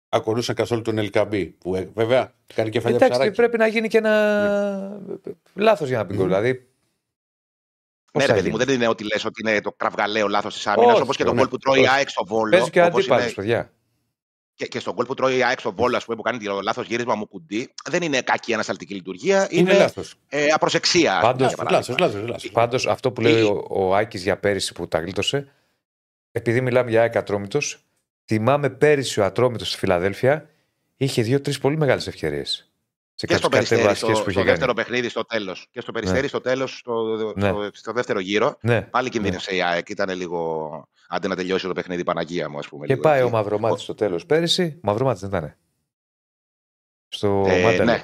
ακολούθησαν καθόλου τον Ελκαμπή. Που ε, βέβαια κάνει κεφαλιά
Εντάξει,
ψαράκι.
πρέπει να γίνει και ένα λάθος για να πει γκολ.
Μμμ.
Δηλαδή.
Ναι,
πώς
ρε
θα
παιδί μου,
γίνει.
δεν είναι ότι λες ότι είναι το κραυγαλαίο λάθος της άμυνας,
Όχι,
όπως και το
ναι,
γκολ που τρώει η
όχι.
ΑΕΚ στο Βόλο.
Παίζει και
όπως
αντίπαλος,
είναι-
παιδιά.
Και, και στον γκολ που τρώει η ΑΕΚ στο Βόλο, ας πούμε, που κάνει το λάθος γύρισμα μου κουντί, δεν είναι κακή ανασταλτική λειτουργία,
Είναι
είναι,
λάθος.
ε, απροσεξία.
Πάντως,
για παράδειγμα.
Λάθος, λάθος. λάθος.
Πάντως αυτό που λέει
Ή-
ο, ο Άκης για πέρυσι που τα γλίτωσε, επειδή μιλάμε για ΑΕΚ Ατρόμητος, θυμάμαι πέρυσι ο Ατρόμητος στη Φιλαδέλφια είχε δύο-τρεις πολύ μεγάλες ευκαιρίες. Σε
Και στο
κάποιε
περιστέρι,
κατεβασιέ
στο,
που
στο
είχε
δεύτερο
κάνει.
παιχνίδι στο τέλος. Και στο περιστέρι στο τέλος, στο,
Ναι.
στο, στο δεύτερο γύρο,
Ναι.
πάλι κινδύνευσε η ΑΕΚ. Ήταν λίγο. Άντε να τελειώσει το παιχνίδι Παναγία μου, ας πούμε.
Και
λίγο
πάει
εκεί.
ο Μαυρομάτης στο τέλος πέρυσι. Μαυρομάτης δεν ήταν. Στο
Ε, ναι,
Μάνταλο.
ναι,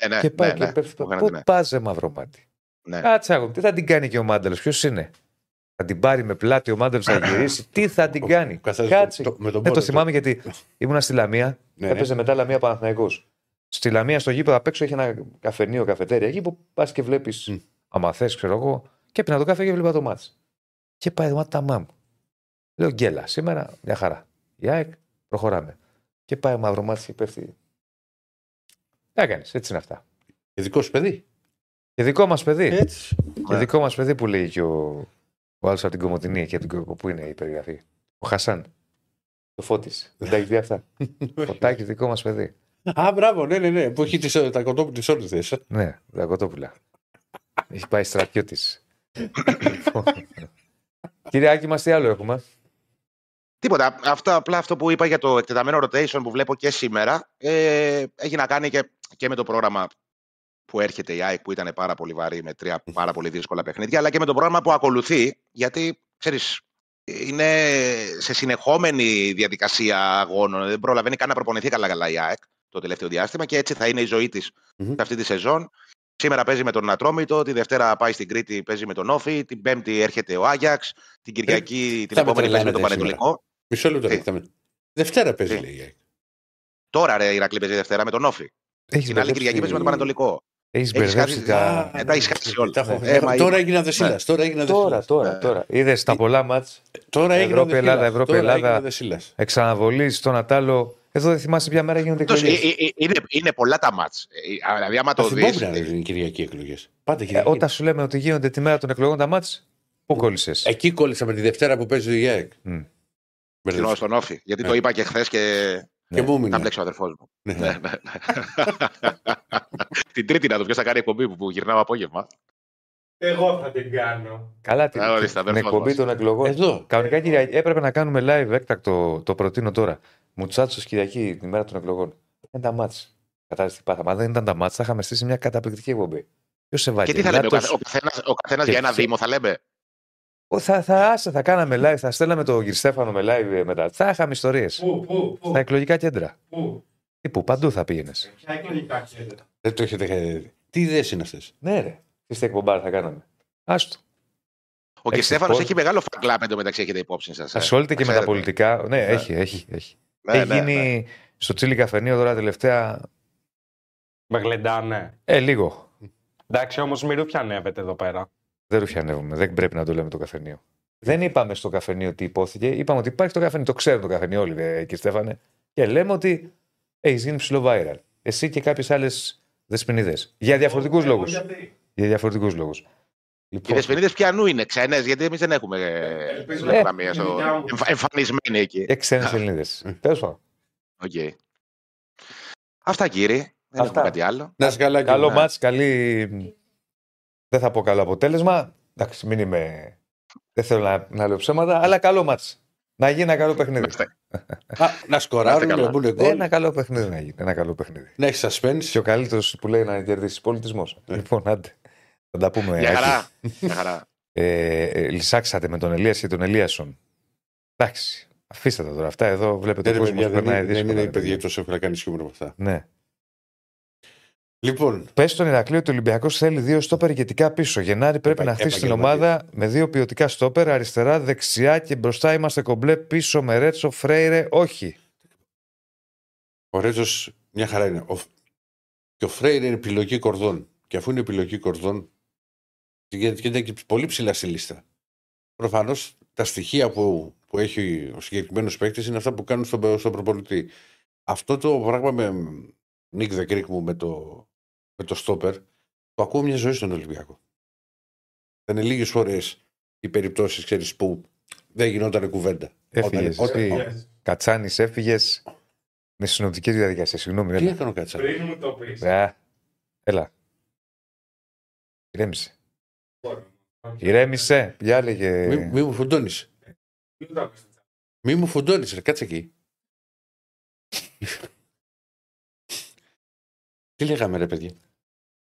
ναι, ναι.
Και πάει
ναι,
και
ναι.
πέφτει.
Μου φαίνεται,
Πού
ναι.
πα, Μαυρομάτη.
Ναι.
Κάτσε άγω. Τι θα την κάνει και ο Μάνταλο. Ποιος είναι; Θα την πάρει με πλάτη ο Μάνταλο, θα γυρίσει. Τι θα την κάνει;
Καθώς
Κάτσε.
το- με τον
Ναι, το
πόνο,
θυμάμαι γιατί ήμουνα στη Λαμία.
Ναι, ναι.
Έπαιζε μετά Λαμία Παναθηναϊκός. Στη Λαμία στο γήπεδο απ' έξω έχει ένα καφενείο, καφετέρια εκεί που πας και βλέπεις,
Μμ.
άμα θες, ξέρω εγώ, και πίνα το καφέ και βλέπα το μάτς. Και πάει το μάτι τα μάμ. Λέω γκέλα, σήμερα μια χαρά. Η ΑΕΚ, προχωράμε. Και πάει ο μαύρος μάτι και πέφτει. Τι έκανες, έτσι είναι αυτά.
Και δικό σου παιδί.
Και δικό μας παιδί.
Έτσι.
Και δικό μας παιδί που λέει και ο, ο άλλος από την Κομωτινή και από την Κο- Πού είναι η περιγραφή. Ο Χασάν. Το φώτη. Δεν τα έχεις δει αυτά; Φωτάκι δικό μας παιδί.
Α, μπράβο, ναι, ναι, ναι. Που έχει τις, τα κοτόπουλε τις όρθε.
Ναι, τα κοτόπουλα. Έχει πάει στρατιώτης. Κύριε Άκη, μας τι άλλο έχουμε.
Τίποτα. Αυτό, απλά αυτό που είπα για το εκτεταμένο rotation που βλέπω και σήμερα ε, έχει να κάνει και, και με το πρόγραμμα που έρχεται η ΑΕΚ που ήταν πάρα πολύ βαρύ με τρία πάρα πολύ δύσκολα παιχνίδια, αλλά και με το πρόγραμμα που ακολουθεί, γιατί ξέρεις, είναι σε συνεχόμενη διαδικασία αγώνων. Δεν προλαβαίνει καν να προπονηθεί καλά-καλά η ΑΕΚ το τελευταίο διάστημα και έτσι θα είναι η ζωή της
Μμμ.
σε αυτή τη σεζόν. Σήμερα παίζει με τον Ατρόμητο, τη Δευτέρα πάει στην Κρήτη, παίζει με τον Όφη, την Πέμπτη έρχεται ο Άγιαξ, την Κυριακή την
θα με
επόμενη παίζει με τον
τρελάνετε σήμερα.
Πανετολικό.
Μισό λεπτό.
Τι;
κοιτάμε. Δευτέρα παίζει,
Τι;
λέει. η ΑΕΚ.
Τώρα ρε Ηρακλή παίζει Δευτέρα με τον Όφη.
Έχεις
Την άλλη Κυριακή παίζει με τον Πανετολικό.
Έχεις
Έχεις
μπερδέψει
χάσει-
τα...
Α,
Ε, τα έχεις χάσει όλα.
τα έχω-
Ε, μα
Τώρα
είναι-
έγιναν δεσίλα. Τώρα έγιναν
Τώρα,
δεσίλας.
τώρα,
Ναι.
τώρα. Είδες τα πολλά μάτς;
Τώρα έγιναν
Ευρώπη,
δεσίλας.
Ελλάδα, Ευρώπη,
Τώρα
Ελλάδα.
έγιναν δεσίλας.
εξαναβολής στον Ατάλο. Εδώ δεν θυμάσαι ποια μέρα γίνονται
Τόσο,
εκλογές.
ε, ε, είναι, είναι πολλά τα μάτς. Ε, Δηλαδή, άμα
Θα
το δεις...
θυμόμουν να είναι Κυριακή εκλογές. Πάντα
Ε,
Κυριακή.
όταν σου λέμε ότι γίνονται τη μέρα των εκλογών τα μάτς, πού κόλλησες;
Εκεί κόλλησα με τη Δευτέρα που παίζει η ΑΕΚ.
Μμ.
Μπερδεύτηκα.
στον Όφη. Γιατί
Ναι.
το είπα και χθες και
Και μου
θα
έμεινε.
μπλέξει ο αδερφός μου.
Ναι.
Ναι, ναι, ναι. Την Τρίτη να το ποιος θα κάνει εκπομπή που, που γυρνάω απόγευμα.
Εγώ θα την κάνω.
Καλά, την,
Α, ορίστε,
την
αδερφός
εκπομπή
μας.
των εκλογών.
Εδώ.
Κανονικά Κυριακή έπρεπε να κάνουμε live έκτακτο, το προτείνω τώρα. Μουτσάτσο Κυριακή, τη μέρα των εκλογών. Δεν τα μάτς. Κατάλαβες τι πάθαμε. Αν δεν ήταν τα μάτς, θα είχαμε στήσει μια καταπληκτική εκπομπή. Ποιος σε βάζει.
Και τι θα λέμε, ο, καθ- ο καθένας, ο καθένας
Και
για ένα
ποιο-
δήμο θα λέμε;
Θα, θα, άσε, θα κάναμε live, θα στέλναμε τον κύριο Στέφανο με live ε, μετά. Θα είχαμε ιστορίες.
Πού, πού, πού,
Στα εκλογικά κέντρα.
πού;
Τι που, παντού θα πήγαινες.
Ποια εκλογικά κέντρα;
Δεν το έχετε. Τι ιδέες είναι αυτές;
Ναι, ρε. Τι στην εκπομπάρ θα κάναμε. Άστο.
Ο
Έχεις
Κριστέφανος
πόλ.
έχει μεγάλο φαγκλάπ εντωμεταξύ, έχετε υπόψη σας. ε.
Ασχολείται και με τα
ξέρετε.
πολιτικά. Ναι, έχει, έχει. έχει.
Ναι,
έχει
ναι,
γίνει
ναι.
στο τσίλι καφενείο τώρα τελευταία.
Με γλεντάνε.
Ε, λίγο.
Εντάξει, όμως μην ρουφιανεύετε εδώ πέρα.
Δεν ρουφιανεύουμε. Δεν πρέπει να το λέμε το καφενείο. Δεν είπαμε στο καφενείο τι υπόθηκε. Είπαμε ότι υπάρχει το καφενείο. Το ξέρουν το καφενείο όλοι, ε, κύριε Στέφανε. Και λέμε ότι έχεις γίνει ψηλό viral. Εσύ και κάποιες άλλες δεσποινίδες. Για διαφορετικούς λόγους. Για διαφορετικούς λόγους.
Οι
Λοιπόν,
δεσποινίδες πιανού είναι, ξένες, γιατί εμείς δεν έχουμε ε,
Ελπίζω
στην
να-
Λαμία,
η
στο-
δικιά μου.
εμφα- εμφανισμένοι εκεί.
και ξένες Ελληνίδες. Τέλος πάντων.
Οκ. Αυτά κύριε. Δεν
Αυτά.
έχουμε κάτι άλλο.
Να είσαι καλά,
Καλό
κύριε.
ματς, καλή. Δεν θα πω καλό αποτέλεσμα. Εντάξει, μην είμαι. Δεν θέλω να, να λέω ψέματα, αλλά καλό ματς. Να γίνει ένα καλό παιχνίδι.
Είμαστε-
Α, να σκοράρουν,
καλά.
να μπουν γκολ.
Ένα καλό παιχνίδι να γίνει. Ένα καλό παιχνίδι.
Να έχεις suspense.
Και ο καλύτερος που λέει να κερδίσει ο πολιτισμός. Λοιπόν, άντε. Θα τα πούμε.
Μια
Άκη.
χαρά. Μια χαρά.
Ε, ε, λυσάξατε με τον Ελίας και τον Ελίασον. Εντάξει. Αφήστε τα τώρα. Αυτά εδώ βλέπετε
Δεν,
ο
ρε,
κόσμος
παιδιά, δεν,
περνάει
είναι- δεν
δύσκολα.
είναι οι παιδιά τόσο εύκολα κάνεις σχήμενο από αυτά.
Ναι.
Λοιπόν,
Πες στον Ηρακλείο ότι ο Ολυμπιακός θέλει δύο στόπερ ηγετικά πίσω. Γενάρη πρέπει να χτίσει την
επαγγελματίες.
ομάδα με δύο ποιοτικά στόπερ, αριστερά, δεξιά και μπροστά είμαστε κομπλέ πίσω με Ρέτσο, Φρέιρε, όχι.
ο Ρέτζο μια χαρά είναι. Ο, και ο Φρέιρ είναι επιλογή κορδών. Και αφού είναι επιλογή κορδών, γιατί και είναι και πολύ ψηλά στη λίστα. Προφανώς τα στοιχεία που, που έχει ο συγκεκριμένος παίκτης είναι αυτά που κάνουν στον, στον προπολιτή. Αυτό το πράγμα με Νίκ Δεκρίκ μου με το, με το στόπερ, το ακούω μια ζωή στον Ολυμπιακό. Ήταν λίγες φορέ οι περιπτώσεις, ξέρεις, που δεν γινόταν κουβέντα.
Έφυγες.
Όταν- όταν-
Κατσάνης, έφυγες με συνοπτική διαδικασία. Συγγνώμη,
Τι
έλα.
έκανε ο Κατσά.
Πριν μου το πεις.
Α, έλα. Ηρέμησε. Ηρέμησε. Για έλεγε.
Μη, μη μου φουντώνεις. Μη μου φουντώνεις, ρε, κάτσε εκεί. Τι λέγαμε, ρε παιδιά;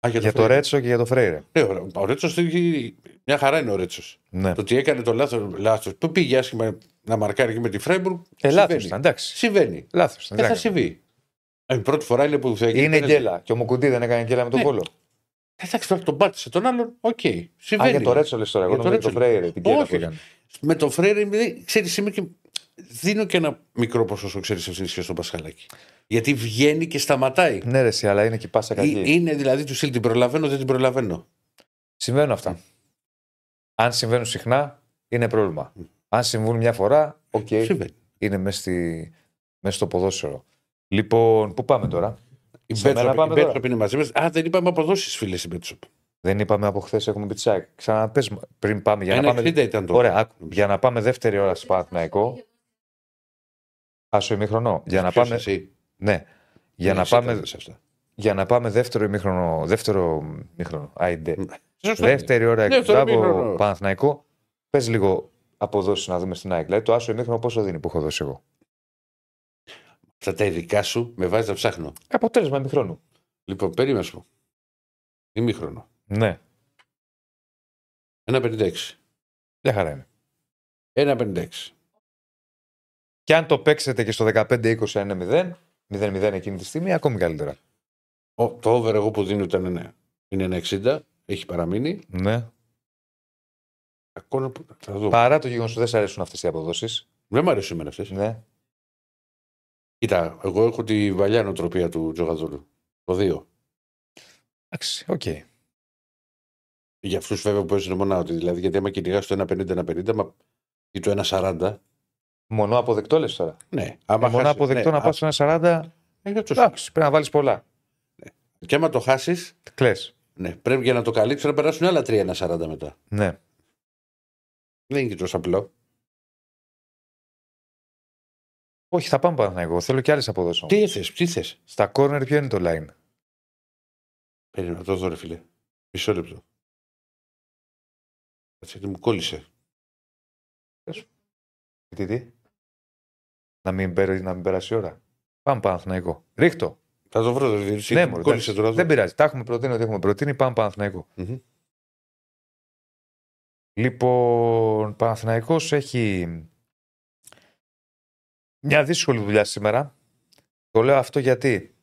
Α,
Για το
Φρέιρε.
Ρέτσο και για το Φρέιρε.
Ναι, ο, ο Ρέτσος μια χαρά είναι ο Ρέτσος.
Ναι.
Το ότι έκανε το λάθος, λάθος, το πήγε άσχημα να μαρκάρει και με τη Φράιμπουργκ.
Ε, λάθος
συμβαίνει.
ήταν, εντάξει.
Συμβαίνει.
Λάθος.
Δεν θα συμβεί. Ε, η πρώτη φορά είναι που θα
Είναι γκέλα. Και ο Μουκουντή δεν έκανε γκέλα με τον
Ναι.
Βόλο.
Εντάξει, τώρα τον πάτησε τον άλλον. Οκ.
Α,
Συμβαίνει.
για το Ρέτσο λες τώρα. Εγώ
Για το
νόμιζα το
Ρέτσο.
Φρέιρε. Την γκέλα
Όχι.
που έκανε.
Με το Φρέιρε, ξέρεις, είμαι και. Δίνω και ένα μικρό ποσοστό, ξέρεις, ευθύνη και στον Πασχαλάκη. Γιατί βγαίνει και σταματάει.
Ναι, ρε, εσύ, αλλά είναι και η πάσα κακή.
Ε, Είναι δηλαδή του στυλ την προλαβαίνω, δεν την προλαβαίνω.
Συμβαίνουν αυτά. Αν συμβαίνουν συχνά, είναι πρόβλημα. Αν συμβούν μια φορά, οκ,
Συμβαίνει.
είναι μέσα, στη, μέσα στο ποδόσφαιρο. Λοιπόν, πού πάμε τώρα;
Η
Σε μένα
Μπέτσοπ
πάμε
η
τώρα;
Μπέτσοπ είναι μαζί μας. Α, δεν είπαμε αποδόσεις, φίλες, η Μπέτσοπ.
Δεν είπαμε από χθες έχουμε πει τσάκ. Ξαναπες πριν πάμε. Για να
Ένα
πάμε...
60 ήταν το.
Ωραία, άκου. για να πάμε δεύτερη ώρα στο Παναθηναϊκό. Άσο ημίχρονο. Για να
Ποιος
πάμε.
εσύ;
Ναι. Για
Ναι,
να,
εσύ
πάμε,
τα λες αυτά.
για να πάμε δεύτερο ημίχρονο. Δεύτερο ημίχρονο. Άιντε.
Σωστό είναι.
Δεύτερη ώρα
Δεύτερο
εκ
ημίχρονο.
Παναθηναϊκό. Πες λίγο αποδόσεις να δούμε στην ΑΕΚ. Δηλαδή το άσο ημίχρονο πόσο δίνει που έχω δώσει εγώ.
Αυτά τα ειδικά σου με βάζει να ψάχνω.
Αποτέλεσμα ημίχρονου.
Λοιπόν, περίμενε μου. Ημίχρονο.
Ναι,
1,56.
μια χαρά είναι.
1,56.
Και αν το παίξετε και στο 15-20 είναι 0, 0-0 εκείνη τη στιγμή, ακόμη καλύτερα.
Ο, το over εγώ που δίνω ήταν ναι. Είναι 1,60. Έχει παραμείνει.
Ναι.
Ακόμα που. Θα δω.
Παρά το γεγονός ότι δεν σ' αρέσουν αυτές οι αποδόσεις.
Δεν μου αρέσουν εμένα αυτές.
Ναι.
Κοίτα, εγώ έχω την παλιά νοοτροπία του Τζογαδούρου. Το 2.
Εντάξει, οκ.
Για αυτούς βέβαια που παίζουν μόνο ότι δηλαδή γιατί άμα κυνηγάς το 1,50-1,50 μα... ή το 1,40.
Μονό αποδεκτό λες τώρα.
Ναι, άμα
Μονό
χάσεις-
αποδεκτό
ναι,
να πας στο 1,40.
α, για το
Εντάξει, πρέπει να βάλεις πολλά.
Και άμα το χάσει,
Κλες.
ναι, πρέπει για να το καλύψεις να περάσουν άλλα 3-1,40 μετά.
Ναι.
Δεν είναι και τόσο απλό.
Όχι, θα πάμε πάνω εγώ. Θέλω και άλλες αποδόσει.
Τι θες, τι θες;
Στα corner ποιο είναι το line;
Περίμενα να το δω, ρε φίλε. Μισό λεπτό. Κάτσε, γιατί μου κόλλησε.
Τι, τι. Να μην, πέρει- να μην περάσει η ώρα. Πάμε Παναθηναϊκό. Ρίχτω.
Θα το βρω, ρε φίλε.
Ναι,
μου
μωρέ,
κόλλησε
εντάξει.
τώρα.
Δεν πειράζει. Τα έχουμε προτείνει ότι έχουμε προτείνει. Πάμε Παναθηναϊκό.
Μμμ.
Λοιπόν, Παναθηναϊκός έχει μια δύσκολη δουλειά σήμερα. Το λέω αυτό γιατί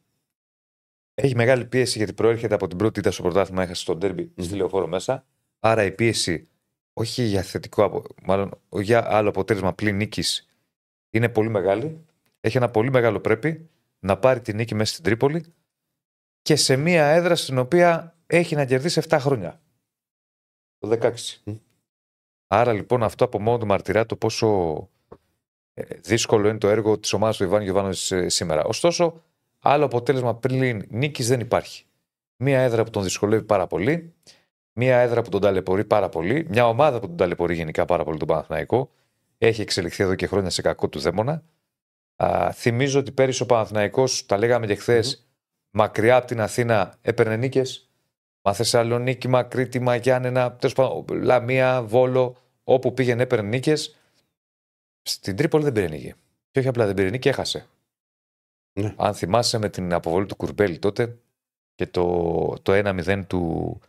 έχει μεγάλη πίεση γιατί προέρχεται από την πρώτη ήττα στο πρωτάθλημα, έχασε στον τέρμπι στη λεωφόρο μέσα. Άρα η πίεση, όχι για θετικό, απο- μάλλον για άλλο αποτέλεσμα πλην νίκης, είναι πολύ μεγάλη. Έχει ένα πολύ μεγάλο πρέπει να πάρει τη νίκη μέσα στην Τρίπολη και σε μια έδρα στην οποία έχει να κερδίσει 7 χρόνια. Το 16.
Μμ.
Άρα λοιπόν αυτό από μόνο του μαρτυρά το πόσο ε, δύσκολο είναι το έργο της ομάδας του Ιβάν Γιωβάνο σήμερα. Ωστόσο, άλλο αποτέλεσμα πριν νίκης δεν υπάρχει. Μία έδρα που τον δυσκολεύει πάρα πολύ, μία έδρα που τον ταλαιπωρεί πάρα πολύ, μια ομάδα που τον ταλαιπωρεί γενικά πάρα πολύ τον Παναθηναϊκό. Έχει εξελιχθεί εδώ και χρόνια σε κακό του δαίμονα. Α, θυμίζω ότι πέρυσι ο Παναθηναϊκός, τα λέγαμε και χθες, μακριά από την Αθήνα έπαιρνε νίκες. Μα Θεσσαλονίκη, μα Κρήτη, μα Γιάννενα, τέλος πάντων, Λαμία, Βόλο, όπου πήγαινε έπαιρνε νίκες. Στην Τρίπολη δεν πήρε νίκη. Και όχι απλά δεν πήρε νίκη, έχασε.
Ναι.
Αν θυμάσαι με την αποβολή του Κουρμπέλη τότε και το, το 1-0 του,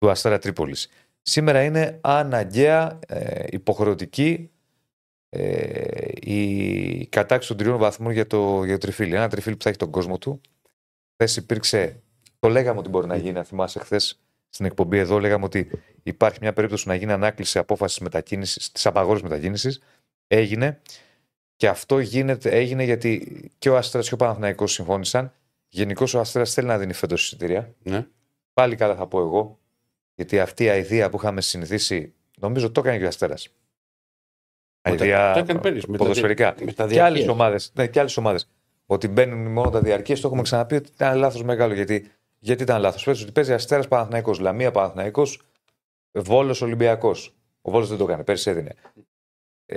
του Αστέρα Τρίπολης. Σήμερα είναι αναγκαία, ε, υποχρεωτική ε, η κατάξυση των τριών βαθμών για το, για το τριφύλι. Ένα τριφύλι που θα έχει τον κόσμο του. Χθες υπήρξε, το λέγαμε ότι μπορεί να γίνει, αν θυμάσαι χθες στην εκπομπή εδώ, λέγαμε ότι υπάρχει μια περίπτωση να γίνει ανάκληση απόφασης μετακίνησης, της απαγόρευσης μετακίνησης. Έγινε. Και αυτό γίνεται, έγινε γιατί και ο Αστέρας και ο Παναθηναϊκός συμφώνησαν. Γενικώς ο Αστέρας θέλει να δίνει φέτος εισιτήρια.
Ναι.
Πάλι καλά θα πω εγώ. Γιατί αυτή η αηδία που είχαμε συνηθίσει, νομίζω το έκανε και ο Αστέρας.
Τα-
Αηδία
τα έκανε πέρυσι, με τα
ποδοσφαιρικά.
δια- με τα
Και άλλες
διαρκείας.
ομάδες. Ναι, και άλλες ομάδες. Ότι μπαίνουν μόνο τα διαρκεία, το έχουμε ξαναπεί ότι ήταν λάθος μεγάλο. Γιατί, γιατί ήταν λάθος. Πες ότι παίζει Αστέρας Παναθναϊκό, Λαμία Παναθναϊκό, Βόλος Ολυμπιακός. Ο Βόλος δεν το έκανε, πέρσι έδινε. Ε,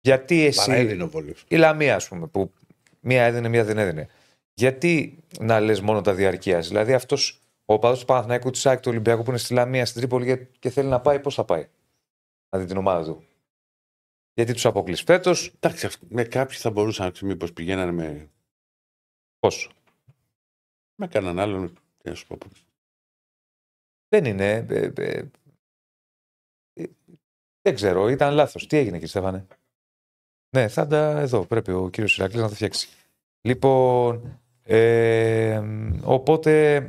γιατί εσύ.
Παραέδινε ο Βόλιος.
Η Λαμία, ας πούμε, που μία έδινε, μία δεν έδινε. Γιατί να λες μόνο τα διαρκείας; Δηλαδή αυτός ο παδός του Παναθηναϊκού της ΑΕΚ του Ολυμπιακού που είναι στη Λαμία, στην Τρίπολη και- και θέλει να πάει, πώς θα πάει. Να δει την ομάδα του; Γιατί τους αποκλείσει. Φέτος,
Εντάξει, αυ- με κάποιοι θα μπορούσαν να μήπως πηγαίνανε με,
πώ.
με κανέναν άλλον. Τι να σου πω.
Δεν είναι. ε, ε, ε, δεν ξέρω, ήταν λάθος. Τι έγινε, κύριε Στέφανε; Ναι, θα τα εδώ. Πρέπει ο κύριος Ηρακλής να το φτιάξει. Λοιπόν, ε, οπότε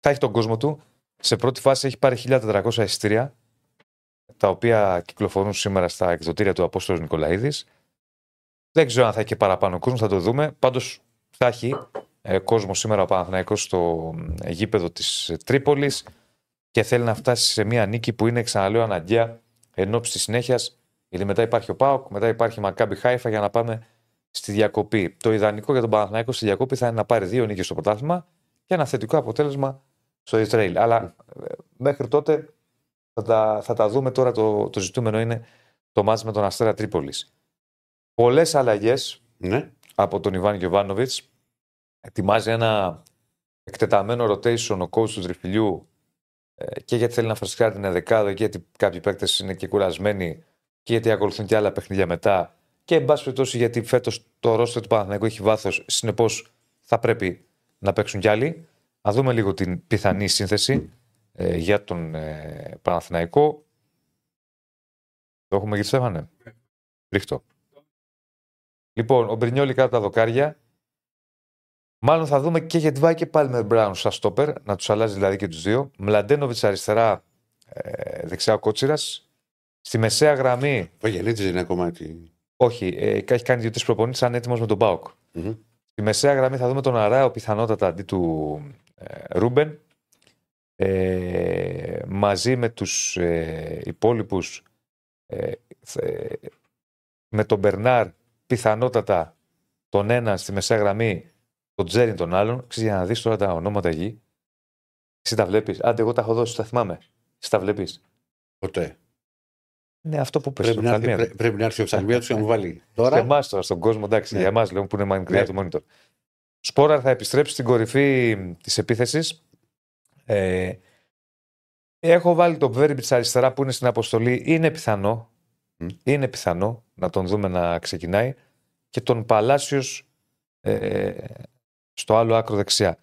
θα έχει τον κόσμο του. Σε πρώτη φάση έχει πάρει 1400 εισιτήρια, τα οποία κυκλοφορούν σήμερα στα εκδοτήρια του Απόστολου Νικολαίδης. Δεν ξέρω αν θα έχει και παραπάνω κόσμο, θα το δούμε. Πάντως θα έχει ε, κόσμο σήμερα ο Παναθηναϊκός στο ε, γήπεδο της Τρίπολης και θέλει να φτάσει σε μια νίκη που είναι, ξαναλέω, αναγκαία εν ώψη της συνέχειας. Γιατί μετά υπάρχει ο Πάοκ, μετά υπάρχει η Μακάμπι Χάιφα για να πάμε στη διακοπή. Το ιδανικό για τον Παναθηναϊκό στη διακοπή θα είναι να πάρει δύο νίκες στο πρωτάθλημα και ένα θετικό αποτέλεσμα στο Ισραήλ. Αλλά ε, μέχρι τότε θα τα, θα τα δούμε τώρα. Το, το ζητούμενο είναι το μάτς με τον Αστέρα Τρίπολης. Πολλές αλλαγές
Ναι.
από τον Ιβάν Γιοβάνοβιτ. Ετοιμάζει ένα εκτεταμένο rotation ο coach του τριφυλιού ε, και γιατί θέλει να φρεσκάρει την δεκάδα και γιατί κάποιοι παίκτες είναι και κουρασμένοι και γιατί ακολουθούν και άλλα παιχνίδια μετά. Και εν πάση περιπτώσει γιατί φέτος το ρόστο του Παναθηναϊκού έχει βάθος, συνεπώς θα πρέπει να παίξουν κι άλλοι. Να δούμε λίγο την πιθανή σύνθεση ε, για τον ε, Παναθηναϊκό. Το έχουμε κύριε Στέφανε. Ρίχτω. Λοιπόν, ο Μπρινιόλη κάτω τα δοκάρια. Μάλλον θα δούμε και Γετβάη και Πάλμερ Μπράουν σαν στόπερ, να τους αλλάζει δηλαδή και τους δύο. Μλαντένοβιτς αριστερά, ε, δεξιά ο Κότσιρας. Στη μεσαία γραμμή,
Ο Γεννήτη είναι ακόμα. τη-
όχι, ε, έχει κάνει δύο-τρεις προπονήσεις, αν έτοιμος με τον Μπάουκ.
Μμμ.
Στη μεσαία γραμμή θα δούμε τον Αράο πιθανότατα αντί του ε, Ρούμπεν. Ε, μαζί με τους ε, υπόλοιπους ε, θε- με τον Μπερνάρ πιθανότατα τον ένα στη μεσαία γραμμή τον Τζέριν τον άλλον. Ξέρεις, για να δεις τώρα τα ονόματα εκεί. Εσύ τα βλέπεις. Άντε εγώ τα έχω δώσει, τα θυμάμαι. Εσύ τα βλέπεις.
Ποτέ.
Ναι, αυτό που πες.
Πρέπει
στο
να, έρθει,
Καλμία.
πρέ- πρέπει να έρθει ο ψαλμία του και να μου βάλει.
Σε
Τώρα;
εμάς τώρα, στον κόσμο, εντάξει,
Ναι.
για εμάς λέμε που είναι μακριά
Ναι.
το monitor. Σπόραρ θα επιστρέψει στην κορυφή της επίθεσης. Ε, έχω βάλει τον Βέρμπιτ αριστερά που είναι στην αποστολή. Είναι πιθανό,
Μμ.
είναι πιθανό να τον δούμε να ξεκινάει και τον Παλάσιος ε, στο άλλο άκρο δεξιά.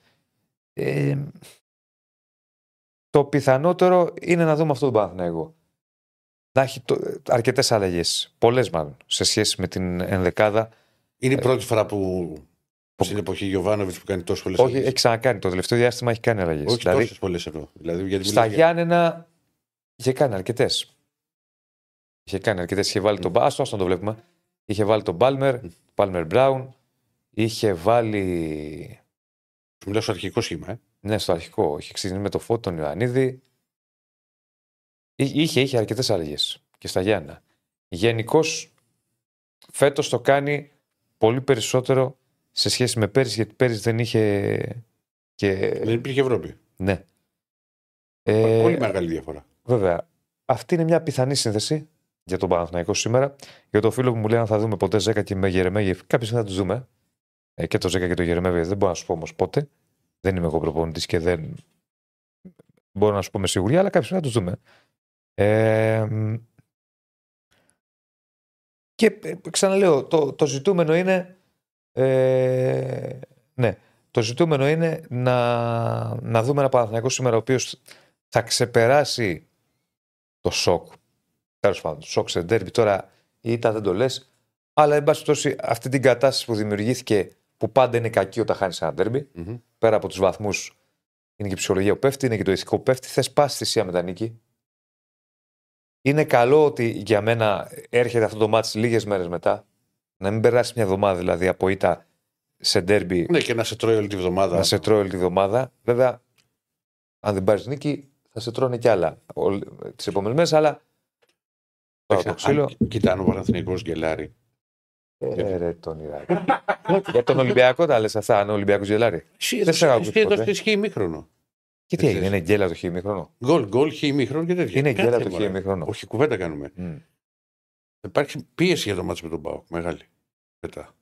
Ε, το πιθανότερο είναι να δούμε αυτό τον Παναθηναϊκό. Να έχει αρκετές αλλαγές. Πολλές μάλλον σε σχέση με την ενδεκάδα.
Είναι η πρώτη φορά που. Στην εποχή Γιωβάνοβιτς που κάνει τόσο πολλές
Όχι, έχει ξανακάνει. Το τελευταίο διάστημα έχει κάνει αλλαγές.
Όχι
Δηλαδή,
τόσες πολλές εννοώ. Δηλαδή, γιατί
στα
μιλάμε για-
Γιάννενα είχε κάνει αρκετές. Είχε κάνει αρκετές. Είχε βάλει τον. Άστο, άστο να το βλέπουμε. Είχε βάλει τον Πάλμερ, Πάλμερ Μπράουν. Είχε βάλει.
Μιλάω στο αρχικό σχήμα. Ε.
Ναι, στο αρχικό. Είχε ξεκινήσει με το Φώτο τον Ιωαννίδη. Εί- Είχε, είχε αρκετές αλλαγές και στα Γιάννα. Γενικώς φέτος το κάνει πολύ περισσότερο σε σχέση με πέρυσι, γιατί πέρυσι δεν είχε. Και...
Δεν υπήρχε Ευρώπη.
Ναι. Ε,
Πολύ μεγάλη διαφορά.
Βέβαια, αυτή είναι μια πιθανή σύνθεση για τον Παναθηναϊκό σήμερα. Για το φίλο που μου λέει αν θα δούμε ποτέ Ζέκα και με Γερεμέγεφ, κάποιες θα τους δούμε. Ε, και το Ζέκα και το Γερεμέγεφ δεν μπορώ να σου πω όμως πότε. Δεν είμαι εγώ προπονητής και δεν μπορώ να σου πω με σιγουριά, αλλά κάποιες θα τους δούμε. Ε, μ, και ε, ξαναλέω, το, το ζητούμενο είναι. Ε, ναι, το ζητούμενο είναι να, να δούμε ένα Παναθηναϊκό σήμερα ο οποίος θα ξεπεράσει το σοκ. Τέλος πάντων, το σοκ σε ντέρμπι. Τώρα η ήττα δεν το λες. Αλλά εν πάση περιπτώσει αυτή την κατάσταση που δημιουργήθηκε που πάντα είναι κακή όταν χάνεις ένα ντέρμπι,
Μμμ.
πέρα από τους βαθμούς, είναι και η ψυχολογία που πέφτει, είναι και το ηθικό που πέφτει. Θες πάση θυσία με τα νίκη. Είναι καλό ότι για μένα έρχεται αυτό το μάτι λίγες μέρες μετά. Να μην περάσει μια εβδομάδα δηλαδή από ήττα σε ντέρμπι
Ναι, και να σε τρώει όλη τη βδομάδα.
να σε τρώει όλη τη βδομάδα. Βέβαια, αν δεν πάρεις νίκη, θα σε τρώνε κι άλλα τις επόμενες μέρες. Αλλά. Τώρα το ξύλο.
Αν Κοιτάνε ο Παναθηναϊκός γκελάρι.
Ε, ρε, τον Ιράκη. Για τον Ολυμπιακό τα λες αυτά, αν ο Ολυμπιακός γελάρει. Δεν σε έχω ακούσει
Εσύ
ποτέ.
έδωσε χ ημίχρονο.
Και τι
Δεν
έγινε, είναι γκέλα το χ ημίχρονο.
Γκολ, γκολ, χ ημίχρονο και τέτοια.
Είναι
Κάτσε,
γκέλα το χ
μωρέ.
ημίχρονο.
Όχι, κουβέντα κάνουμε.
Μμ.
Υπάρχει πίεση για το μάτσο με τον Πάοκ. Μεγάλη. Μετά.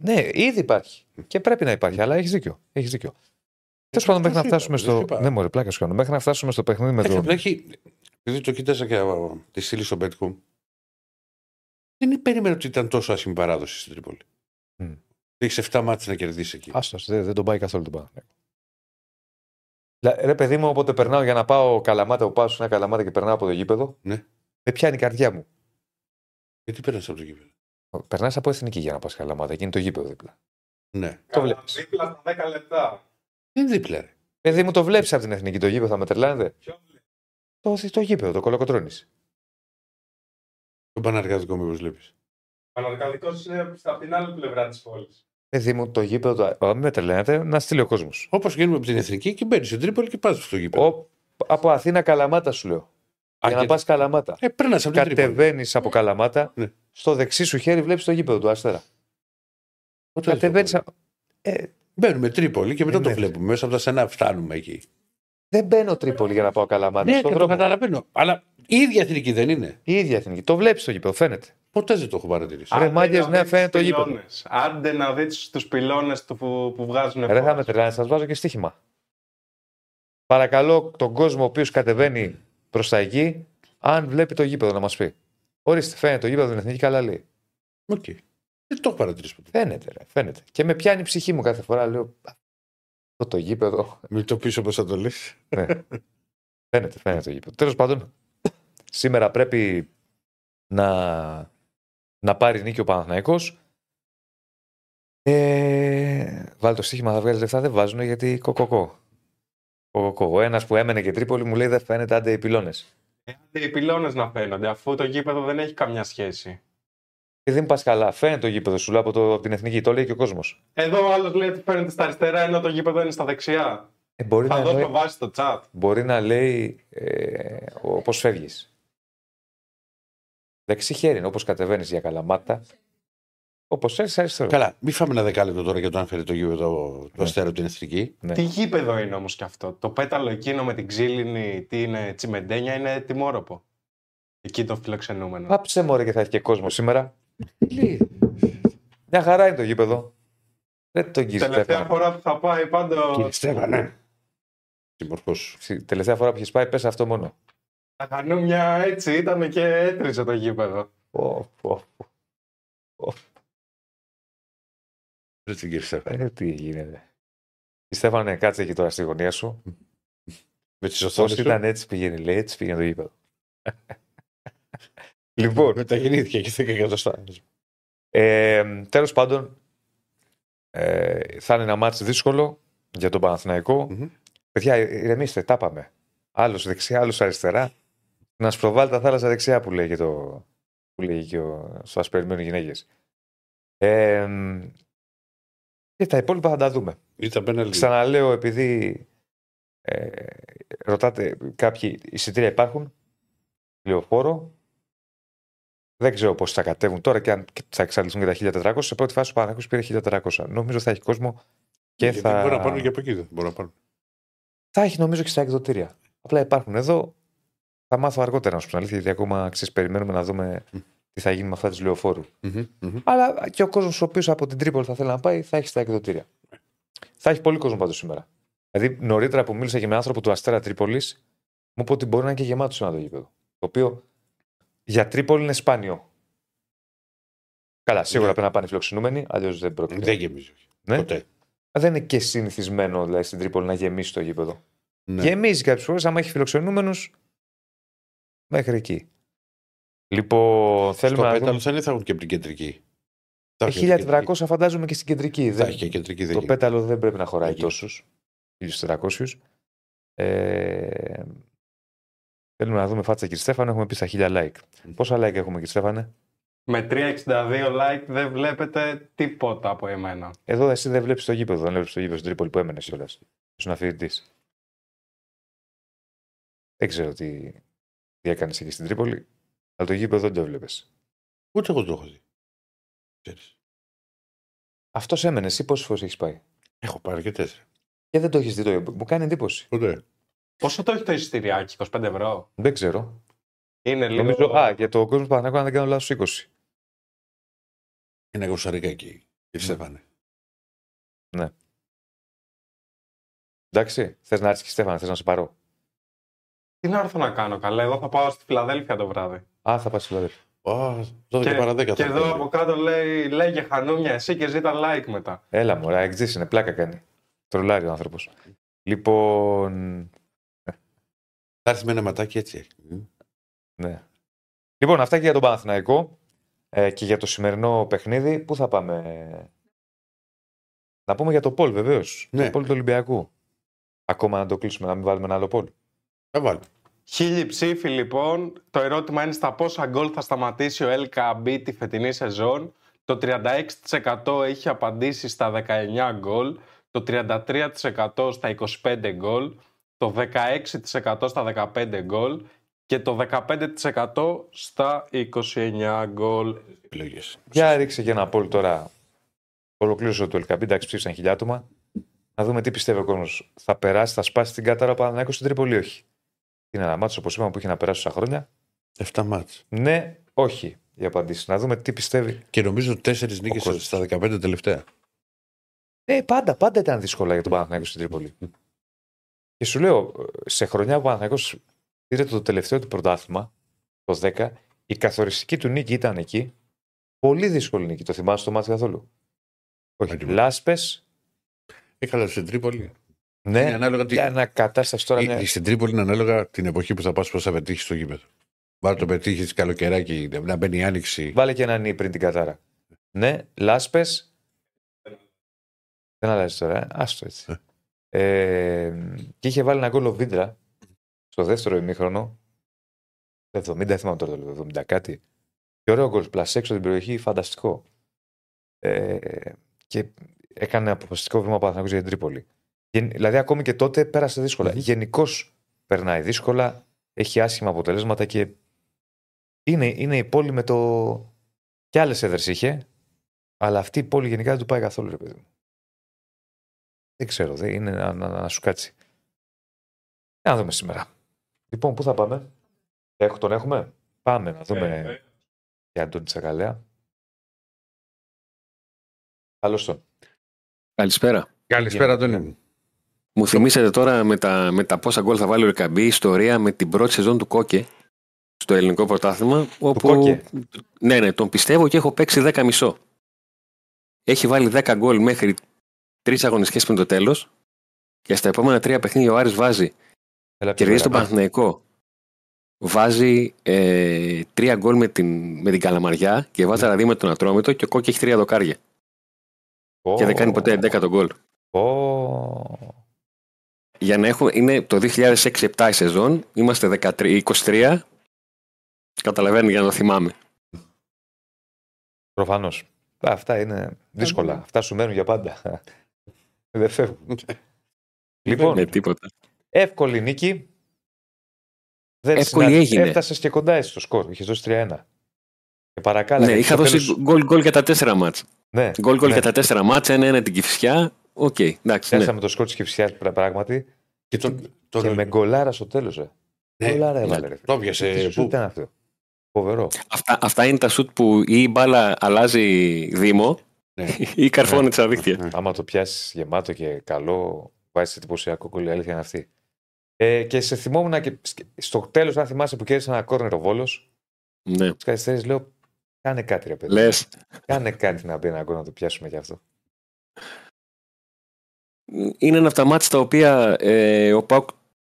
Ναι, ήδη υπάρχει. Και πρέπει να υπάρχει, αλλά έχεις δίκιο. Έχεις δίκιο. Τέλος πάντων, μέχρι να
σου είπα,
φτάσουμε
δεν σου
στο.
είπα.
Ναι, μωρέ, πλάκα σου κάνω. Μέχρι να φτάσουμε στο παιχνίδι με
Εντάξει,
τον.
απλά έχει. Επειδή το κοίταζα και α, τη στήλη στο Betcom, δεν περίμενα ότι ήταν τόσο άσχημη παράδοση στην Τρίπολη.
Μμ.
Έχεις 7 μάτια να κερδίσεις εκεί.
Άστο, δεν, δεν τον πάει καθόλου τον Παναθηναϊκό. Λα- Ρε παιδί μου, όποτε περνάω για να πάω καλαμάτα, που πάω σε ένα καλαμάτα και περνάω από το γήπεδο,
Ναι.
Δεν πιάνει η καρδιά μου.
Γιατί πέρασε από το γήπεδο;
Περνάς από εθνική για να πας καλαμάτα και είναι το γήπεδο δίπλα.
Ναι.
Το βλέπεις.
Δίπλα στα 10 λεπτά.
Δεν δίπλα. Ρε.
Παιδί μου, το βλέπεις από την εθνική το γήπεδο, θα με τρελάνετε; Το, το γήπεδο, το κολοκοτρόνη.
Το παναργατικό μήπως βλέπεις.
Παναργαλικό είναι από την άλλη πλευρά της πόλης.
Παιδί μου, το γήπεδο. του- Ω, Μην με τρελαίνετε, να στείλει ο κόσμος.
Όπως γίνουμε από την εθνική και μπαίνεις στην Τρίπολη και πας στο γήπεδο.
Από Αθήνα Καλαμάτα σου λέω.
Α,
Για να
και-
πας Καλαμάτα.
Ε, πρέπει να είσαι από την Τρίπολη.
Κατεβαίνεις από Καλαμάτα.
Ναι.
Στο δεξί σου χέρι βλέπεις το γήπεδο του Αστέρα.
Πότε δεν το
Κατεβαίνει.
πω.
Ε,
Μπαίνουμε Τρίπολη και μετά
Ε,
το
ναι.
βλέπουμε. Μέσα από τα στενά φτάνουμε εκεί.
δεν μπαίνω Τρίπολη για να πάω Καλαμάτα.
Ναι,
στον
το
δρόμο.
καταλαβαίνω. Αλλά η ίδια εθνική δεν είναι.
Η ίδια εθνική. Το βλέπεις το γήπεδο, φαίνεται.
Ποτέ δεν το έχω παρατηρήσει.
Ρε, μάγκες, ναι, φαίνεται το γήπεδο.
Άντε να δείτε τους πυλώνες που, που βγάζουν
Ρε, θα
φως.
με τρελάνε, σας βάζω και στοίχημα. Παρακαλώ τον κόσμο ο οποίος κατεβαίνει προς τα εκεί, αν βλέπει το γήπεδο να μας πει. Ορίστε, φαίνεται το γήπεδο την εθνική καλά λέει.
Οκ. Δεν το έχω παρατηρήσει ποτέ.
Φαίνεται, ρε, φαίνεται. Και με πιάνει η ψυχή μου κάθε φορά. Λέω, αυτό το γήπεδο.
Μην το πει όπω θα το λες.
Ναι. φαίνεται, φαίνεται το γήπεδο. Τέλος πάντων, σήμερα πρέπει να, να πάρει νίκη ο Παναθηναϊκός. Ε, βάλει το στοίχημα, θα βγάλεις λεφτά, δεν βάζουν γιατί κοκοκό. Κοκοκό. Ο ένας που έμενε και Τρίπολη μου λέει δεν φαίνεται άντε οι πυλώνες.
Άντε οι πυλώνες να φαίνονται, αφού το γήπεδο δεν έχει καμιά σχέση.
Και δεν πας καλά. Φαίνεται το γήπεδο σου λέω από, το, από την εθνική. Το λέει και ο κόσμος.
Εδώ ο άλλος λέει ότι φαίνεται στα αριστερά ενώ το γήπεδο είναι στα δεξιά.
Ε, μπορεί,
Θα
να
δώσω
λέει,
βάση στο chat.
μπορεί να λέει ε, πώς φεύγεις. Δεξί χέρι είναι όπως κατεβαίνεις για καλαμάτα. Όπως έρθει αριστερό.
Καλά, μην φάμε ένα δεκάλεπτο τώρα για το αν φέρει το γήπεδο το
Ναι.
αστέρα από την εθνική.
Ναι.
Τι γήπεδο είναι όμως κι αυτό; Το πέταλο εκείνο με την ξύλινη, τι είναι, τσιμεντένια είναι τιμόροπο. Εκεί το φιλοξενούμενο.
Πάψε μωρέ και θα έχει και κόσμο σήμερα. Μια χαρά είναι το γήπεδο. Δεν τον κύριο
Τελευταία
Στέφανο.
φορά που θα πάει πάντο.
Κύριε Στέφανε. Συμμορφώ.
Τελευταία φορά που έχεις πάει, πες αυτό μόνο.
Τα χανούμια έτσι ήταν και έτριζε το γήπεδο.
Ω, ω,
Έτσι, κύριε Στέφανε.
Ε, τι γίνεται. Η Στέφανε, κάτσε εκεί τώρα στη γωνία σου.
Με τις
Πώ
οθόνες
ήταν έτσι πήγαινε, λέει, έτσι πήγαινε το γήπεδο. λοιπόν,
Μεταγεννήθηκε και 10 εκατοστά.
ε, τέλος πάντων, ε, θα είναι ένα μάτι δύσκολο για τον Παναθηναϊκό.
Μμμ.
Παιδιά, ηρεμήστε, τα πάμε. Άλλος δεξιά, άλλος αριστερά. Να σπροβάλει τα θάλασσα δεξιά που λέγει, το, που λέγει και ο, στο ας περιμένουν οι γυναίκες. Ε, και τα υπόλοιπα θα τα δούμε.
Ήταν πέναλτι.
Ξαναλέω, επειδή ε, ρωτάτε κάποιοι εισιτήρια υπάρχουν, λεωφόρο. Δεν ξέρω πώς θα κατέβουν τώρα και αν και θα εξαντληθούν και τα 1400. Σε πρώτη φάση ο Παναγιώτο πήρε 1400. Νομίζω θα έχει κόσμο και
Γιατί
θα.
Μπορεί να πάρουν και από εκεί. δεν Μπορεί να πάρουν.
Θα έχει νομίζω και στα εκδοτήρια. Απλά υπάρχουν εδώ. Θα μάθω αργότερα να σου πω την αλήθεια, γιατί ακόμα ξέρεις, περιμένουμε να δούμε
Μμ.
Τι θα γίνει με αυτά της λεωφόρου.
Μμμ, μμμ.
Αλλά και ο κόσμος ο οποίος από την Τρίπολη θα θέλει να πάει θα έχει στα εκδοτήρια. Θα έχει πολύ κόσμο πάντως σήμερα. Δηλαδή νωρίτερα που μίλησα και με άνθρωπο του Αστέρα Τρίπολης, μου είπε ότι μπορεί να είναι και γεμάτο σήμερα το γήπεδο. Το οποίο για Τρίπολη είναι σπάνιο. Καλά, σίγουρα
Ναι.
πρέπει να πάνε φιλοξενούμενοι, αλλιώς δεν πρόκειται.
Δεν γεμίζει.
Ναι.
Ποτέ.
Δεν είναι και συνηθισμένο δηλαδή, στην Τρίπολη να γεμίσει το γήπεδο.
Ναι.
Γεμίζει κάποιες φορές, άμα έχει φιλοξενούμενους, μέχρι εκεί. Λοιπόν, θέλουμε
Στο
να
πέταλος
δούμε.
θα είναι, θα έχουν και από την κεντρική. Θα
Ε,
έχουν και
1400 φαντάζομαι και στην κεντρική.
Θα
Δεν-
έχει και κεντρική. δεν
Το
γίνεται.
πέταλο δεν πρέπει να χωράει
Εκεί.
τόσους. 1400. Ε, θέλουμε να δούμε φάτσα κύριε Στέφανε. Έχουμε πει στα 1000 like. Πόσα like έχουμε κύριε Στέφανε;
Με 362 like δεν βλέπετε τίποτα από εμένα.
Εδώ εσύ δεν βλέπεις το γήπεδο. Δεν βλέπεις το γήπεδο στην Τρίπολη που έμενες κιόλας. Ήσουν αφηρητή. Δεν ξέρω τι, τι έκανες εκεί στην Τρίπολη. Αλλά το γήπεδο δεν το έβλεπες.
Ούτε εγώ το έχω δει. Ξέρεις.
Αυτός έμενε. Εσύ πόσες φορές έχεις πάει;
Έχω πάρει και τέσσερα.
Και δεν το έχεις δει το γήπεδο. Μου κάνει εντύπωση.
Ποτέ.
Πόσο το έχει το εισιτηριάκι, 25 ευρώ;
Δεν ξέρω.
Είναι λίγο.
Νομίζω. Α, για το κόσμο του Παναγιώτου, αν δεν κάνω λάθος, 20.
Είναι γοσαρίκα εκεί. Κύριε
Ναι.
Στέφανε.
Εντάξει. Θες να έρθεις και Στέφανε, θες να σε πάρω.
Τι να έρθω να κάνω, καλά. Εγώ θα πάω στη Φιλαδέλφια το βράδυ.
Α, θα πα στη Φιλαδέλφια.
Α, 12
Και,
παρά 10
και
θα
εδώ
είναι.
από κάτω λέει, λέγε χανούμια εσύ και ζήτα like μετά.
Έλα, μωρά, εξής είναι, πλάκα κάνει. Τρολάρει ο άνθρωπος. Λοιπόν.
Θα έρθει με ένα ματάκι έτσι. Μμ.
Ναι. Λοιπόν, αυτά και για τον Παναθηναϊκό ε, και για το σημερινό παιχνίδι. Πού θα πάμε; Να πούμε για το Πολ, βεβαίως.
Ναι.
Το Πολ του Ολυμπιακού. Ακόμα να το κλείσουμε, να μην βάλουμε ένα άλλο Πολ.
Θα βάλω.
Χίλιοι ψήφοι λοιπόν. Το ερώτημα είναι στα πόσα γκολ θα σταματήσει ο LKB τη φετινή σεζόν. Το 36% έχει απαντήσει στα 19 γκολ, το 33% στα 25 γκολ, το 16% στα 15 γκολ και το 15% στα 29 γκολ.
Επιλογές.
Για ρίξε και ένα πόλ τώρα. Ολοκλήρωσε το LKB, εντάξει, ψήφισαν χιλιά άτομα. Να δούμε τι πιστεύει ο κόσμος. Θα περάσει, θα σπάσει την κάταρα Παναναναϊκό στην Τρίπολη, όχι; Είναι ένα μάτσο, όπως είπαμε, που έχει να περάσει τόσα χρόνια.
7 μάτς.
Ναι, όχι. Οι απαντήσει. Να δούμε τι πιστεύει.
Και νομίζω τέσσερις νίκες
κόσμος.
στα 15 τελευταία.
Ε, πάντα, πάντα ήταν δύσκολα για τον Παναθηναϊκό στην Τρίπολη. Και σου λέω, σε χρονιά που ο Παναθηναϊκός πήρε το τελευταίο του πρωτάθλημα, το 10, η καθοριστική του νίκη ήταν εκεί. Πολύ δύσκολη νίκη. Το θυμάσαι το μάτι καθόλου; Όχι.
Έτοιμο.
Λάσπες,
Έκανα στην Τρίπολη. Είναι
ναι.
ανάλογα τι-
Για ένα κατάσταση τώρα.
Η-
Μια...
η- Στην Τρίπολη είναι ανάλογα την εποχή που θα πας πώς θα πετύχεις στο γήπεδο. Βάλε το πετύχεις καλοκαιράκι, να μπαίνει η άνοιξη.
Βάλε και ένα νι πριν την κατάρα. Ναι, λάσπες. Δεν αλλάζει τώρα, ε. άστο έτσι. Ε, και είχε βάλει ένα γκολ ο Βίντρα στο δεύτερο ημίχρονο. 70, δεν θυμάμαι τώρα το λέω, 70 κάτι. Και ωραίο γκολ, πλασέ έξω την περιοχή, φανταστικό. Ε, και έκανε αποφασιστικό βήμα ο Παναθηναϊκός για την Τρίπολη. Γεν- Δηλαδή, ακόμη και τότε πέρασε δύσκολα.
Μμμ.
Γενικώς περνάει δύσκολα, έχει άσχημα αποτελέσματα και είναι, είναι η πόλη με το. και άλλες έδρες είχε, αλλά αυτή η πόλη γενικά δεν του πάει καθόλου, ρε παιδί μου. Δεν ξέρω, δεν είναι να, να, να σου κάτσει. Για να δούμε σήμερα. Λοιπόν, πού θα πάμε; Έχω, τον έχουμε; Πάμε να δούμε για Αντώνη Τσακαλέα. Καλώς τον.
Καλησπέρα.
Καλησπέρα, Αντώνη μου.
Μου θυμίσατε τώρα με τα, με τα πόσα γκολ θα βάλει ο Ρεκαμπή ιστορία με την πρώτη σεζόν του Κόκε στο ελληνικό πρωτάθλημα. Όπου,
Κόκε;
Ναι, ναι, τον πιστεύω και έχω παίξει 10 μισό. Έχει βάλει 10 γκολ μέχρι τρεις αγωνιστικές πριν το τέλος. Και στα επόμενα τρία παιχνίδια ο Άρης βάζει.
Έλα,
Κερδίζει τον
πήγα.
Παναθηναϊκό. Βάζει ε, τρία γκολ με την, με την Καλαμαριά και βάζει άλλα δύο με τον Ατρόμητο και ο Κόκε έχει τρία δοκάρια.
Ω,
Και δεν κάνει ποτέ 11 τον γκολ.
ω.
Για να έχουμε, είναι το 2006-7 η σεζόν, είμαστε 13, 23. Καταλαβαίνω για να το θυμάμαι.
Προφανώς. Αυτά είναι δύσκολα.
ναι.
Αυτά σου μένουν για πάντα. δεν φεύγουν. λοιπόν,
Με τίποτα.
εύκολη νίκη. Δεν
Εύκολη
συναντ-
έγινε.
Έφτασες και κοντά έτσι στο σκορ. Είχες δώσει 3-1. Και παρακάλα.
Ναι, είχα δώσει γκολ γκολ για τα 4 μάτς.
Ναι,
Γκολ γκολ
ναι.
για τα 4 μάτς, ένα-ένα την Κυφσιά. Οκ, εντάξει. Ναι.
Πιάσαμε το σκορ της Κηφισιά πράγματι.
Και, το, το,
και με γκολάρα στο τέλος.
Ναι,
γκολάρα
ναι.
έβαλε. ρε.
το έπιασε.
Τι σου
Πού;
ήταν αυτό; Φοβερό.
Αυτά, αυτά είναι τα σουτ που ή η μπάλα αλλάζει δήμο
Ναι.
ή καρφώνεται στα δίχτυα.
Ναι.
Άμα το πιάσεις γεμάτο και καλό, βάζεις εντυπωσιακό γκολ. Η αλήθεια είναι αυτή. Ε, και σε θυμόμουν και στο τέλος, αν θυμάσαι που κέρδισε ένα κόρνερ ο Βόλος,
Ναι.
τι καθυστερήσει λέω: Κάνε κάτι, ρε παιδί.
Λες,
Κάνε κάτι να μπει ένα γκολ να το πιάσουμε κι αυτό.
Είναι ένα από τα μάτια τα οποία ε, ο Πάουκ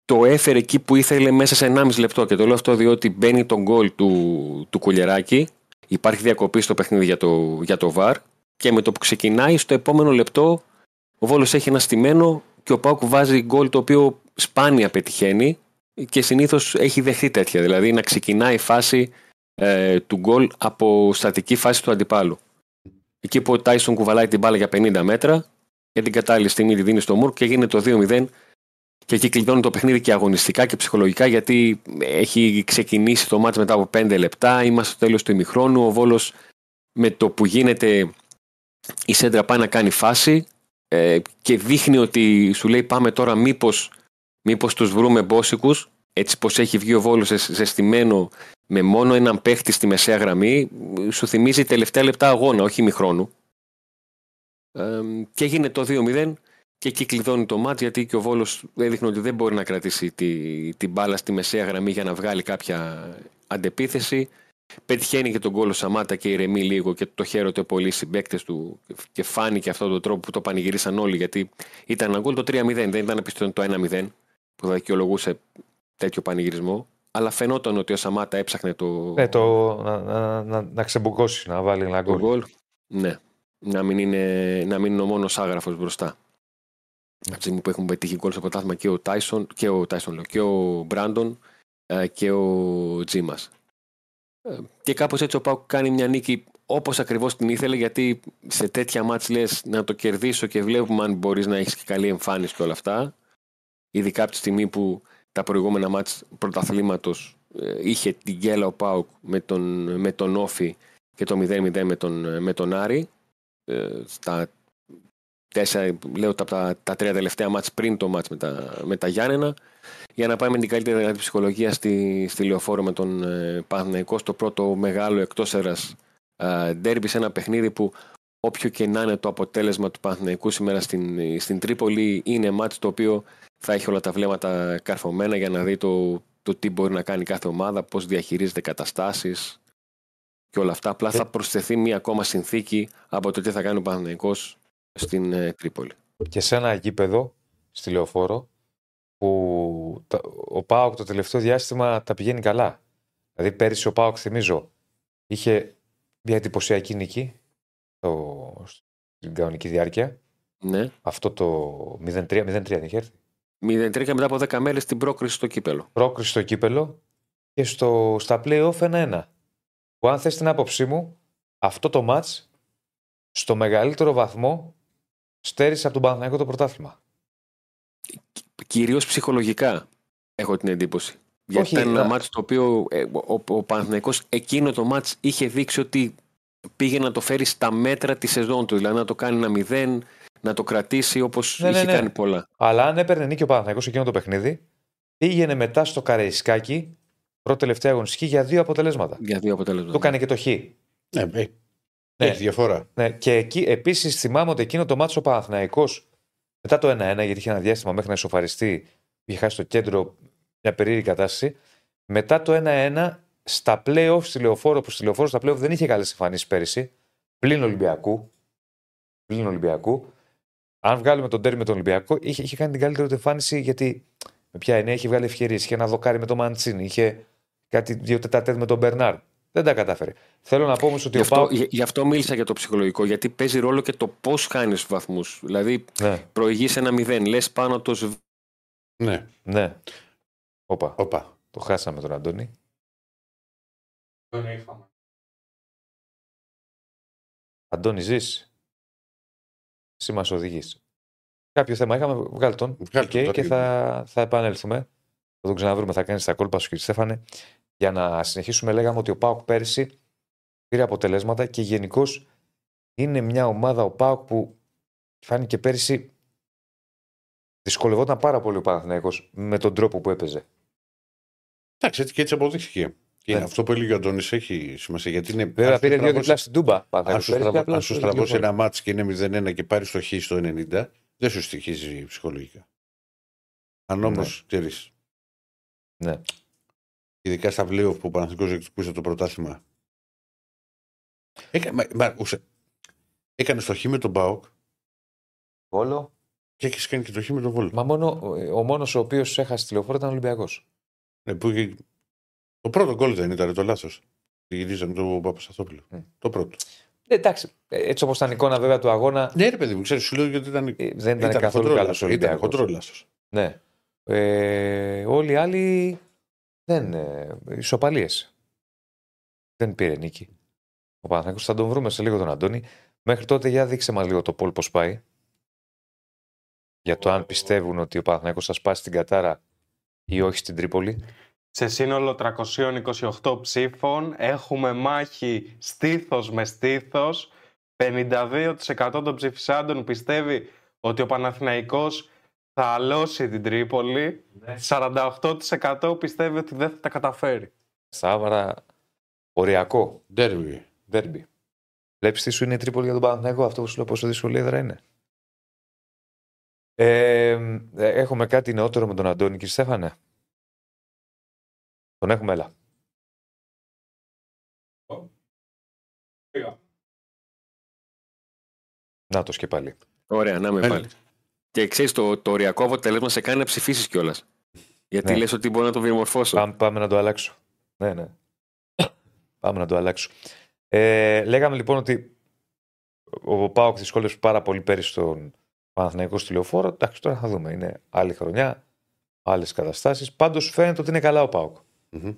το έφερε εκεί που ήθελε μέσα σε 1,5 λεπτό. Και το λέω αυτό διότι μπαίνει τον γκολ του, του Κουλιεράκη, υπάρχει διακοπή στο παιχνίδι για το, για το VAR και με το που ξεκινάει στο επόμενο λεπτό ο Βόλος έχει ένα στημένο και ο Πάουκ βάζει γκολ το οποίο σπάνια πετυχαίνει και συνήθως έχει δεχθεί τέτοια. Δηλαδή να ξεκινάει η φάση ε, του γκολ από στατική φάση του αντιπάλου. Εκεί που ο Τάισον κουβαλάει την μπάλα για 50 μέτρα για την κατάλληλη στιγμή τη δίνει στο Μουρκ και γίνεται το 2-0 και εκεί κλειδώνει το παιχνίδι και αγωνιστικά και ψυχολογικά γιατί έχει ξεκινήσει το μάτς μετά από 5 λεπτά, είμαστε στο τέλος του ημιχρόνου, ο Βόλος με το που γίνεται η Σέντρα πάει να κάνει φάση ε, και δείχνει ότι σου λέει πάμε τώρα μήπως, μήπως τους βρούμε μπόσικους έτσι πως έχει βγει ο Βόλος ζεσ- ζεστημένο με μόνο έναν παίχτη στη μεσαία γραμμή σου θυμίζει τελευταία λεπτά αγώνα, όχι ημιχρόνου. Ε, και έγινε το 2-0 και εκεί κλειδώνει το μάτς γιατί και ο Βόλος έδειχνε ότι δεν μπορεί να κρατήσει τη, την μπάλα στη μεσαία γραμμή για να βγάλει κάποια αντεπίθεση. Πετυχαίνει και τον γκολ ο Σαμάτα και ηρεμεί λίγο και το χαίρονται πολύ οι συμπαίκτες του και φάνηκε αυτόν τον τρόπο που το πανηγυρίσαν όλοι γιατί ήταν ένα γκολ το 3-0, δεν ήταν πιστό το 1-0 που θα δικαιολογούσε τέτοιο πανηγυρισμό. Αλλά φαινόταν ότι ο Σαμάτα έψαχνε το,
Ναι, το, να, να, να, να ξεμπουκώσει, να βάλει ένα
το
γκολ.
γκολ. Ναι. Να μην είναι, να μην είναι ο μόνος άγραφος μπροστά. Από τη στιγμή που έχουν πετύχει γκολ στο πρωτάθλημα και ο Τάισον και ο Τάισον λέω, και ο Μπράντον ε, και ο Τζίμας. Ε, και κάπως έτσι ο Πάουκ κάνει μια νίκη όπως ακριβώς την ήθελε, γιατί σε τέτοια μάτς λες να το κερδίσω και βλέπουμε αν μπορείς να έχεις και καλή εμφάνιση και όλα αυτά. Ειδικά από τη στιγμή που τα προηγούμενα μάτς πρωταθλήματος ε, είχε την γκέλα ο Πάουκ με τον, με τον Όφη και το 0-0 με τον, με τον Άρη. Ε, στα τέσσερα, λέω τα, τα, τα τρία τελευταία μάτς πριν το μάτς με τα, με τα Γιάννενα. Για να πάμε με την καλύτερη δυνατή ψυχολογία στη, στη Λεωφόρο με τον ε, Παναθηναϊκό στο πρώτο μεγάλο εκτός έρας ε, ντέρμπι σε ένα παιχνίδι που όποιο και να είναι το αποτέλεσμα του Παναθηναϊκού σήμερα στην, στην Τρίπολη είναι μάτς το οποίο θα έχει όλα τα βλέμματα καρφωμένα για να δει το, το τι μπορεί να κάνει κάθε ομάδα, πώς διαχειρίζεται καταστάσεις και όλα αυτά. Απλά θα προσθεθεί μία ακόμα συνθήκη από το τι θα κάνει ο Παναθηναϊκός στην ε, Τρίπολη.
Και σε ένα γήπεδο, στη Λεωφόρο, που τα- ο Πάοκ το τελευταίο διάστημα τα πηγαίνει καλά. Δηλαδή πέρυσι ο Πάοκ, θυμίζω, είχε μια εντυπωσιακή νίκη στο, στην κανονική διάρκεια.
Ναι.
Αυτό το 0-3, 0-3 δεν είχε έρθει.
0-3 και μετά από 10 μέρες στην πρόκριση στο κύπελο.
Πρόκριση στο κύπελο και στο, στα play-off 1-1. Που αν θες την άποψή μου, αυτό το μάτς στο μεγαλύτερο βαθμό στέρισε από τον Παναθηναϊκό το πρωτάθλημα.
Κυρίως ψυχολογικά έχω την εντύπωση. Γιατί
Όχι,
ήταν ένα
να-
μάτς το οποίο ε, ο, ο Παναθηναϊκός εκείνο το μάτς είχε δείξει ότι πήγε να το φέρει στα μέτρα της σεζόν του. Δηλαδή να το κάνει ένα μηδέν, να το κρατήσει όπως
Ναι, ναι,
είχε
ναι.
κάνει πολλά.
Αλλά αν έπαιρνε νίκη ο Παναθηναϊκός εκείνο το παιχνίδι, πήγαινε μετά στο Καραϊσκάκι, πρώτη τελευταία αγωνιστική, για δύο αποτελέσματα.
Για δύο αποτελέσματα.
Το έκανε και το Χ.
Ναι, ε, έχει διαφορά.
Ναι, και εκεί επίσης θυμάμαι ότι εκείνο το μάτσο ο Παναθηναϊκός μετά το 1-1, γιατί είχε ένα διάστημα μέχρι να ισοφαριστεί, είχε χάσει το κέντρο μια περίεργη κατάσταση. Μετά το 1-1, στα playoff στη λεωφόρο, που στη λεωφόρο στα playoff δεν είχε καλές εμφανίσεις πέρυσι, πλην Ολυμπιακού. Πλην Ολυμπιακού. Αν βγάλουμε τον τέρμι με τον Ολυμπιακό, είχε, είχε κάνει την καλύτερη του εμφάνιση γιατί με ποια εννοία είχε βγάλει ευκαιρίες. Είχε ένα δοκάρι με τον Μαντσίνη, είχε κάτι δύο τετατέτ με τον Μπερνάρ. Δεν τα κατάφερε. Θέλω να πω όμως ότι
Γι'
ο
αυτό,
Πάο.
γι- γι' αυτό μίλησα για το ψυχολογικό, γιατί παίζει ρόλο και το πώς χάνεις του βαθμούς. Δηλαδή,
Ναι,
προηγείς ένα μηδέν, λες πάνω το σβ...
Ναι,
ναι. Όπα.
όπα.
Το χάσαμε τον Αντώνη. Αντώνη, ζεις; Εσύ μας οδηγείς. Κάποιο θέμα είχαμε, βγάλει τον.
Βγάλε
Οκ,
τον, το
και
αρχίδι.
θα, θα επανέλθουμε. Θα τον ξαναβρούμε, θα κάνει τα κόλπα σου, κύριε Στέφανε. Για να συνεχίσουμε, λέγαμε ότι ο Πάοκ πέρυσι πήρε αποτελέσματα και γενικώς είναι μια ομάδα ο Πάοκ που φάνηκε πέρυσι δυσκολευόταν πάρα πολύ ο Παναθηναίκος με τον τρόπο που έπαιζε.
Εντάξει, έτσι και έτσι αποδείχθηκε. Και
Ναι.
αυτό που έλεγε ο Αντώνης έχει σημασία. Γιατί είναι.
Βέβαια
αν σου
πήρε δύο
στραβώσει-
διπλά στην Τούμπα.
Αν
Παναθηναίκος
σου,
πέρυσι,
στραβω-
απλά
αν σου
στο
στραβώσει
λεωφόρο.
ένα μάτς και είναι 0-1 και πάρει το χ στο 90, δεν σου στοιχίζει ψυχολογικά. Αν όμως
Ναι.
ξέρεις,
Ναι.
ειδικά στα βλέο που ο Παναθηναϊκός εκτυπούσε το πρωτάθλημα. Έκα, μα, μα, ουσε- έκανε το χ με τον Μπάουκ
Βόλο.
και έχεις κάνει και το χ με τον Βόλο.
Μα μόνο, ο μόνος ο οποίος έχασε τη λεωφόρο ήταν ο Ολυμπιακός.
Ναι, που είχε- Το πρώτο γκολ δεν ήταν το λάθος. Γυρίζαμε τον Παπασταθόπουλο.
Μμ.
Το πρώτο.
Ε, εντάξει, ε, έτσι όπως ήταν η εικόνα βέβαια του αγώνα,
Ναι, ρε παιδί μου, ξέρεις, σου λέω γιατί ήταν.
ε, δεν ήταν, καθόλου
χοντρό
καλός
λάθος,
ο
Ήταν
Ολυμπιακός.
χοντρό λάθο.
Ναι. Ε, όλοι οι άλλοι δεν. Ε, ισοπαλίες. Δεν πήρε νίκη. Ο Παναθηναϊκός θα τον βρούμε σε λίγο τον Αντώνη. Μέχρι τότε για δείξε μας λίγο το πόλ πώς πάει. Για το αν πιστεύουν ότι ο Παναθηναϊκός θα σπάσει την Κατάρα ή όχι στην Τρίπολη.
Σε σύνολο 328 ψήφων έχουμε μάχη στήθος με στήθος. 52% των ψηφισάντων πιστεύει ότι ο Παναθηναϊκός θα αλώσει την Τρίπολη. 48% πιστεύει ότι δεν θα τα καταφέρει.
Σάβαρα, οριακό.
Ντέρβι.
Δέρμπι. Βλέπεις τι σου είναι η Τρίπολη για τον Παναθηναϊκό, αυτό που σου λέω πόσο δύσκολη έδρα είναι. Ε, ε, έχουμε κάτι νεότερο με τον Αντώνη, κύριε Στέφανε. Τον έχουμε, έλα. Να το και πάλι.
Ωραία, να με
Έλα.
πάλι. Και ξέρεις, το, το οριακό αποτέλεσμα σε κάνει να ψηφίσεις κιόλας. Γιατί
Ναι.
λες ότι μπορεί να το διαμορφώσω.
Πάμε, πάμε να το αλλάξω. Ναι, ναι. πάμε να το αλλάξω. Ε, λέγαμε λοιπόν ότι ο Πάοκ δυσκόλεψε πάρα πολύ πέρυσι στον Παναθηναϊκό στη Εντάξει, τώρα θα δούμε. Είναι άλλη χρονιά, άλλες καταστάσεις. Πάντως φαίνεται ότι είναι καλά ο Πάοκ.
Μμμ.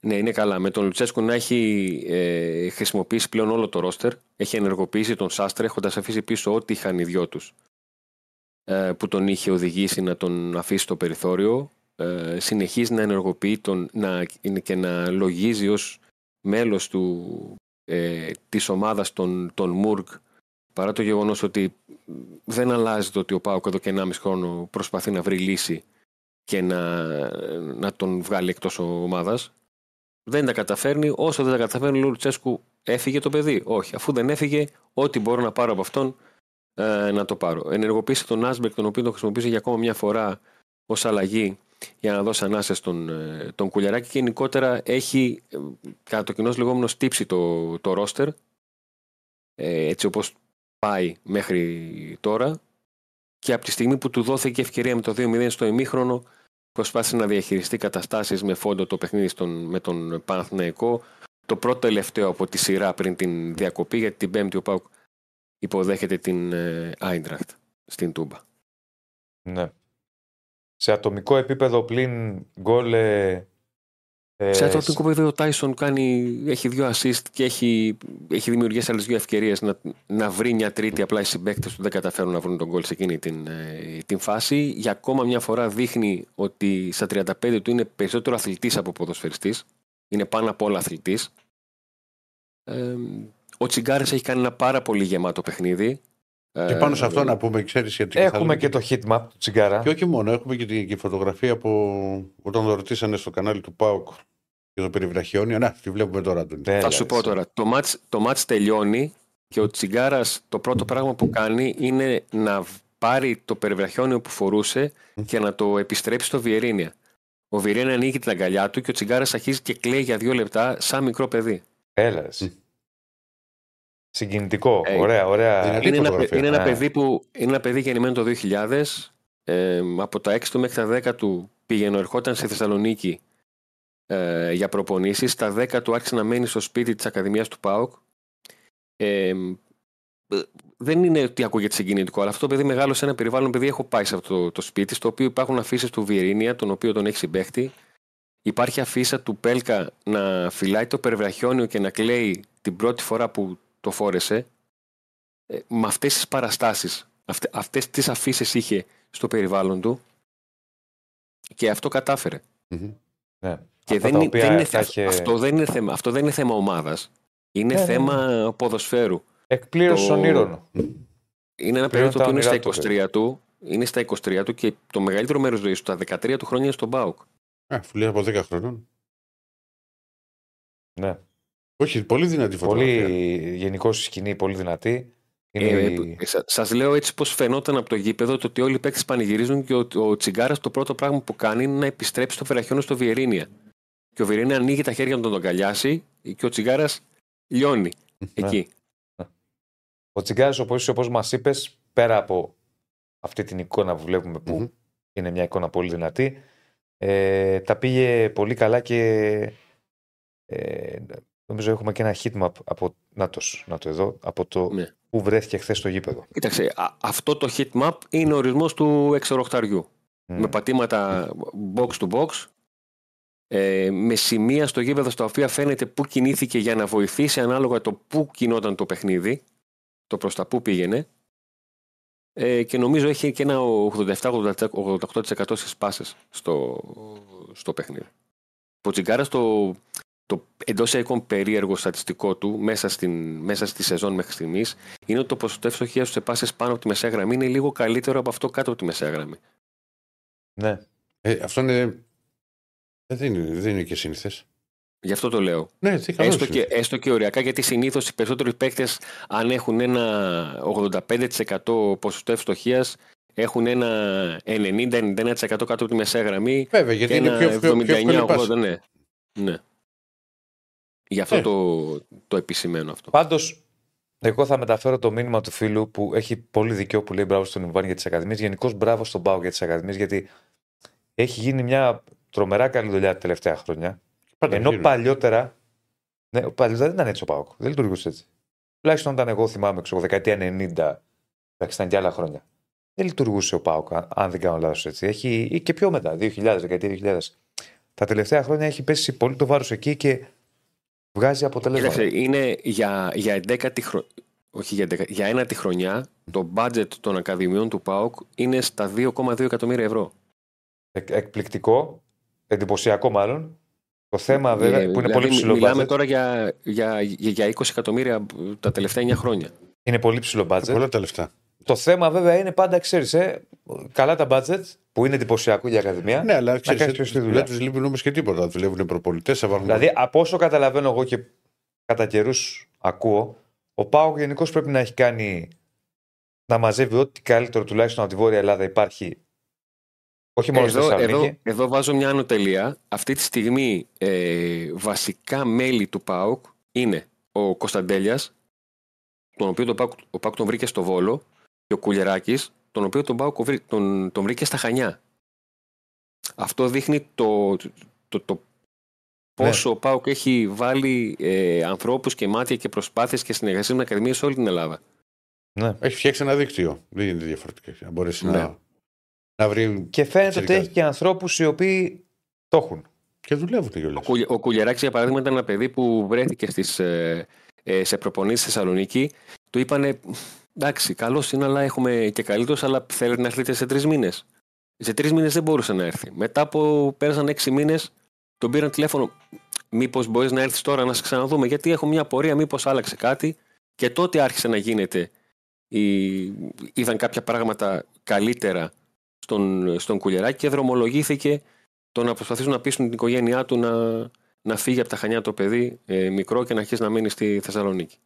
Ναι, είναι καλά. Με τον Λουτσέσκου να έχει ε, χρησιμοποιήσει πλέον όλο το ρόστερ, έχει ενεργοποιήσει τον Σάστρε, έχοντας αφήσει πίσω ό,τι είχαν οι δυο τους ε, που τον είχε οδηγήσει να τον αφήσει στο περιθώριο. Ε, συνεχίζει να ενεργοποιεί τον, να, είναι και να λογίζει ως μέλος του, ε, της ομάδας των, των Μουργκ παρά το γεγονός ότι δεν αλλάζει το ότι ο Πάουκ εδώ και 1,5 χρόνο προσπαθεί να βρει λύση και να, να τον βγάλει εκτός ομάδας δεν τα καταφέρνει. Όσο δεν τα καταφέρνει, ο Λουτσέσκου έφυγε το παιδί. Όχι, αφού δεν έφυγε, ό,τι μπορώ να πάρω από αυτόν ε, να το πάρω. Ενεργοποίησε τον Άσμπερκ, τον οποίο τον χρησιμοποίησε για ακόμα μια φορά ως αλλαγή για να δώσει ανάσες στον ε, τον Κουλιαράκη και γενικότερα έχει ε, κατά το κοινός λεγόμενος στύψει το, το ρόστερ ε, έτσι όπως πάει μέχρι τώρα και από τη στιγμή που του δόθηκε ευκαιρία με το 2-0 στο ημίχρονο προσπάθησε να διαχειριστεί καταστάσεις με φόντο το παιχνίδι στον, με τον Παναθηναϊκό το πρώτο τελευταίο από τη σειρά πριν την διακοπή γιατί την Πέμπτη ο Πάουκ υποδέχεται την Άιντραχτ στην Τούμπα.
Ναι. Σε ατομικό επίπεδο πλην γκολ. Ε, ε,
Σε ατομικό επίπεδο ο Τάισον κάνει, έχει δύο assist και έχει, έχει δημιουργήσει άλλες δύο ευκαιρίες να, να βρει μια τρίτη. Απλά οι συμπαίκτες του δεν καταφέρουν να βρουν τον γκολ σε εκείνη την, ε, την φάση. Για ακόμα μια φορά δείχνει ότι στα 35 του είναι περισσότερο αθλητής από ποδοσφαιριστής. Είναι πάνω απ' όλα αθλητής. Ε, ο Τσιγκάρης έχει κάνει ένα πάρα πολύ γεμάτο παιχνίδι.
Και πάνω σε αυτό να πούμε, ξέρεις γιατί. θα
Έχουμε
δούμε
και το heat map του Τσιγκάρα.
Και όχι μόνο, έχουμε και τη, και φωτογραφία από όταν το ρωτήσανε στο κανάλι του ΠΑΟΚ για το περιβραχιόνιο. Να, τη βλέπουμε τώρα. Τον.
Ναι,
Θα σου πω τώρα, το μάτς, το μάτς τελειώνει και ο Τσιγκάρας το πρώτο πράγμα που κάνει είναι να πάρει το περιβραχιόνιο που φορούσε και να το επιστρέψει στο Βιερίνια. Ο Βιερίνια ανοίγει την αγκαλιά του και ο Τσιγκάρας αρχίζει και κλαίει για δύο λεπτά σαν μικρό παιδί.
Έλα. εσύ. Συγκινητικό.
Ε,
ωραία, ωραία.
δυνατή.
Είναι ένα,
φωτογραφία.
είναι, ένα
Α.
παιδί που, είναι ένα παιδί γεννημένο το 2000. Ε, από τα 6 του μέχρι τα 10 του πήγαινε, ερχόταν στη Θεσσαλονίκη ε, για προπονήσεις. Στα 10 του άρχισε να μένει στο σπίτι της Ακαδημίας του ΠΑΟΚ. Ε, ε, δεν είναι ότι ακούγεται συγκινητικό, αλλά αυτό το παιδί μεγάλωσε σε ένα περιβάλλον επειδή έχω πάει σε αυτό το, το σπίτι, στο οποίο υπάρχουν αφήσεις του Βιερίνια, τον οποίο τον έχει συμπέχτη. Υπάρχει αφίσα του Πέλκα να φυλάει το περιβραχιόνιο και να κλαίει την πρώτη φορά που το φόρεσε. Ε, με αυτές τις παραστάσεις, αυτε, αυτές τις αφήσεις είχε στο περιβάλλον του και αυτό κατάφερε.
Μμμ.
Ναι.
Και
Αυτά
δεν,
τα
είναι-
οποία
δεν είναι,
θα είχε-
αυτό, δεν είναι θέμα, αυτό δεν είναι θέμα ομάδας. Είναι
Ναι, ναι,
θέμα ποδοσφαίρου.
Εκπλήρωσης
το-
ονείρων.
Είναι ένα
Πλέον
παιδί το
τα
οποίο είναι στα
όνειρά του,
23 του, είναι στα 23 του και το μεγαλύτερο μέρος ζωής του, τα 13 του χρόνια είναι στον ΠΑΟΚ.
Α, αφού λέει από 10 χρονών.
Ναι.
Όχι, πολύ δυνατή φωτογραφία.
Πολύ γενικώ η σκηνή, πολύ δυνατή. Είναι
Ε,
η-
σα σας λέω έτσι πως φαινόταν από το γήπεδο το ότι όλοι οι παίκτες πανηγυρίζουν και ο, ο Τσιγκάρας το πρώτο πράγμα που κάνει είναι να επιστρέψει το φεραχιόνιο στο Βιερίνια. Και ο Βιερίνια ανοίγει τα χέρια να τον αγκαλιάσει και ο Τσιγκάρας λιώνει εκεί.
Ο Τσιγκάρη, όπως όπως μας είπες, πέρα από αυτή την εικόνα που βλέπουμε που
Μμμ.
είναι μια εικόνα πολύ δυνατή, ε, τα πήγε πολύ καλά και ε, νομίζω έχουμε και ένα heat map από, να, το, να το εδώ, από το
Ναι.
που βρέθηκε χθες στο γήπεδο.
Κοίταξε, α- αυτό το heat map είναι ο ορισμός του εξοροχταριού.
Μμ.
Με πατήματα box to box, ε, με σημεία στο γήπεδο στα οποία φαίνεται πού κινήθηκε για να βοηθήσει ανάλογα το πού κινόταν το παιχνίδι, το προς τα πού πήγαινε. Ε, και νομίζω έχει και ένα 87-88% στις πάσες στο, στο παιχνίδι. Ο Τσιγκάρας το, το εντός εικόν περίεργο στατιστικό του μέσα, στην, μέσα στη σεζόν μέχρι στιγμής είναι ότι το ποσοστό ευστοχία σε πάσες πάνω από τη μεσαία γραμμή είναι λίγο καλύτερο από αυτό κάτω από τη μεσαία γραμμή.
Ναι.
Ε, αυτό είναι. Ε, δεν, είναι, δεν είναι και σύνηθες.
Γι' αυτό το λέω.
Ναι, τι καλό
Έστω και, έστω και οριακά, γιατί συνήθως οι περισσότεροι παίκτες, αν έχουν ένα 85% ποσοστό ευστοχία, έχουν ένα 90-91% κάτω από τη μεσαία γραμμή
Βέβαια, γιατί
και
είναι
ένα
πιο, πιο, πιο εύκολη πάση.
79-80. Ναι. ναι. Γι' αυτό
Ε.
το, το επισημαίνω αυτό.
Πάντως, εγώ θα μεταφέρω το μήνυμα του φίλου που έχει πολύ δικαίω που λέει μπράβο στον Ιβάν για τις Ακαδημίες. Γενικώς μπράβο στον Πάο για τις Ακαδημίες, γιατί έχει γίνει μια τρομερά καλή δουλειά τα τελευταία χρόνια.
Πάντα
Ενώ
γίνουν.
παλιότερα. Ναι, παλιότερα δεν ήταν έτσι ο Πάοκ. Δεν λειτουργούσε έτσι. Τουλάχιστον όταν εγώ θυμάμαι, ξέρω, δεκαετία 90, εντάξει, ήταν και άλλα χρόνια. Δεν λειτουργούσε ο Πάοκ, αν- αν δεν κάνω λάθος έτσι. Έχει, ή και πιο μετά, 2000, δεκαετία 2000. τα τελευταία χρόνια έχει πέσει πολύ το βάρος εκεί και βγάζει αποτελέσματα.
Κοίταξε, είναι για, για 11η χρονιά. Όχι για, 11, για ένατη χρονιά το budget των ακαδημιών του ΠΑΟΚ είναι στα 2,2 εκατομμύρια ευρώ.
Εκ- εκπληκτικό, εντυπωσιακό μάλλον. Το θέμα βέβαια
Ε,
που είναι
δηλαδή,
πολύ ψηλό
Μιλάμε
budget.
τώρα για, για, για, για 20 εκατομμύρια τα τελευταία 9 χρόνια.
Είναι πολύ ψηλό budget.
Πολλά τα λεφτά.
Το θέμα βέβαια είναι πάντα, ξέρεις, ε, καλά τα budget που είναι εντυπωσιακό για ακαδημία.
Ναι, αλλά
κάνεις
ξέρεις,
ποιος τη δουλειά.
δεν τους λείπουν όμω και τίποτα. Δουλεύουν προπολιτές, θα βάλουν.
Δηλαδή, από όσο καταλαβαίνω εγώ και κατά καιρούς ακούω, ο Πάοκ γενικώς πρέπει να έχει κάνει να μαζεύει ό,τι καλύτερο τουλάχιστον από τη Βόρεια Ελλάδα υπάρχει. Όχι μόνο στη
Εδώ,
Θεσσαλονίκη.
εδώ, εδώ βάζω μια ανωτελεία. Αυτή τη στιγμή ε, βασικά μέλη του ΠΑΟΚ είναι ο Κωνσταντέλιας, τον οποίο τον ΠΑΟΚ, ο ΠΑΟΚ τον βρήκε στο Βόλο, και ο Κουλεράκης, τον οποίο τον, ΠΑΟΚ βρή- τον, τον βρήκε στα Χανιά. Αυτό δείχνει το, το, το πόσο ο ΠΑΟΚ έχει βάλει ε, ανθρώπους και μάτια και προσπάθειες και συνεργασίες με ακαδημίες σε όλη την Ελλάδα.
Ναι.
Έχει φτιάξει ένα δίκτυο. Δεν είναι διαφορετικό. Να μπορέσει
Ναι.
να, να βρει.
Και φαίνεται ότι
Φυσικά.
έχει και ανθρώπους οι οποίοι το έχουν.
Και δουλεύουν
Ο,
κιόλας.
Κουλ, ο Κουλιεράκης, για παράδειγμα, ήταν ένα παιδί που βρέθηκε στις, ε, ε, σε προπονήσεις στη Θεσσαλονίκη. Του είπανε, εντάξει, καλός είναι, αλλά έχουμε και καλύτερος, αλλά θέλετε να έρθετε σε τρεις μήνες. Σε τρεις μήνες δεν μπορούσε να έρθει. Μετά από πέρασαν έξι μήνες, τον πήραν τηλέφωνο. Μήπως μπορείς να έρθεις τώρα να σε ξαναδούμε, γιατί έχω μια πορεία, μήπως άλλαξε κάτι. Και τότε άρχισε να γίνεται, η... είδαν κάποια πράγματα καλύτερα στον, στον Κουλιεράκη και δρομολογήθηκε το να προσπαθήσουν να πείσουν την οικογένειά του να, να φύγει από τα χανιά το παιδί ε, μικρό και να αρχίσει να μείνει στη Θεσσαλονίκη.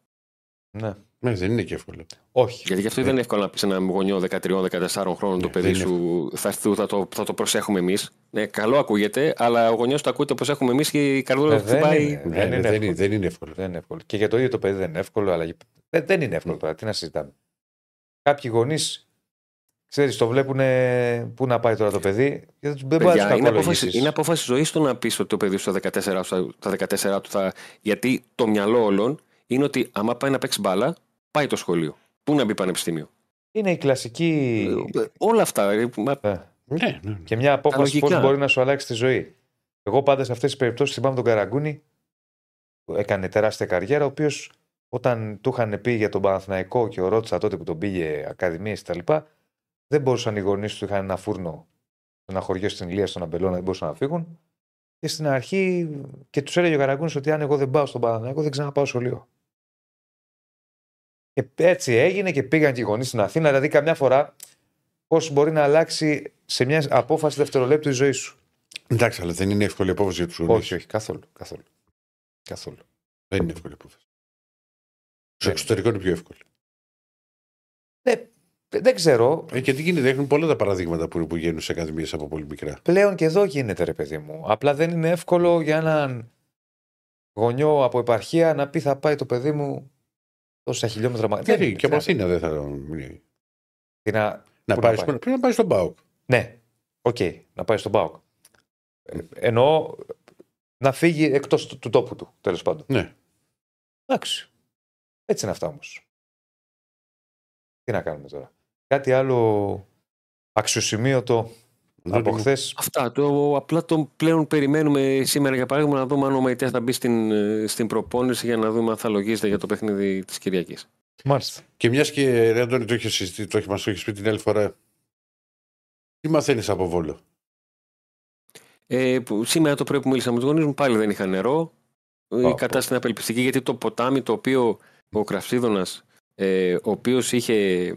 Ναι.
Ναι, δεν είναι και εύκολο.
Όχι.
Γιατί γι' αυτό δεν είναι εύκολο να πεις σε έναν γονιό 13-14 χρόνων το
Ναι,
παιδί
δεν είναι
σου θα, έρθει, θα, το, θα το προσέχουμε εμείς. Ναι, καλό ακούγεται, αλλά ο γονιός το ακούει, το προσέχουμε εμείς και η καρδούλα
Ε,
του
δεν
χτυπάει.
είναι.
Ναι,
Δεν
ναι,
είναι
δεν,
εύκολο.
είναι, δεν είναι εύκολο.
Δεν είναι εύκολο. Και για το ίδιο το παιδί δεν είναι εύκολο, αλλά για- δεν, δεν είναι εύκολο τώρα. Τι να συζητάμε. Κάποιοι γονείς, ξέρεις, το βλέπουν πού να πάει τώρα το παιδί και δεν, τους- δεν μπορεί να
Παιδιά,
του
είναι, απόφαση,
κακολογήσεις.
είναι απόφαση ζωής του να πεις ότι το παιδί σου στα 14, στα, στα 14 του θα. Γιατί το μυαλό όλων είναι ότι άμα πάει να παίξει μπάλα, πάει το σχολείο. Πού να μπει πανεπιστήμιο.
Είναι η κλασική.
Ε, Όλα αυτά. ε, μα-
Ε,
Ναι, ναι.
και μια απόφαση
λογικά.
πώ μπορεί να σου αλλάξει τη ζωή. Εγώ πάντα σε αυτές τις περιπτώσεις θυμάμαι τον Καραγκούνη που έκανε τεράστια καριέρα, ο οποίος όταν του είχαν πει για τον Παναθηναϊκό και ο Ρότσα τότε που τον πήγε Ακαδημίες κτλ., δεν μπορούσαν οι γονείς του, είχαν ένα φούρνο σε ένα χωριό στην Ηλία, στον Αμπελώνα, δεν μπορούσαν να φύγουν. Και στην αρχή και τους έλεγε ο Καραγκούνης ότι αν εγώ δεν πάω στον Παναθηναϊκό, δεν ξαναπάω σχολείο. Και έτσι έγινε και πήγαν και οι γονείς στην Αθήνα. Δηλαδή, καμιά φορά πώς μπορεί να αλλάξει σε μια απόφαση δευτερολέπτου η ζωή σου;
Εντάξει, αλλά δεν είναι εύκολη απόφαση για τους γονείς.
Όχι, όχι, καθόλου. καθόλου. καθόλου.
Δεν είναι εύκολη απόφαση. Στο
Δεν.
εξωτερικό είναι πιο εύκολη.
Ναι, δεν ξέρω.
Ε, και τι γίνεται, έχουν πολλά τα παραδείγματα που, που γίνουν σε ακαδημίε από πολύ μικρά.
Πλέον και εδώ γίνεται, ρε παιδί μου. Απλά δεν είναι εύκολο για έναν γονιό από επαρχία να πει θα πάει το παιδί μου τόσα χιλιόμετρα μακριά.
Γιατί
Δεν-
και από
τι να-
Αθήνα δεν θα.
τι να-
Να
Πού
πάει,
να
στο-
πάει;
Πρέπει να πάει στον Πάοκ.
Ναι, οκ, να πάει στον ΠΑΟΚ. Ε, Εννοώ να φύγει εκτός του, του τόπου του, τέλος πάντων.
Ναι.
Εντάξει. Έτσι είναι αυτά όμως. Τι να κάνουμε τώρα. Κάτι άλλο αξιοσημείωτο
Δεν
από
είναι-
χθες.
Αυτά. Το, απλά το πλέον περιμένουμε σήμερα για παράδειγμα να δούμε αν ο Μαϊτέας θα μπει στην, ε, στην προπόνηση για να δούμε αν θα λογίζεται για το παιχνίδι της Κυριακής.
Μάλιστα.
Και μιας και ρε Αντώνη, το είχε συζητήσει, το έχεις μας το έχεις πει την άλλη φορά. Τι μαθαίνεις από βόλο.
Ε, που σήμερα το πρωί που μίλησα με τους γονείς μου πάλι δεν είχα νερό. Η
Πω,
κατάσταση είναι απελπιστική γιατί το ποτάμι το οποίο ο Κραυσίδωνας, ε, ο οποίος είχε ε,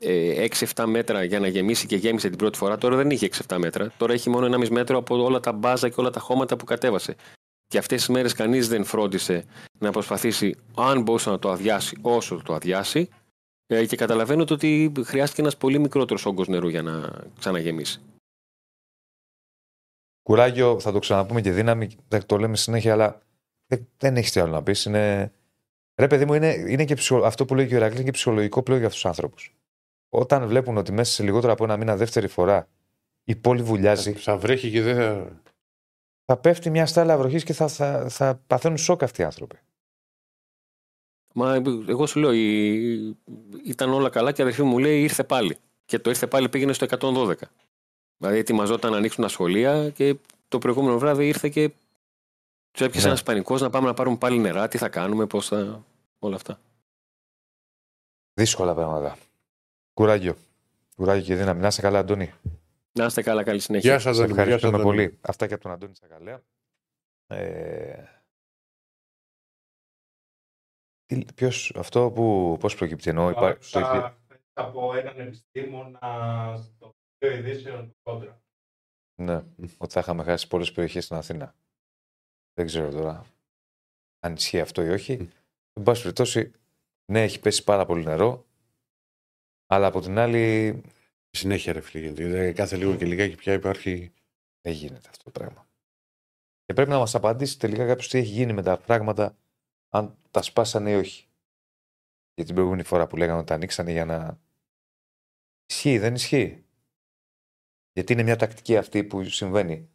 6-7 μέτρα για να γεμίσει και γέμισε την πρώτη φορά, τώρα δεν είχε 6-7 μέτρα. Τώρα έχει μόνο 1,5 μέτρο από όλα τα μπάζα και όλα τα χώματα που κατέβασε. Και αυτές τις μέρες κανείς δεν φρόντισε να προσπαθήσει, αν μπορούσε να το αδειάσει, όσο το αδειάσει. Ε, και καταλαβαίνετε ότι χρειάστηκε ένας πολύ μικρότερος όγκος νερού για να ξαναγεμίσει.
Κουράγιο, θα το ξαναπούμε και δύναμη. Δεν το λέμε συνέχεια, αλλά δεν, δεν έχεις τι άλλο να πεις. Είναι... Ρε, παιδί μου, είναι, είναι και ψυχο... αυτό που λέει και ο Ηρακλή είναι και ψυχολογικό πλέον για αυτούς τους άνθρωπου. Όταν βλέπουν ότι μέσα σε λιγότερο από ένα μήνα, δεύτερη φορά, η πόλη βουλιάζει,
Θα βρέχει και δεν θα.
θα πέφτει μια στάλα βροχής και θα, θα, θα παθαίνουν σοκ αυτοί οι άνθρωποι.
Μα εγώ σου λέω, η- ήταν όλα καλά και η αδερφή μου λέει ήρθε πάλι. Και το ήρθε πάλι πήγαινε στο 112. Δηλαδή ετοιμαζόταν να ανοίξουν τα σχολεία και το προηγούμενο βράδυ ήρθε και τους έπιασε
Ναι.
ένας πανικός να πάμε να πάρουμε πάλι νερά, τι θα κάνουμε, πώς θα. όλα αυτά.
Δύσκολα πράγματα. Κουράγιο. Κουράγιο και δύναμη. Να είσαι καλά, Αντώνη.
Να είστε καλά, καλή συνέχεια.
Γεια σας,
Σε
Αντώνη. Γεια σας,
ευχαριστούμε
Αντώνη.
πολύ. Αυτά και από τον Αντώνη Τσακαλέα. Ε, τι- ποιος, αυτό που, πώς προκύπτει εννοώ, υπά- το έχει-
Άκουσα χθες από έναν επιστήμονα στο δύο ειδήσεων του Κόντρα.
ναι, ότι θα είχαμε χάσει πολλές περιοχές στην Αθήνα. Δεν ξέρω τώρα αν ισχύει αυτό ή όχι. Εν πάση περιπτώσει, ναι, έχει πέσει πάρα πολύ νερό, αλλά από την άλλη
Συνέχεια, ρε φίλε. γιατί, ε, Κάθε λίγο και λιγάκι πια υπάρχει.
δεν γίνεται αυτό το πράγμα. Και πρέπει να μας απαντήσει τελικά κάποιος τι έχει γίνει με τα πράγματα, αν τα σπάσανε ή όχι. Για την προηγούμενη φορά που λέγανε ότι τα ανοίξανε για να... Ισχύει, δεν ισχύει; Γιατί είναι μια τακτική αυτή που συμβαίνει.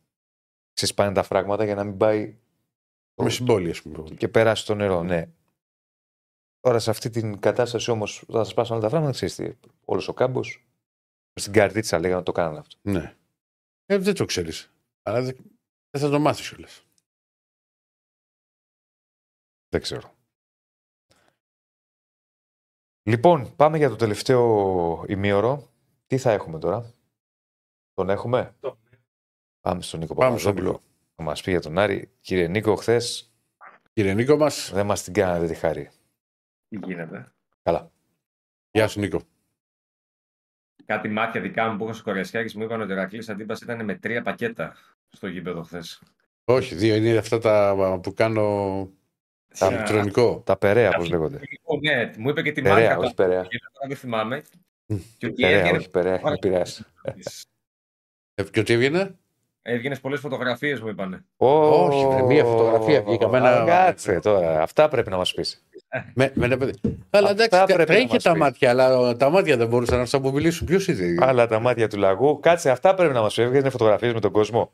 Ξεσπάνε τα φράγματα για να μην πάει
Με συμπόλυε, ας πούμε.
και περάσει το νερό, ναι. Τώρα σε αυτή την κατάσταση όμως θα σπάσουν όλα τα φράγματα, ξέρεις τι, όλος ο κάμπος, στην καρτίτσα λέγανε ότι το κάνανε αυτό.
Ναι. Ε, δεν το ξέρεις. Αλλά δεν, δεν θα το μάθεις κιόλας.
Δεν ξέρω. Λοιπόν, πάμε για το τελευταίο ημίωρο. Τι θα έχουμε τώρα; Τον έχουμε;
Το-
Πάμε στον Νίκο
Πάμε στον
Παπαδόπουλο. Θα μας πει για τον Άρη. Κύριε Νίκο, χθες
Κύριε Νίκο μας,
δεν μας την κάνατε τη χάρη.
Τι γίνεται.
Καλά.
γεια σου Νίκο.
Κάτι μάτια δικά μου που είχα στο Κοριασιάκη μου είπαν ότι ο Ηρακλή αντίπασης ήταν με τρία πακέτα στο γήπεδο χθες.
Όχι, δύο είναι αυτά τα που κάνω
Τα
ηλεκτρονικό.
Τα περαία, πώς λέγονται.
Ναι, μου είπε και τη
Περαία,
μάρκα.
όχι περαία.
Τώρα δεν θυμάμαι.
Μμ.
Και ότι
Περαία,
έβγαινε,
όχι περαία. Είναι πειράζει.
Ε, και ότι έβγαινε.
Έβγαινες πολλές φωτογραφίες, μου είπαν.
Όχι, βρε, μία φωτογραφία βγήκα με ένα-
Α, Κάτσε τώρα. Αυτά πρέπει να μας πεις.
Με, με ένα παιδί. Αλλά
Αυτά
εντάξει,
πρέπει να
τρέχει
μας
τα
πεις.
μάτια, αλλά τα μάτια δεν μπορούσαν να σου απομιλήσουν. Ποιος είναι;
Αλλά τα μάτια του λαγού. Κάτσε, αυτά πρέπει να μας πεις. Έβγαινες φωτογραφίες με τον κόσμο.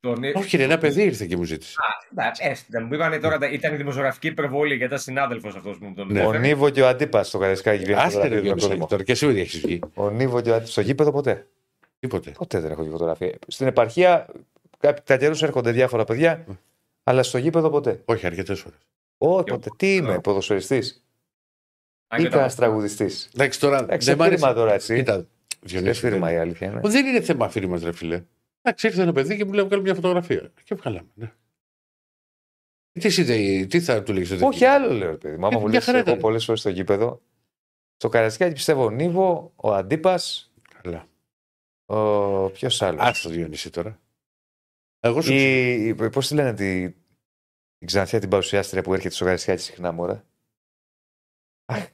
Τον...
Όχι, ρε, ένα παιδί ήρθε και μου ζήτησε.
Εντάξει, έστω, μου είπαν τώρα τα- ήταν η δημοσιογραφική υπερβολή γιατί ήταν συνάδελφο αυτό που μου τον
Ναι.
Ο
έφερε.
Νίβο και ο Αντίπας στο Καρεσκάκι βγαίνει
Άστε ρε,
φωτογραφίες με τον
Διονύση,
κόσμο.
τώρα και εσύ δεν έχεις βγει.
Ο Νίβο και ο Αντίπα. Στο γήπεδο ποτέ;
Τίποτε.
Ποτέ δεν έχω δει φωτογραφία. Στην επαρχία κάποια καιρούς έρχονται διάφορα παιδιά, αλλά στο γήπεδο ποτέ.
Όχι, αρκετές φορές.
Όχι,
Και
ποτέ. Τι είμαι, ποδοσφαιριστής
Αν
ή
και τα-
κανένα τραγουδιστή.
Εντάξει, τώρα
Εντάξει,
δεν μ' άρεσε.
αφήρημα τώρα έτσι.
Κοίτα,
Σε
Διονύση,
φύρμα
δεν-
η αλήθεια είναι.
δεν είναι θέμα αφήρημα, ρε φίλε. Εντάξει, ήρθε ένα παιδί και μου λέει: Βγάλει μια φωτογραφία. Και βγάλαμε. Ναι. Τι, εσύ, τι θα του λέγεις
Όχι άλλο λέω, ρε παιδί. Μα άμα
Ε,
μου
μια
λες
χαρά
εγώ
ήταν.
πολλές φορές στο γήπεδο. Στο Καρεσκάκι πιστεύω ο Νίβο, ο Αντίπας,
Καλά.
Ο. Ποιος άλλος;
Άστο Διονύσης τώρα. Εγώ σου
Η... Πώς τη λένε τη... την ξανθιά την παρουσιάστρια που έρχεται στο Καρεσκάκι συχνά μωρέ. Αχ,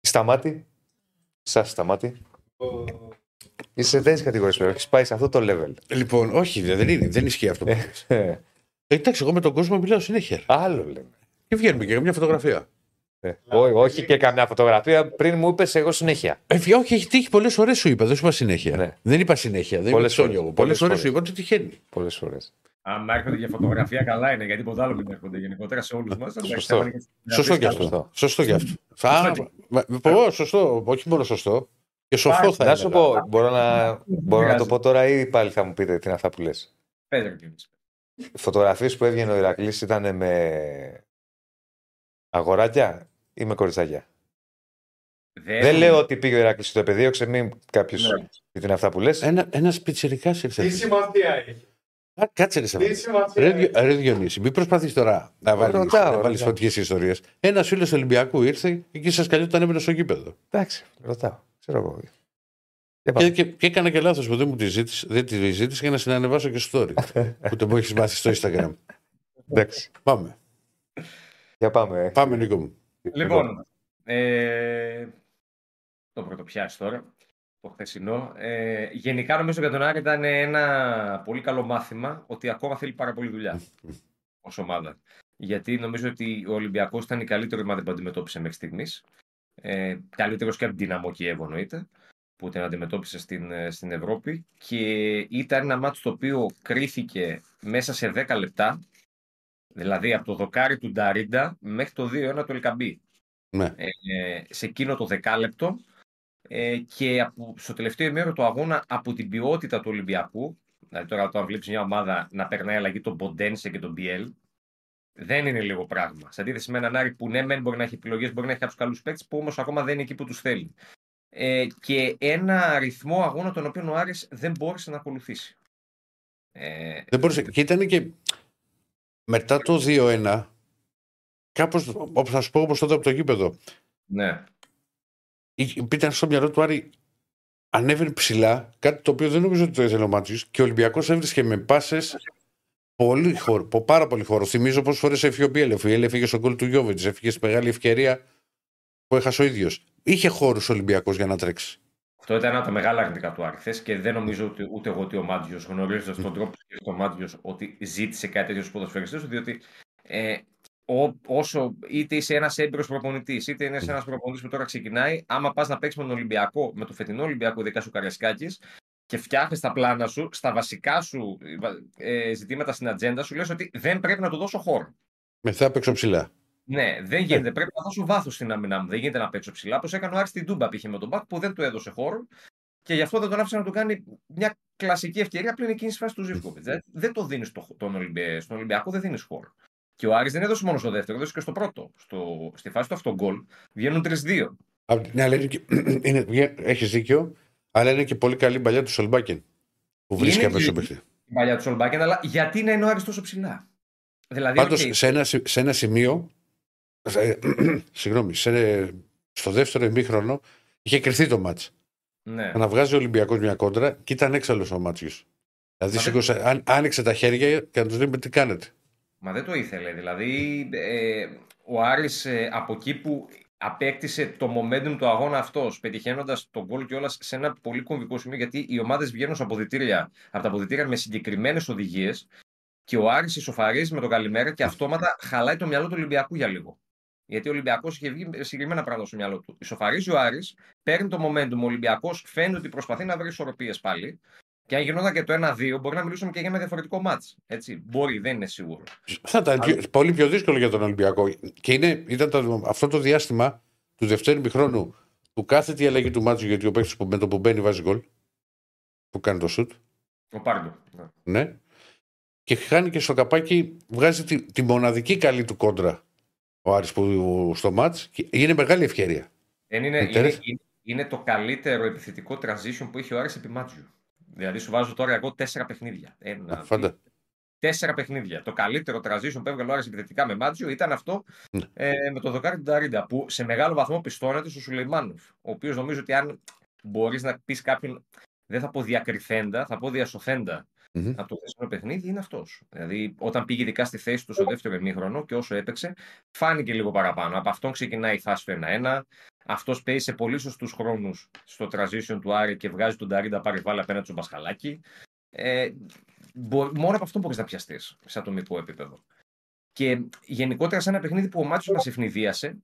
η Σταμάτη. Σας σταμάτη. Είσαι σε τέτοιε κατηγορίε πλέον. Έχεις πάει σε αυτό το level.
Λοιπόν, όχι, δεν, είναι, δεν ισχύει αυτό που λες.
Ε,
Ε, Εντάξει, εγώ με τον κόσμο μιλάω συνέχεια. ρε.
Άλλο λέμε.
Και βγαίνουμε και για μια φωτογραφία.
Ε, ό- όχι και καμιά φωτογραφία. Πριν μου είπες εγώ συνέχεια.
Ε, φι- όχι, έχει τύχει πολλές φορές σου είπα, δεν σου είπα συνέχεια.
Ναι.
Δεν είπα συνέχεια. Δεν
Πολλές
είμαι
φορές.
Πολλές
Πολλές
φορές
φορές.
σου είπα ότι τυχαίνει.
Πολλές φορές.
Αν έρχονται για φωτογραφία, καλά είναι γιατί ποτέ άλλο μην έρχονται γενικότερα σε όλους μας.
Σωστό.
Σωστό κι αυτό.
Σωστό.
Σωστό κι αυτό. Α, μα- μα- πω, σωστό. Όχι μόνο σωστό. Και σοφό θα
Να σου
έλεγα.
πω, μπορώ να, μπορώ να το πω τώρα ή πάλι θα μου πείτε τι είναι αυτά που λες. Οι φωτογραφίες που έβγαινε ο Ηρακλής ήταν με αγοράκια; Ή με κοριτσάκια. Δεν λέω ότι πήγε ο Ηρακλή στο επεδίωξε, μην κάποιος
Ναι.
γιατί είναι αυτά που λες.
Ένα, ένας πιτσιρικάς ήρθε.
Τι σημασία έχει;
Α, κάτσε ρε σε
Τι σημασία
Ρε,
έχει;
Διο- ρε Διονύση, μην προσπαθείς τώρα να βάλει
Ρωτάω,
να βάλεις
ρωτάω.
φωτιές ιστορίες. Ένας φίλος του Ολυμπιακού ήρθε και σας καλεί όταν έμενε στο γήπεδο.
Εντάξει, ρωτάω. Ξέρω εγώ. Για
Και,
πάμε.
και, και έκανα και λάθος που δεν μου τη ζήτησε, δεν τη ζήτησε για να συνανεβάσω και story. που το μου έχεις μάθει στο Instagram.
Εντάξει.
Πάμε.
Για πάμε.
Πάμε, Νίκο μου.
Λοιπόν, ε, το πρωτοπιάσει τώρα, το χθεσινό. Ε, γενικά νομίζω για τον Άρη ήταν ένα πολύ καλό μάθημα ότι ακόμα θέλει πάρα πολύ δουλειά ως ομάδα. Γιατί νομίζω ότι ο Ολυμπιακός ήταν η καλύτερη ομάδα που αντιμετώπισε μέχρι στιγμής. Ε, καλύτερος και από την Δυναμό Κιέβο εννοείται, που την αντιμετώπισε στην, ε, στην Ευρώπη. Και ήταν ένα μάτι το οποίο κρίθηκε μέσα σε 10 λεπτά, δηλαδή από το δοκάρι του Νταρίντα μέχρι το 2-1 του Ελκαμπή
Ναι.
ε, σε εκείνο το δεκάλεπτο ε, και από, στο τελευταίο ημέρο του αγώνα από την ποιότητα του Ολυμπιακού Δηλαδή τώρα όταν βλέπεις μια ομάδα να περνάει αλλαγή τον Ποντένσε και τον Μπιέλ, δεν είναι λίγο πράγμα. Σε αντίθεση με έναν Άρη που ναι, μεν μπορεί να έχει επιλογές, μπορεί να έχει κάποιους καλούς παίκτες που όμως ακόμα δεν είναι εκεί που τους θέλει. Ε, και ένα αριθμό αγώνα τον οποίο ο Άρης δεν μπόρεσε να ακολουθήσει.
Ε, δεν μπορούσε. Και ήταν και μετά το 2-1, κάπως, όπως θα σου πω, όπως τότε από το γήπεδο.
Ναι.
Ήταν στο μυαλό του Άρη, ανέβαινε ψηλά, κάτι το οποίο δεν νομίζω ότι το ήθελε ο Μάτσιος και ο Ολυμπιακός έβρισκε με πάσες πολύ χώρο, πάρα πολύ χώρο. Θυμίζω πόσες φορές έφυγε ο Μπιέλεφ. Η έφυγε στον κόλ του Γιώβετ, έφυγε στη μεγάλη ευκαιρία που έχασε ο ίδιος. Είχε χώρους Ολυμπιακός για να τρέξει.
Αυτό ήταν ένα από τα μεγάλα αρνητικά του Άρη και δεν νομίζω ότι ούτε εγώ ότι ο Μάτζιο, γνωρίζοντας τον τρόπο που σκέφτεται ο Μάτζιο, ότι ζήτησε κάτι τέτοιο στους ποδοσφαιριστές, διότι ε, ο, όσο είτε είσαι ένας έμπειρος προπονητής, είτε είσαι ένας προπονητής που τώρα ξεκινάει, άμα πας να παίξεις με τον Ολυμπιακό, με το φετινό Ολυμπιακό, ειδικά σου Καρασκάκη, και φτιάχνεις τα πλάνα σου, στα βασικά σου ε, ζητήματα στην ατζέντα σου, λες ότι δεν πρέπει να του δώσω χώρο.
Μεθά παίξω ψηλά.
Ναι, δεν γίνεται. Ε. Πρέπει να δώσω βάθος στην άμυνά μου. Δεν γίνεται να παίξω ψηλά. Όπως έκανε ο Άρης στην Τούμπα π.χ. με τον Μπακ που δεν του έδωσε χώρο και γι' αυτό δεν τον άφησε να του κάνει μια κλασική ευκαιρία πλην εκείνης της φάσης του Ζήφκοβιτ. Δεν, δεν το δίνεις στο, τον Ολυμπιακό. Στον Ολυμπιακό δεν δίνεις χώρο. Και ο Άρης δεν έδωσε μόνο στο δεύτερο, έδωσε και στο πρώτο. Στο, στη φάση του αυτόν γκολ βγαίνουν 3-2.
Ναι, αλλά έχεις δίκιο, αλλά είναι και πολύ καλή παλιά του Σολμπάκεν που βρίσκει αμέσως στο παιχνίδι.
Η παλιά του Σολμπάκεν, αλλά γιατί να είναι ο Άρης τόσο ψηλά;
Δηλαδή, Πάντως, okay. σε, ένα, σε ένα σημείο, συγγνώμη, σε, στο δεύτερο ημίχρονο είχε κρυθεί το μάτς.
Ναι.
Να βγάζει ο Ολυμπιακός μια κόντρα και ήταν έξαλλος ο Μάτσιος. Δηλαδή, σήκωσε, άνοιξε τα χέρια και να τους λέει τι κάνετε.
Μα δεν το ήθελε. Δηλαδή, ε, ο Άρης ε, από εκεί που απέκτησε το momentum του αγώνα αυτός, πετυχαίνοντας τον γκολ κιόλα σε ένα πολύ κομβικό σημείο, γιατί οι ομάδες βγαίνουν από, από τα αποδητήρια με συγκεκριμένες οδηγίες και ο Άρης ισοφαρίζει με τον καλημέρα και αυτόματα χαλάει το μυαλό του Ολυμπιακού για λίγο. Γιατί ο Ολυμπιακός είχε βγει συγκεκριμένα πράγματα στο μυαλό του. Ισοφαρίζει ο Άρης, παίρνει το momentum. Ο Ολυμπιακός φαίνεται ότι προσπαθεί να βρει ισορροπίες πάλι. Και αν γινόταν και το 1-2, μπορεί να μιλήσουμε και για ένα διαφορετικό μάτς. Μπορεί, δεν είναι σίγουρο.
Θα ήταν Αλλά... πολύ πιο δύσκολο για τον Ολυμπιακό. Και είναι, ήταν το, αυτό το διάστημα του δευτέρου μηχρόνου που κάθεται η αλλαγή του μάτσου γιατί ο παίκτης με το που μπαίνει βάζει γκολ. Που κάνει το σουτ.
Ο Πάρντο.
Ναι. ναι. Και χάνει και στο καπάκι, βγάζει τη, τη μοναδική καλή του κόντρα ο Άρης που στο μάτς και είναι μεγάλη ευκαιρία.
είναι, είναι, είναι, είναι, το καλύτερο επιθετικό transition που έχει ο Άρης επί Μάτζιου. Δηλαδή σου βάζω τώρα εγώ τέσσερα παιχνίδια. Ένα,
Φάντα.
Τέσσερα παιχνίδια. Το καλύτερο transition που έβγαλε ο Άρης επιθετικά με Μάτζιο ήταν αυτό ναι. ε, με το δοκάρι του Νταρίντα που σε μεγάλο βαθμό πιστώνεται στο Σουλεϊμάνοφ. Ο οποίος νομίζω ότι αν μπορείς να πεις κάποιον, δεν θα πω διακριθέντα, θα πω διασωθέντα mm-hmm. από το χθεσινό παιχνίδι είναι αυτός. Δηλαδή, όταν πήγε ειδικά στη θέση του στο δεύτερο ημίχρονο και όσο έπαιξε, φάνηκε λίγο παραπάνω. Από αυτόν ξεκινάει η φάση του 1-1. Αυτός παίζει σε πολύ σωστούς χρόνους στο transition του Άρη και βγάζει τον Ταρίντα πάρει βάλει απέναντι στον Πασχαλάκη. Ε, μόνο από αυτό μπορείς να πιαστείς σε ατομικό επίπεδο. Και γενικότερα σε ένα παιχνίδι που ο Μάτσος μας ευνηδίασε,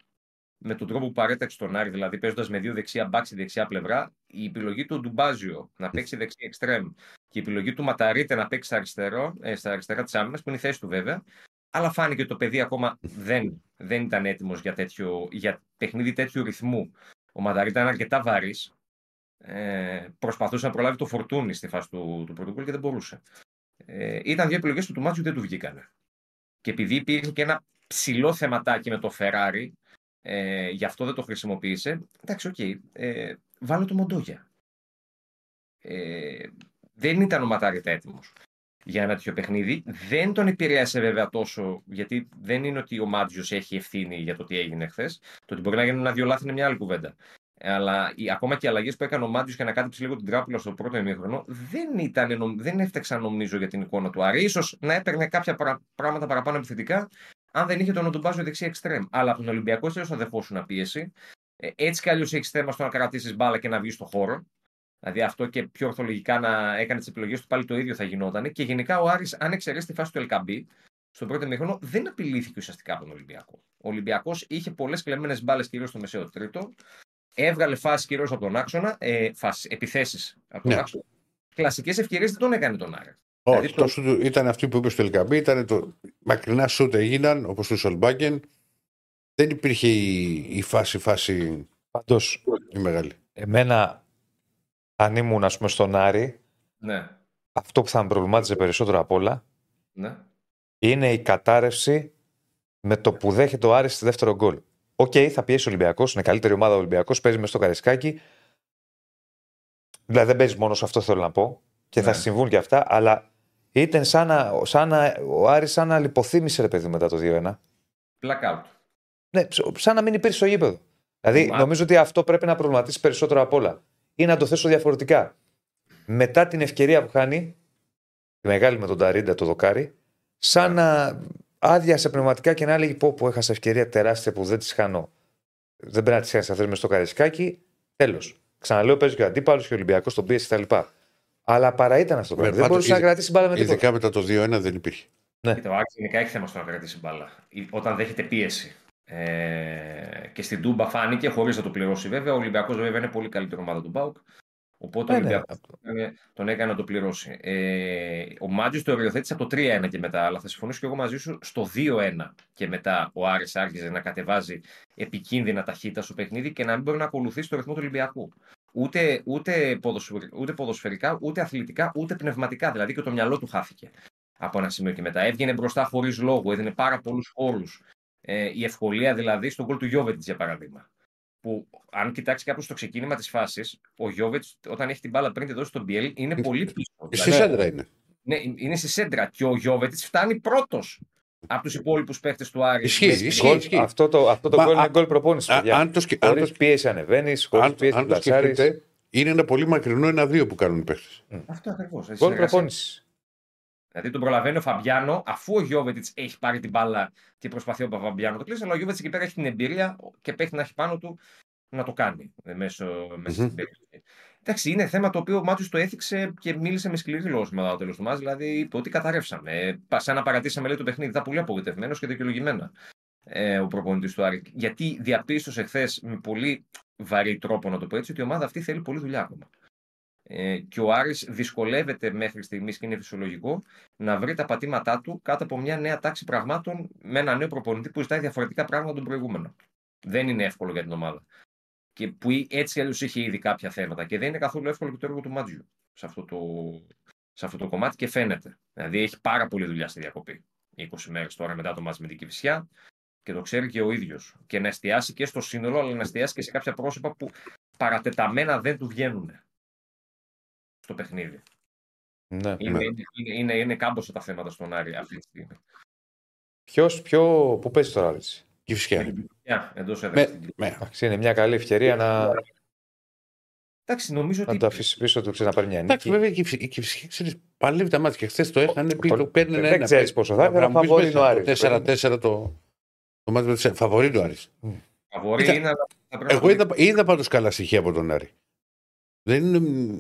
με τον τρόπο που παρέταξε τον Άρη, δηλαδή παίζοντας με δύο δεξιά μπάξι δεξιά πλευρά, η επιλογή του Ντουμπάζιο να παίξει δεξιά εξτρέμ και η επιλογή του Ματαρίτε να παίξει στα, αριστερό, ε, στα αριστερά της άμυνας, που είναι η θέση του βέβαια, αλλά φάνηκε ότι το παιδί ακόμα δεν, δεν ήταν έτοιμος για, για παιχνίδι τέτοιου ρυθμού. Ο Ματαρίτε ήταν αρκετά βαρύς. Ε, προσπαθούσε να προλάβει τον Φορτούνη στη φάση του, του πρωτοκόλλου και δεν μπορούσε. Ε, ήταν δύο επιλογές του του Μάντζιου δεν του βγήκανε. Και επειδή υπήρχε και ένα ψιλοθεματάκι με το Φεράρι, ε, γι' αυτό δεν το χρησιμοποίησε. Εντάξει, OK. Okay, ε, βάλω το Μοντόγια. Ε, δεν ήταν ο Ματάριτα έτοιμος για ένα τέτοιο παιχνίδι. Δεν τον επηρέασε βέβαια τόσο, γιατί δεν είναι ότι ο Μάντζιος έχει ευθύνη για το τι έγινε χθες. Το ότι μπορεί να γίνουν ένα-δυο λάθη είναι μια άλλη κουβέντα. Αλλά οι, ακόμα και οι αλλαγές που έκανε ο Μάτζιος για να κάτσει λίγο την τράπουλα στο πρώτο ημίχρονο δεν, ήταν, δεν έφταξαν νομίζω για την εικόνα του Άρη. σω να έπαιρνε κάποια πράγματα παραπάνω επιθετικά, αν δεν είχε τον Οντουμπάζο δεξί εξτρέμ. Αλλά από τον Ολυμπιακό δεν θα δεχόσουν πίεση. Ε, έτσι κι αλλιώς έχεις θέμα στο να κρατήσεις μπάλα και να βγεις στο χώρο. Δηλαδή αυτό και πιο ορθολογικά να έκανε τις επιλογές του πάλι το ίδιο θα γινόταν. Και γενικά ο Άρης, αν εξαιρέσει τη φάση του Ελκαμπή, στον πρώτο μήχρονο δεν απειλήθηκε ουσιαστικά από τον Ολυμπιακό. Ο Ολυμπιακός είχε πολλές κλεμμένες μπάλες κυρίως στο μεσαίο τρίτο. Έβγαλε φάσεις κυρίως από τον άξονα, ε, επιθέσεις από τον ναι. άξονα. Κλασικές ευκαιρίες δεν τον έκανε τον Άρη.
Όχι, δηλαδή, το... ήταν αυτή που είπε στο Ελκαμπή, ήταν το μακρινά σούτ έγιναν, όπως του Σολμπάγκεν. Δεν υπήρχε η, η φάση, φάση
Πάντως,
η μεγάλη.
Εμένα, αν ήμουν ας πούμε, στον Άρη,
ναι.
αυτό που θα με προβλημάτιζε περισσότερο απ' όλα
Ναι.
είναι η κατάρρευση με το που δέχεται ο Άρης στη δεύτερο γκολ. Οκ, θα πιέσει ο Ολυμπιακός, είναι καλύτερη ομάδα ο Ολυμπιακός, παίζει μες στο Καραϊσκάκη. Δηλαδή δεν παίζει μόνος σε αυτό θέλω να πω και θα
Ναι.
συμβούν και αυτά, αλλά ήταν σαν να, σαν να, ο Άρης σαν να λιποθύμησε ρε παιδί μετά το 2-1.
Blackout.
Ναι, ψ- σαν να μην υπήρχε στο γήπεδο. Δηλαδή,
Μα-
νομίζω ότι αυτό πρέπει να προβληματίσει περισσότερο απ' όλα. Ή να το θέσω διαφορετικά. Μετά την ευκαιρία που χάνει, τη μεγάλη με τον Ταρίντα το δοκάρι, σαν να άδειασε πνευματικά και να έλεγε: Πω, πω, έχασα ευκαιρία τεράστια που δεν τη χάνω. Δεν πρέπει να τη χάνεις αυτέ μες στο καρισκάκι. Τέλος. Ξαναλέω, παίζει και ο αντίπαλος και ο Ολυμπιακός, τον πίεση κτλ. Αλλά παρά ήταν αυτό το πράγμα.
Με-
Δεν
πάντως,
μπορούσε να
ειδ-
κρατήσει μπάλα με τίποτα.
Ειδικά μετά το 2-1 δεν υπήρχε.
Κοίτα, ο Άρης γενικά έχει θέμα στο να κρατήσει μπάλα. Ή- Όταν δέχεται πίεση. Ε, και στην Τούμπα φάνηκε χωρίς να το πληρώσει βέβαια. Ο Ολυμπιακός βέβαια είναι πολύ καλύτερη ομάδα του Μπάουκ. Οπότε ο
Ναι, ναι.
Ολυμπιακός τον έκανε να το πληρώσει. Ε, ο Μάτζιο το οριοθέτησε από το 3-1 και μετά, αλλά θα συμφωνήσω και εγώ μαζί σου στο 2-1 και μετά ο Άρης άρχιζε να κατεβάζει επικίνδυνα ταχύτητα στο παιχνίδι και να μην μπορεί να ακολουθήσει το ρυθμό του Ολυμπιακού. Ούτε, ούτε, ποδοσφαιρ- ούτε ποδοσφαιρικά, ούτε αθλητικά, ούτε πνευματικά. Δηλαδή και το μυαλό του χάθηκε από ένα σημείο και μετά. Έβγαινε μπροστά χωρίς λόγο, έδινε πάρα πολλούς χώρου. Ε, η ευκολία δηλαδή στον γκολ του Γιώβετ, για παράδειγμα. Που αν κοιτάξει κάποιος το ξεκίνημα της φάσης, ο Γιώβετ όταν έχει την μπάλα πριν τη δώσει στον Μπιέλ είναι πολύ πίσω.
Στη
Δηλαδή,
σέντρα είναι.
ναι, είναι στη σέντρα και ο Γιώβετ φτάνει πρώτος από τους υπόλοιπους παίχτες του Άρη.
Ισχύει,
Με-
ισχύει.
Γκολ-
ισχύει.
Αυτό το, αυτό το
Μα,
γκολ
α-
είναι γκολ προπόνησης.
Α-
παιδιά.
Αν το, σκε- αν
Χωρίς
το-
πίεση ανεβαίνεις, χωρίς
αν-
πίεση
αν το
πλασάρει.
σκεφτείτε, είναι ένα πολύ μακρινό ένα-δύο που κάνουν οι παίχτες.
Αυτό ακριβώς.
Γκολ προπόνησης.
Δηλαδή τον προλαβαίνει ο Φαμπιάνο, αφού ο Γιώβετιτς έχει πάρει την μπάλα και προσπαθεί ο Φαμπιάνο να το κλείσει, αλλά ο Γιώβετιτς εκεί πέρα έχει την εμπειρία και παίχνει να έχει πάνω του να το κάνει ε, μέσω, μέσα
Μμμ.
στην περιοχή. Εντάξει, είναι θέμα το οποίο ο Μάτσο το έθιξε και μίλησε με σκληρή λόγο μετά το τέλος του μάτς. Δηλαδή είπε ότι καταρρεύσαμε. Ε, πα- σαν να παρατήσαμε λέει το παιχνίδι. Ήταν πολύ απογοητευμένος και δικαιολογημένα ε, ο προπονητής του Άρη. Γιατί διαπίστωσε χθες με πολύ βαρύ τρόπο, να το πω έτσι, ότι η ομάδα αυτή θέλει πολλή δουλειά ακόμα. Ε, και ο Άρης δυσκολεύεται μέχρι στιγμής και είναι φυσιολογικό να βρει τα πατήματά του κάτω από μια νέα τάξη πραγμάτων με ένα νέο προπονητή που ζητάει διαφορετικά πράγματα από τον προηγούμενο. Δεν είναι εύκολο για την ομάδα. Και που έτσι αλλιώς είχε ήδη κάποια θέματα. Και δεν είναι καθόλου εύκολο και το έργο του Μάτζιου σε αυτό το, σε αυτό το κομμάτι και φαίνεται. Δηλαδή έχει πάρα πολλή δουλειά στη διακοπή. 20 μέρες τώρα μετά το μάτς με την Κυφυσιά και το ξέρει και ο ίδιος. Και να εστιάσει και στο σύνολο, αλλά να εστιάσει και σε κάποια πρόσωπα που παρατεταμένα δεν του βγαίνουν στο παιχνίδι.
Ναι.
Είναι, είναι, είναι, είναι, είναι κάμποσα τα θέματα στον Άρη αυτή τη στιγμή.
Ποιος, ποιο, πού παίζει τώρα, έτσι.
Και φυσικά.
Yeah, εντός
Με,
έδρας.
με,
Εντάξει, είναι μια καλή ευκαιρία να,
Εντάξει, νομίζω
να
ότι.
το αφήσεις πίσω του, ξέρεις να πάρει μια
εντάξει,
νίκη.
βέβαια η Κυφσιά- η Κυφσιά ξέρεις, παλεύει τα μάτια και χθες το έχανε. Πει,
Πολύ-
το παίρνει
δεν
ένα.
ξέρεις πόσο θα είναι, αλλά
μου πεις
φαβορεί
μέσα,
είναι ο Άρης.
Το 4-4 το, το μάτι με τις- φαβορεί το Άρης.
Φαβορεί
Κοίτα,
είναι, αλλά θα πρέπει
Εγώ
να
είδα, είδα πάντως καλά στοιχεία από τον Άρη. Δεν είναι.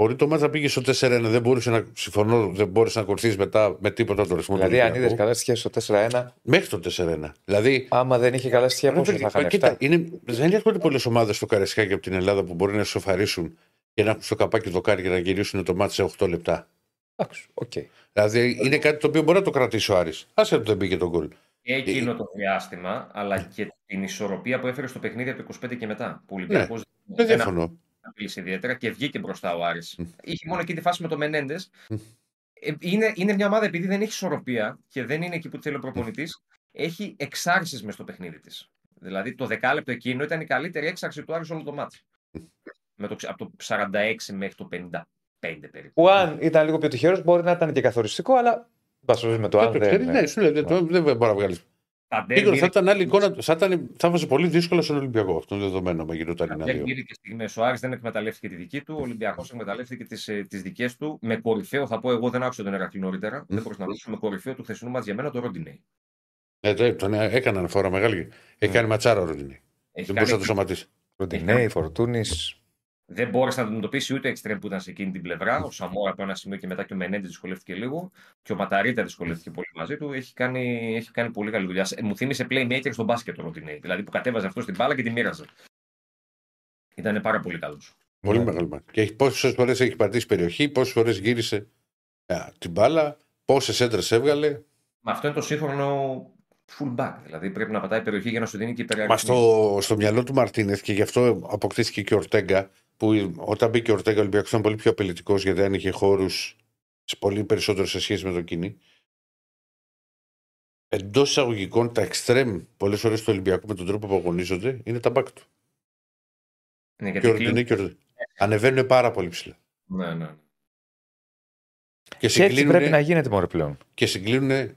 Μ, Μπορεί το μάτσα πήγε στο 4-1, δεν μπορούσε να. Συμφωνώ, δεν μπορούσε να ακολουθήσει μετά με τίποτα το ρυθμό του
Δηλαδή, αν
Ολυμπιακού.
είδε καλά στοιχεία στο 4-1,
Μέχρι το 4-1. Δηλαδή.
άμα δεν είχε καλά στοιχεία, πόσο θα είχαν
κοίτα,
7.
είναι, δεν έρχονται πολλές ομάδες στο Καρεσκάκι από την Ελλάδα που μπορεί να σοφαρίσουν και να έχουν στο καπάκι δοκάρι και να γυρίσουν το μάτι σε 8 λεπτά.
Εντάξει, οκ.
Δηλαδή είναι κάτι το οποίο μπορεί να το κρατήσει ο Άρης. Άσε που δεν μπήκε τον γκολ.
και εκείνο το διάστημα, αλλά και την ισορροπία που έφερε στο παιχνίδι από το 25 και μετά. Που ο Ολυμπιακός
Ναι, Δεν
δεν
διαφωνώ.
Απειλήσε ιδιαίτερα και βγήκε μπροστά ο Άρης.
Μμ.
Είχε μόνο εκεί τη φάση με το Μενέντες.
Μμ.
Είναι, είναι μια ομάδα επειδή δεν έχει ισορροπία και δεν είναι εκεί που θέλει ο προπονητής, έχει εξάρσεις μες στο παιχνίδι της. Δηλαδή το δεκάλεπτο εκείνο ήταν η καλύτερη έξαρση του Άρη σε όλο το μάτι. Με το, ξε- από το 46 μέχρι το 55 περίπου.
Που αν ήταν λίγο πιο τυχερός, μπορεί να ήταν και καθοριστικό, αλλά. Πασοζεί με το
Δεν
αν.
το
δεν-
ξέρει, ναι, σου λέει, δεν, το- δεν μπορεί να βγάλεις.
Τα
Νίκο,
ντέρμπι
θα ήταν άλλη εικόνα. Θα, ήταν, θα βάζει πολύ δύσκολα στον Ολυμπιακό. Αυτό είναι δεδομένο. Μα γινόταν ένα δύο.
είναι και στιγμέ. Ο Άρης δεν εκμεταλλεύτηκε τη δική του. Ο Ολυμπιακός εκμεταλλεύτηκε τις τις δικές του. Με κορυφαίο, θα πω εγώ, δεν άκουσα τον Ερακλή νωρίτερα. Δεν μπορούσα να ακούσω. Με κορυφαίο του χθεσινού μα για μένα το Ροντινέι.
Ε, τε- τον ε, έκανε αναφορά μεγάλη. Έχει κάνει ματσάρα ο Ροντινή.
Έχει
Δεν
κάνει-
μπορούσε να το σωματίσει.
Ροντινέη, Φορτούνη.
Δεν μπόρεσε να αντιμετωπίσει ούτε εξτρέμ που ήταν σε εκείνη την πλευρά. Ο Σαμόρα από ένα σημείο και μετά και ο Μενέντε δυσκολεύτηκε λίγο. Και ο Ματαρίτα δυσκολεύτηκε πολύ μαζί του. Έχει κάνει, έχει κάνει πολύ καλή δουλειά. Ε, Μου θύμισε playmaker στον μπάσκετ ο Ροντινέι. Δηλαδή που κατέβαζε αυτό στην μπάλα και τη μοίραζε. Ήταν πάρα πολύ καλός.
Πολύ
Ναι.
μεγάλο μάτι. Και πόσες φορές έχει πατήσει περιοχή, πόσες φορές γύρισε ε, την μπάλα, πόσες έντρες έβγαλε.
Μα αυτό είναι το σύγχρονο full back. Δηλαδή πρέπει να πατάει περιοχή για να σου δίνει και
Μα
υπεραριθμό.
στο, στο μυαλό του Μαρτίνεθ και γι' αυτό αποκτήθηκε και ο Ορτέγκα, που όταν μπήκε ο Ορτέγκα ο Ολυμπιακός ήταν πολύ πιο απειλητικός γιατί αν είχε χώρους σε πολύ περισσότερο σε σχέση με το Κίνη. Εντός εισαγωγικών, τα εξτρέμ πολλές φορές του Ολυμπιακού με τον τρόπο που αγωνίζονται είναι τα μπακ του.
Ναι,
Και
γιατί
ορδινή
κλείνουν-
και ορδινή. Ανεβαίνουν πάρα πολύ ψηλά.
Ναι, ναι.
Και
Και έτσι
συγκλίνουν,
πρέπει να γίνεται μόνο πλέον.
και συγκλίνουν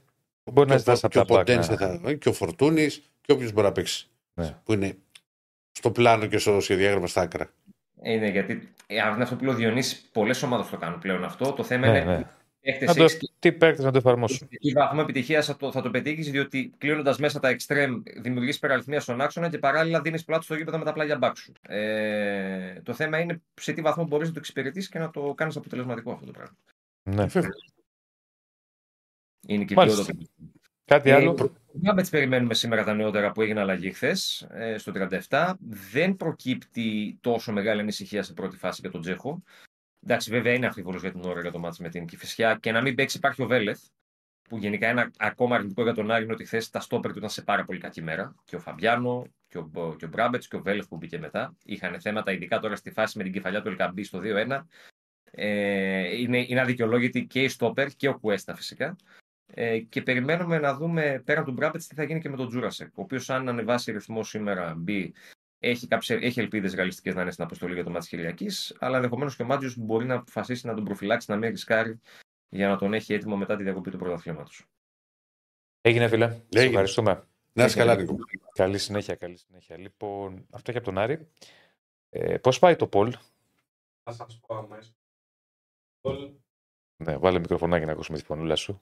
Μπορεί να
και,
ζητάς
ο,
από
και,
τα
ο
μπακ.
Ποντένσε
να-
θα, και ο Φορτούνης και όποιος μπορεί να παίξει.
Ναι.
Που είναι στο πλάνο και στο σχεδιάγραμμα στα άκρα.
Είναι γιατί ε, αν είναι αυτό που λέει ο Διονύσης, πολλές ομάδες το κάνουν πλέον αυτό. Το θέμα
Ναι,
είναι
ναι.
έχετε
Να το,
έξι
τι παίκτες να το εφαρμόσουν.
τι βαθμό επιτυχίας θα το, θα το πετύχεις, διότι κλείνοντας μέσα τα extreme δημιουργείς υπεραριθμία στον άξονα και παράλληλα δίνεις πλάτος στο γήπεδο με τα πλάγια μπακς σου. Ε, το θέμα είναι σε τι βαθμό μπορείς να το εξυπηρετήσει και να το κάνεις αποτελεσματικό αυτό το πράγμα.
Ναι.
Είναι και η
Μάλιστα.
ποιότητα.
Κάτι
Ε,
άλλο;
προ- Μπάμπετς περιμένουμε σήμερα τα νεότερα που έγινε αλλαγή χθες στο 37. Δεν προκύπτει τόσο μεγάλη ανησυχία σε πρώτη φάση για τον Τζέχο. Εντάξει, βέβαια είναι αμφίβολος για την ώρα για το μάτι με την Κυφυσιά και να μην παίξει υπάρχει ο Βέλεθ. Που γενικά είναι ακόμα αρνητικό για τον Άρη είναι ότι χθες τα στόπερ του ήταν σε πάρα πολύ κακή μέρα. Και ο Φαμπιάνο και ο, Μπο- και ο Μπράμπετς και ο Βέλεθ που μπήκε μετά. Είχαν θέματα, ειδικά τώρα στη φάση με την κεφαλιά του Ελκαμπή στο 2-1. Ε, είναι, είναι αδικαιολόγητη και η στόπερ και ο Κουέστα φυσικά. Ε, και περιμένουμε να δούμε πέραν του Μπράμπετς τι θα γίνει και με τον Τζούρασεκ. Ο οποίος, αν ανεβάσει ρυθμό σήμερα, μπει, έχει, κάποιες, έχει ελπίδες ρεαλιστικές να είναι στην αποστολή για το μάτι Κυριακής. Αλλά ενδεχομένως και ο Μάτζιος μπορεί να αποφασίσει να τον προφυλάξει, να μην ρισκάρει για να τον έχει έτοιμο μετά τη διακοπή του πρωταθλήματος.
Έγινε, φίλε. Σε
Έγινε.
ευχαριστούμε.
Να είσαι καλά, Νίκο.
Καλή συνέχεια, καλή συνέχεια. Λοιπόν, αυτό και από τον Άρη. Ε, Πώς πάει το Πολ;
Θα σας πω αμέσως.
Ναι, βάλε μικροφωνάκι να ακούσουμε τη φωνούλα σου.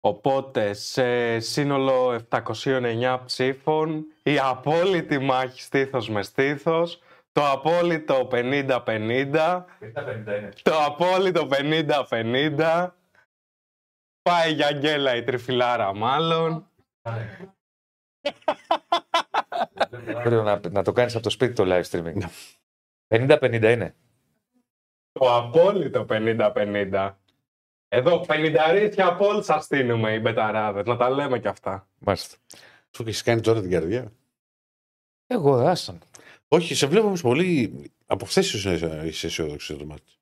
Οπότε, σε σύνολο 709 ψήφων, η απόλυτη μάχη στήθος με στήθος, το απόλυτο 50-50, το απόλυτο 50-50, πάει για γκέλα η τριφυλάρα μάλλον.
Πρέπει να, να το κάνεις από το σπίτι το live streaming. 50-50 είναι.
Το απόλυτο 50-50. Εδώ 50 από όλους σας στείλουμε οι μπεταράδες, να τα λέμε κι αυτά.
Μάλιστα.
Σου έχεις κάνει τώρα την καρδιά;
Εγώ άσταν.
Όχι, σε βλέπω όμως πολύ. Από χθε είσαι αισιόδοξος για το μάτι.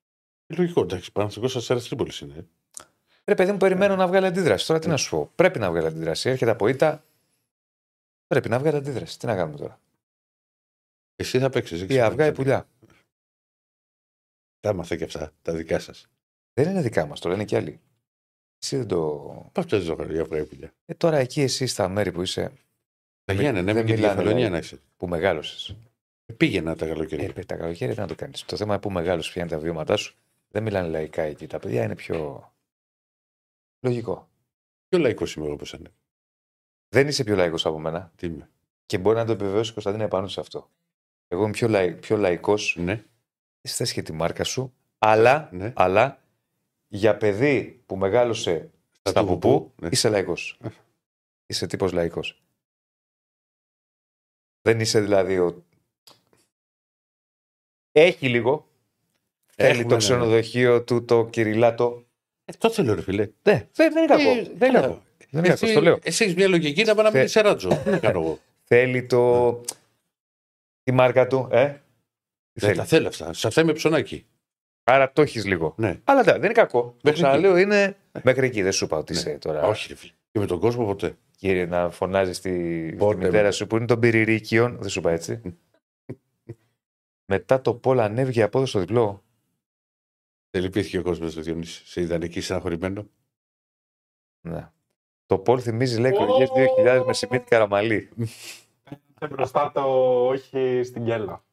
Ε, Λογικό, εντάξει. Παναθυνικό Αστέρα Τρίπολης είναι.
Ρε παιδί μου, περιμένω να βγάλει αντίδραση. Τώρα τι να σου πω. Πρέπει να βγάλει αντίδραση. Έρχεται από ήττα. Πρέπει να βγάλει αντίδραση. Τι να κάνουμε τώρα;
Εσύ θα παίξεις.
Η αυγά η πουλιά.
Τα έμαθα και αυτά, τα δικά σας.
Δεν είναι δικά μας, το λένε κι άλλοι. Εσύ δεν το.
Πώς παίζει το η αυγά η πουλιά;
Ε, τώρα εκεί εσύ στα μέρη που είσαι,
Τα Γιάννη, ναι,
δεν
με και τη
μιλάνε,
Κεφαλονία
δηλαδή.
να είσαι.
που μεγάλωσες.
Πήγαινα τα
Ε,
καλοκαίρια.
ρε, τα καλοκαίρια τι να το κάνεις. Το θέμα είναι που μεγάλωσες πια είναι τα βιώματά σου. Δεν μιλάνε λαϊκά εκεί. Τα παιδιά είναι πιο. Λογικό.
Πιο λαϊκός είμαι εγώ όπως είναι.
Δεν είσαι πιο λαϊκός από μένα
Τι είμαι;
και μπορεί να το επιβεβαιώσει η Κωνσταντίνα επάνω σε αυτό. Εγώ είμαι πιο, λαϊ, πιο λαϊκός.
Ναι,
Είσαι θες και τη μάρκα σου, αλλά,
ναι.
αλλά για παιδί που μεγάλωσε
Στα
στα
του
πουπού,
πουπού, ναι.
είσαι λαϊκός. είσαι τύπος λαϊκός. Δεν είσαι δηλαδή ο... Έχει λίγο. Θέλει
Έχουμε
το
ένα-
ξενοδοχείο του, το κυριλάτο.
Ε, το θέλω, ρε φιλέ.
Ναι, δεν, δεν είναι κακό.
Ε,
δεν είναι
καλά.
κακό. Δεν είναι κακό,
Εσύ,
το λέω.
εσύ έχεις μια λογική να πάει να
Θε-
μείνει σε ράτζο. Τι να κάνω εγώ;
Θέλει το... τη μάρκα του, ε. Τι
Δεν
θέλει.
τα θέλω αυτά. Σε αυτά είμαι ψωνάκι.
Άρα το έχεις λίγο.
Ναι.
Αλλά δεν είναι κακό. Το
Μέχρι
ξαναλέω είναι μέχρι εκεί. Δεν σου είπα ότι
Ναι.
είσαι τώρα.
Όχι, ρε φίλε. Και με τον κόσμο ποτέ.
Κύριε, να φωνάζεις στη, στη
Πότε,
μητέρα
με-
σου που είναι των πυρηρίκιων. Δεν σου είπα έτσι. Μετά το Πολ ανέβηκε από εδώ στο διπλό.
Δεν λυπήθηκε ο κόσμος του Διονύση. Σε ιδανική στεναχωρημένο.
Ναι. Το Πολ θυμίζει λέει εκλογές 2000 με Σιμίτη Καραμαλή.
Και μπροστά το όχι στην γκέλα.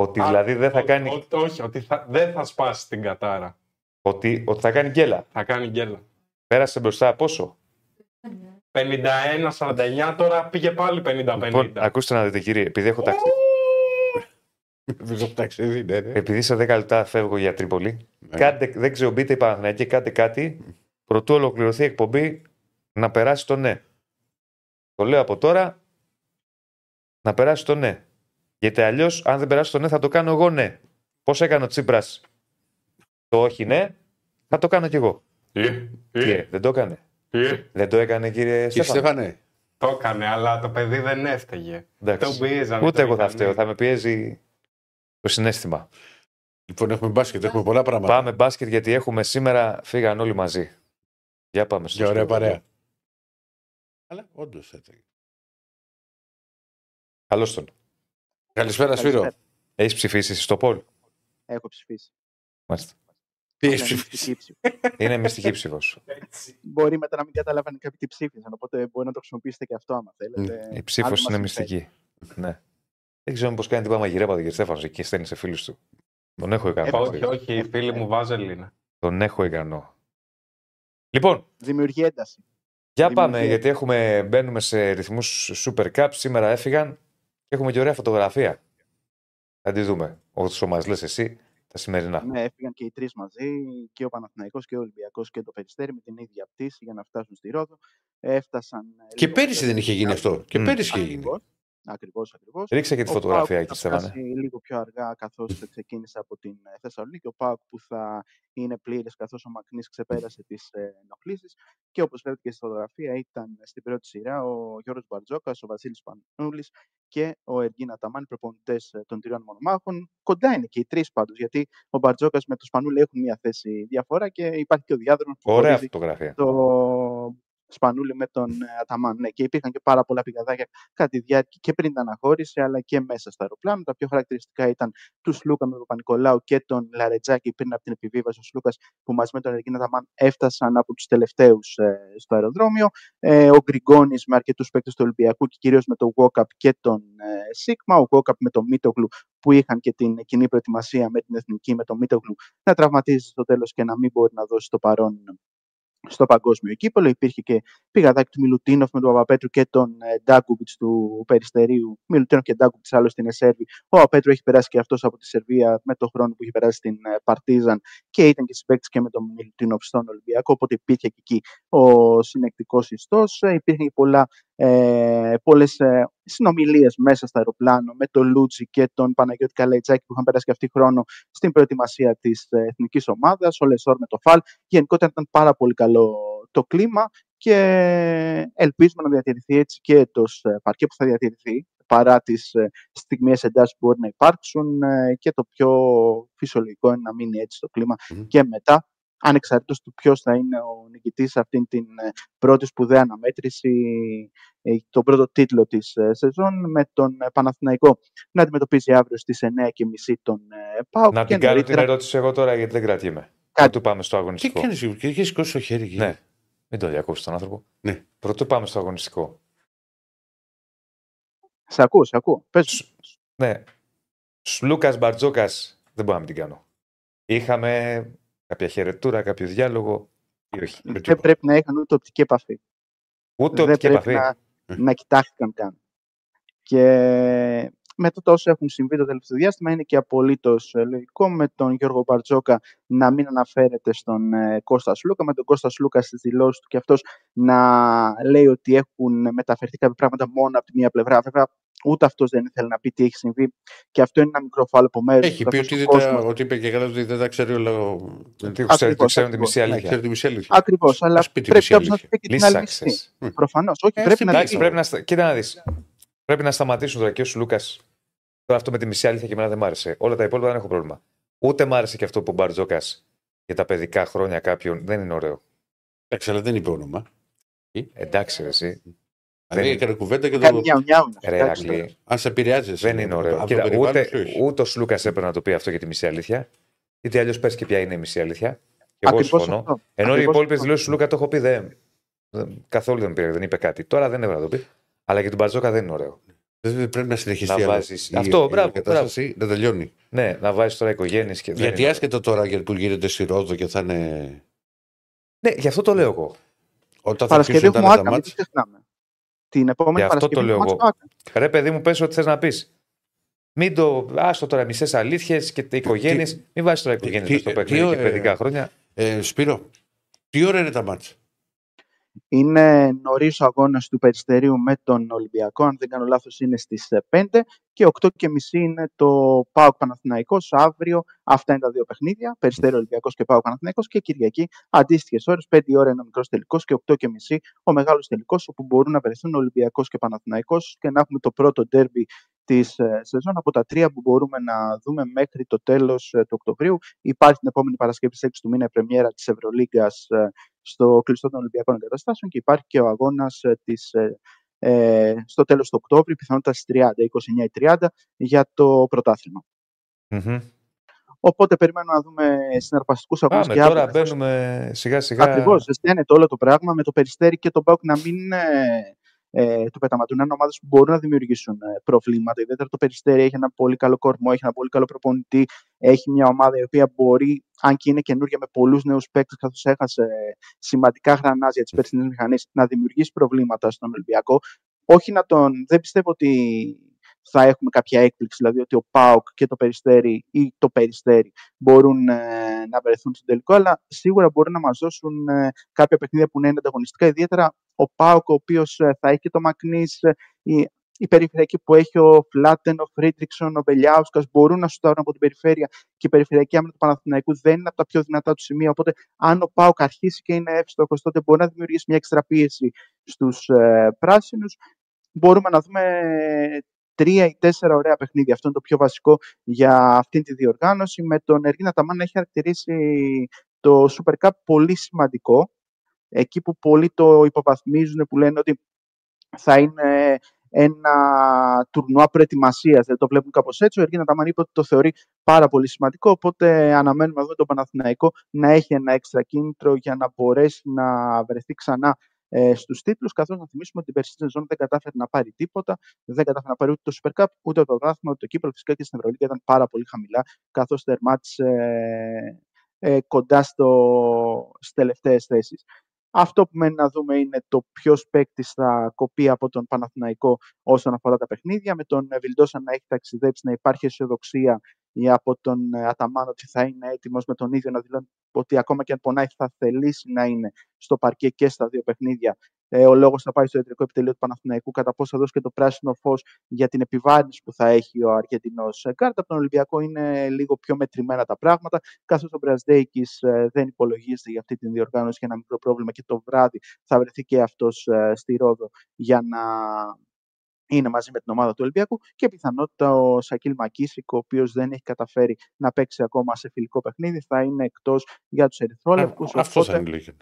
Ότι
Α,
δηλαδή δεν θα
ο-
κάνει.
ο- όχι, ότι θα, δεν θα σπάσει την κατάρα.
Ότι, ότι θα κάνει γκέλα.
Θα κάνει γκέλα.
Πέρασε μπροστά πόσο;
51-49, τώρα πήγε πάλι 50-50.
Λοιπόν, ακούστε να δείτε κύριε, επειδή έχω ταξίδι.
Δεν το ταξίδι, ναι, ναι.
Επειδή σε 10 λεπτά φεύγω για Τρίπολη,
Ναι.
κάντε, δεν ξέρω, μπείτε η Παναθηναϊκή, κάντε κάτι. Προτού ολοκληρωθεί η εκπομπή, να περάσει το ναι. Το λέω από τώρα, να περάσει το ναι. Γιατί αλλιώς, αν δεν περάσει το ναι, θα το κάνω εγώ ναι. Πώς έκανε ο Τσίπρας; Το όχι ναι, θα το κάνω κι εγώ.
Ε,
Κύριε,
ε,
δεν το έκανε.
ε.
Δεν το έκανε, κύριε
Και
Στέφανο.
Στέφανε,
Το έκανε, αλλά το παιδί δεν έφταιγε.
Εντάξει.
Τον πίεζαν.
Ούτε
το
εγώ θα
είχαν.
φταίω. Θα με πιέζει το συνέστημα.
Λοιπόν, έχουμε μπάσκετ, έχουμε πολλά πράγματα.
Πάμε μπάσκετ γιατί έχουμε σήμερα φύγαν όλοι μαζί. Για πάμε στο
Για ωραία
στούντιο.
παρέα. Αλλά όντως έτσι.
Καλώς τον.
Καλησπέρα, Σπύρο.
Καλησπέρα.
Έχεις ψηφίσει εσύ στο Πολ.
Έχω ψηφίσει.
Μάλιστα.
Τι
Είναι
έχεις ψηφίσει;
μυστική ψήφο.
Είναι μυστική ψήφος.
Μπορεί μετά να μην καταλάβανε κάποιοι τι ψήφισαν, οπότε μπορεί να το χρησιμοποιήσετε και αυτό άμα θέλετε.
Η
Αν
ψήφος
δεν
είναι
μας συμφέρει.
μυστική. ναι. Δεν ξέρω πώς κάνει τίποτα μαγειρέπα τον κ. Στέφανος εκεί στέλνει σε φίλους του. Τον έχω ικανό.
όχι, όχι, οι φίλοι μου βάζελ είναι.
Τον έχω ικανό. Λοιπόν,
Δημιουργεί ένταση.
για
Δημιουργεί
πάμε,
ένταση.
γιατί έχουμε, μπαίνουμε σε ρυθμούς Super Cup. Σήμερα έφυγαν και έχουμε και ωραία φωτογραφία. Θα τη δούμε. Όσο μας λες εσύ, τα σημερινά.
Ναι, έφυγαν και οι τρεις μαζί, και ο Παναθηναϊκός και ο Ολυμπιακός και το Περιστέρι με την ίδια πτήση για να φτάσουν στη Ρόδο. Έφτασαν. ε,
Και
λίγο
πέρυσι
πιο
δεν είχε γίνει
αργά.
αυτό. Και
Μμ.
πέρυσι είχε γίνει.
Ακριβώς, Ακριβώς, ακριβώς.
Ρίξε και τη
Ο
φωτογραφία
Πάοκ
εκεί,
θα
Στέφανε.
φτάσει λίγο πιο αργά καθώς ξεκίνησε από την ε, Θεσσαλονίκη. Ο Πάοκ που θα είναι πλήρες καθώς ο Μακνής ξεπέρασε τις ε, ενοχλήσεις. Και όπως βλέπετε και στη φωτογραφία ήταν στην πρώτη σειρά ο Γιώργος Μπαρτζόκας, ο Βασίλης Πανούλης και ο Εργίνα Ταμάν, προπονητές ε, των τριών μονομάχων. Κοντά είναι και οι τρεις πάντως, γιατί ο Μπαρτζόκας με τον Σπανούλη έχουν μια θέση διαφορά και υπάρχει και ο διάδρομος που
Ωραία
χωρίζει
φωτογραφία.
το Σπανούλη με τον ε, Αταμάν. Ναι, και υπήρχαν και πάρα πολλά πηγαδάκια κατά τη διάρκεια και πριν την αναχώρηση, αλλά και μέσα στο αεροπλάνο. Τα πιο χαρακτηριστικά ήταν του Σλούκα με τον Παπα-Νικολάου και τον Λαρετζάκη πριν από την επιβίβαση. Ο Σλούκας που μαζί με τον Εργίνα Αταμάν έφτασαν από τους τελευταίους στο αεροδρόμιο. Ε, ο Γκριγκόνης με αρκετούς παίκτες του Ολυμπιακού και κυρίως με τον Βόκαπ και τον ε, Σίγμα. Ο Βόκαπ με τον Μίτογλου που είχαν και την κοινή προετοιμασία με την εθνική με τον Μίτογλου να τραυματίζει στο τέλος και να μην μπορεί να δώσει το παρόν στο παγκόσμιο κύπελο. Υπήρχε και πηγαδάκι του Μιλουτίνοφ με τον Παπαπέτρου και τον ε, Ντάκουβιτ του Περιστερίου. Μιλουτίνοφ και Ντάκουβιτ άλλωστε είναι Σέρβοι. Ο Παπαπέτρου έχει περάσει και αυτός από τη Σερβία με τον χρόνο που έχει περάσει στην ε, Παρτίζαν και ήταν και συμπαίκτης και με τον Μιλουτίνοφ στον Ολυμπιακό. Οπότε υπήρχε και εκεί ο συνεκτικός ιστός. Υπήρχαν και πολλά ε, πολλές ε, συνομιλίες μέσα στο αεροπλάνο με τον Λούτζι και τον Παναγιώτη Καλαϊτζάκη που είχαν περάσει και αυτοί χρόνο στην προετοιμασία της ε, εθνικής ομάδας, ο Λεσόρ με το Φαλ. Γενικότερα ήταν πάρα πολύ καλό το κλίμα και ελπίζουμε να διατηρηθεί έτσι και το παρκέ που θα διατηρηθεί παρά τις ε, στιγμίες εντάσεις που μπορεί να υπάρξουν ε, και το πιο φυσιολογικό είναι να μείνει έτσι το κλίμα
Μμμ.
και μετά ανεξαρτήτως του ποιος θα είναι ο νικητής σε αυτήν την ε, πρώτη σπουδαία αναμέτρηση, ε, τον πρώτο τίτλο της ε, σεζόν με τον ε, Παναθηναϊκό να αντιμετωπίζει αύριο στις 9.30 τον ε, ΠΑΟΚ
Να
και
την κάνω την
νωρίτερα
ερώτηση εγώ τώρα γιατί δεν κρατιέμαι.
Κάτι.
Πρωτού πάμε στο
Τι
αγωνιστικό.
κάνεις, και είχε σηκώσει το χέρι εκεί.
Ναι. Μην το διακόψεις τον άνθρωπο.
Ναι.
Πρωτού πάμε στο αγωνιστικό.
σε ακούω, σε ακούω. Πες μου.
Ναι. Σλούκα Μπαρτζόκας δεν μπορώ να μην την κάνω. Είχαμε κάποια χαιρετούρα, κάποιο διάλογο. Ή όχι.
με
δεν
τίποτα.
πρέπει να είχαν ούτε οπτική επαφή.
Ούτε
δεν
οπτική
πρέπει
επαφή.
να, να κοιτάχτηκαν καν. Και μετά το όσο έχουν συμβεί το τελευταίο διάστημα είναι και απολύτως λογικό με τον Γιώργο Μπαρτζόκα να μην αναφέρεται στον ε, Κώστας Σλούκα, με τον Κώστας Σλούκα στις δηλώσεις του και αυτός να λέει ότι έχουν μεταφερθεί κάποια πράγματα μόνο από τη μία πλευρά. Βέβαια, ούτε αυτός δεν ήθελε να πει τι έχει συμβεί. Και αυτό είναι ένα μικρό φάλο από μέρου.
Έχει πει ότι, δεν τα, ότι είπε και καλά ότι δεν τα ξέρει όλα. ο- Δεν
Τι ξέρουν,
Ακριβώς,
ξέρουν τη
ακριβώς.
μισή
Ναι,
αλήθεια.
ξέρει τη μισή αλήθεια.
Ακριβώς. Αλλά
Ας πει τη
πρέπει
μισή
κάποιο να
αλήθεια.
του πει και την άλλη
Λύσαξε.
μισή. Προφανώς. Όχι,
Ε,
πρέπει να
εντάξει,
πει.
πρέπει να. στα- Κοίτα να δεις. Πρέπει να σταματήσουν τώρα και ο Σλούκα. Τώρα αυτό με τη μισή αλήθεια και εμένα δεν μ' άρεσε. Όλα τα υπόλοιπα δεν έχω πρόβλημα. Ούτε μ' άρεσε και αυτό που ο Μπαρτζόκας για τα παιδικά χρόνια κάποιον. Δεν είναι ωραίο.
Εντάξει, αλλά δεν είπε όνομα.
Εντάξει, ρε, εσύ.
Δηλαδή
Δεν-
έκανε κουβέντα και
Κάνει
το.
μια ουνιά.
Ρε, Ηρακλή,
Αν σε επηρεάζει.
δεν είναι ωραίο. Κοίτα, ούτε, ούτε ο Σλούκα έπρεπε να το πει αυτό για τη μισή αλήθεια. Γιατί αλλιώς πες και ποια είναι η μισή αλήθεια. Και εγώ συμφωνώ. Ενώ οι υπόλοιπες δηλώσεις του Λούκα το έχω πει δεν. δεν- Καθόλου δεν πήρε, δεν είπε κάτι. Τώρα δεν έπρεπε να το πει. Αλλά για τον Μπαρτζόκα δεν είναι ωραίο.
Δεν πρέπει να συνεχιστεί
Να
άλλο.
βάζεις-
η-
Αυτό,
η
μπράβο,
κατάσταση να τελειώνει.
Ναι, να βάζεις τώρα οικογένειες και. δεν
Γιατί
είναι
άσχετο τώρα γιατί που γίνεται στη Ρόδο και θα είναι.
ωραίο. Ναι, γι' αυτό το λέω εγώ.
Όταν θα
Παρασκευή
αρχίσουν τα
έχουμε
άλλα
άκα,
τα
μην το
μάτς,
ξεχνάμε. Την επόμενη
Γι' αυτό
Παρασκευή
το λέω
έχουμε
εγώ.
μάτς στο Άκα.
Ρε, παιδί μου, πες ό,τι θες να πεις. Μην το. Άστο τώρα μισές αλήθειες και οικογένειες. Μην βάζεις τώρα οικογένειες
τι-
στο
τι-
παιχνίδι
τι-
και
ε,
παιδικά χρόνια.
ε, Σπύρο, τι ώρα είναι τα μάτς;
Είναι νωρίς ο αγώνας του Περιστερίου με τον Ολυμπιακό. Αν δεν κάνω λάθος, είναι στις 5 και 8 και μισή είναι το Πάοκ Παναθηναϊκός αύριο. Αυτά είναι τα δύο παιχνίδια. Περιστέριο Ολυμπιακός και Πάοκ Παναθηναϊκός και Κυριακή. Αντίστοιχες ώρες, 5 η ώρα είναι ο μικρός τελικός και 8 και μισή ο μεγάλος τελικός, όπου μπορούν να βρεθούν Ολυμπιακός και Παναθηναϊκός και να έχουμε το πρώτο ντέρμπι της ε, σεζόν. Από τα τρία που μπορούμε να δούμε μέχρι το τέλος ε, του Οκτωβρίου υπάρχει την επόμενη Παρασκευή στις 6 του μήνα η πρεμιέρα της Ευρωλίγκας ε, στο κλειστό των Ολυμπιακών Εγκαταστάσεων και υπάρχει και ο αγώνας ε, της, ε, ε, στο τέλος του Οκτώβρη, πιθανότητα στις 30, 29 ή 30 για το πρωτάθλημα.
Μμμ.
Οπότε περιμένουμε να δούμε συναρπαστικούς αγώνες
Πάμε
και
τώρα,
αύριο. καθώς-
μπαίνουμε σιγά σιγά.
Ακριβώς, ζεσταίνεται όλο το πράγμα με το Περιστέρι και τον Πάουκ να μην είναι ε, του πεταματού. Να είναι ομάδες που μπορούν να δημιουργήσουν ε, προβλήματα. Ιδιαίτερα το Περιστέρι έχει ένα πολύ καλό κορμό, έχει ένα πολύ καλό προπονητή. Έχει μια ομάδα η οποία μπορεί, αν και είναι καινούργια με πολλούς νέους παίκτες, καθώς έχασε σημαντικά γρανάζια της περσινής μηχανής, να δημιουργήσει προβλήματα στον Ολυμπιακό. Όχι να τον... Δεν πιστεύω ότι θα έχουμε κάποια έκπληξη, δηλαδή ότι ο ΠΑΟΚ και το Περιστέρι ή το Περιστέρι μπορούν ε, να βρεθούν στο τελικό, αλλά σίγουρα μπορούν να μας δώσουν ε, κάποια παιχνίδια που να είναι ανταγωνιστικά, ιδιαίτερα ο ΠΑΟΚ, ο οποίος ε, θα έχει και το Μακνής, ε, η, η περιφερειακή που έχει ο Φλάτεν, ο Φρίντριξον, ο Μπελιάουσκας, μπορούν να σουτάρουν από την περιφέρεια και η περιφερειακή άμυνα του Παναθηναϊκού δεν είναι από τα πιο δυνατά του σημεία. Οπότε, αν ο ΠΑΟΚ αρχίσει και είναι εύστοχος, τότε μπορεί να δημιουργήσει μια έξτρα πίεση στους ε, πράσινους. Μπορούμε να δούμε τρία ή τέσσερα ωραία παιχνίδια. Αυτό είναι το πιο βασικό για αυτή τη διοργάνωση. Με τον Εργίνα Ταμάν να έχει χαρακτηρίσει το Super Cup πολύ σημαντικό. Εκεί που πολλοί το υποβαθμίζουν, που λένε ότι θα είναι ένα τουρνουά προετοιμασίας. Δεν το βλέπουν κάπως έτσι. Ο Εργίνα Ταμάν είπε ότι το θεωρεί πάρα πολύ σημαντικό. Οπότε αναμένουμε να δούμε τον Παναθηναϊκό να έχει ένα έξτρα κίνητρο για να μπορέσει να βρεθεί ξανά ε, στους τίτλους. Καθώς να θυμίσουμε ότι την περσινή σεζόν δεν κατάφερε να πάρει τίποτα. Δεν κατάφερε να πάρει ούτε το Super Cup, ούτε το πρωτάθλημα, ούτε το κύπελο. Φυσικά και στην Ευρωλίγα ήταν πάρα πολύ χαμηλά, καθώς τερμάτισε ε, ε, κοντά στο, στις τελευταίες θέσεις. Αυτό που μένει να δούμε είναι το ποιος παίκτης θα κοπεί από τον Παναθηναϊκό όσον αφορά τα παιχνίδια. Με τον Βιλντόσα να έχει ταξιδέψει, να υπάρχει αισιοδοξία ή από τον ε, Αταμάν ότι θα είναι έτοιμος με τον ίδιο να δηλώνει ότι ακόμα και αν πονάει θα θελήσει να είναι στο παρκέ και στα δύο παιχνίδια. Ε, ο λόγος θα πάει στο ιατρικό επιτελείο του Παναθηναϊκού, κατά πόσο θα δώσει και το πράσινο φως για την επιβάρυνση που θα έχει ο Αργεντινός Γκάρτ. Από τον Ολυμπιακό είναι λίγο πιο μετρημένα τα πράγματα, καθώς ο Μπραζδέικης ε, δεν υπολογίζεται για αυτή την διοργάνωση για ένα μικρό πρόβλημα και το βράδυ θα βρεθεί και αυτός ε, στη Ρόδο για να είναι μαζί με την ομάδα του Ολυμπιακού και πιθανότητα ο Σακίλ Μακίσικ, ο οποίος δεν έχει καταφέρει να παίξει ακόμα σε φιλικό παιχνίδι, θα είναι εκτός για τους Ερυθρόλευκου.
Αυτός θα είναι λίγο.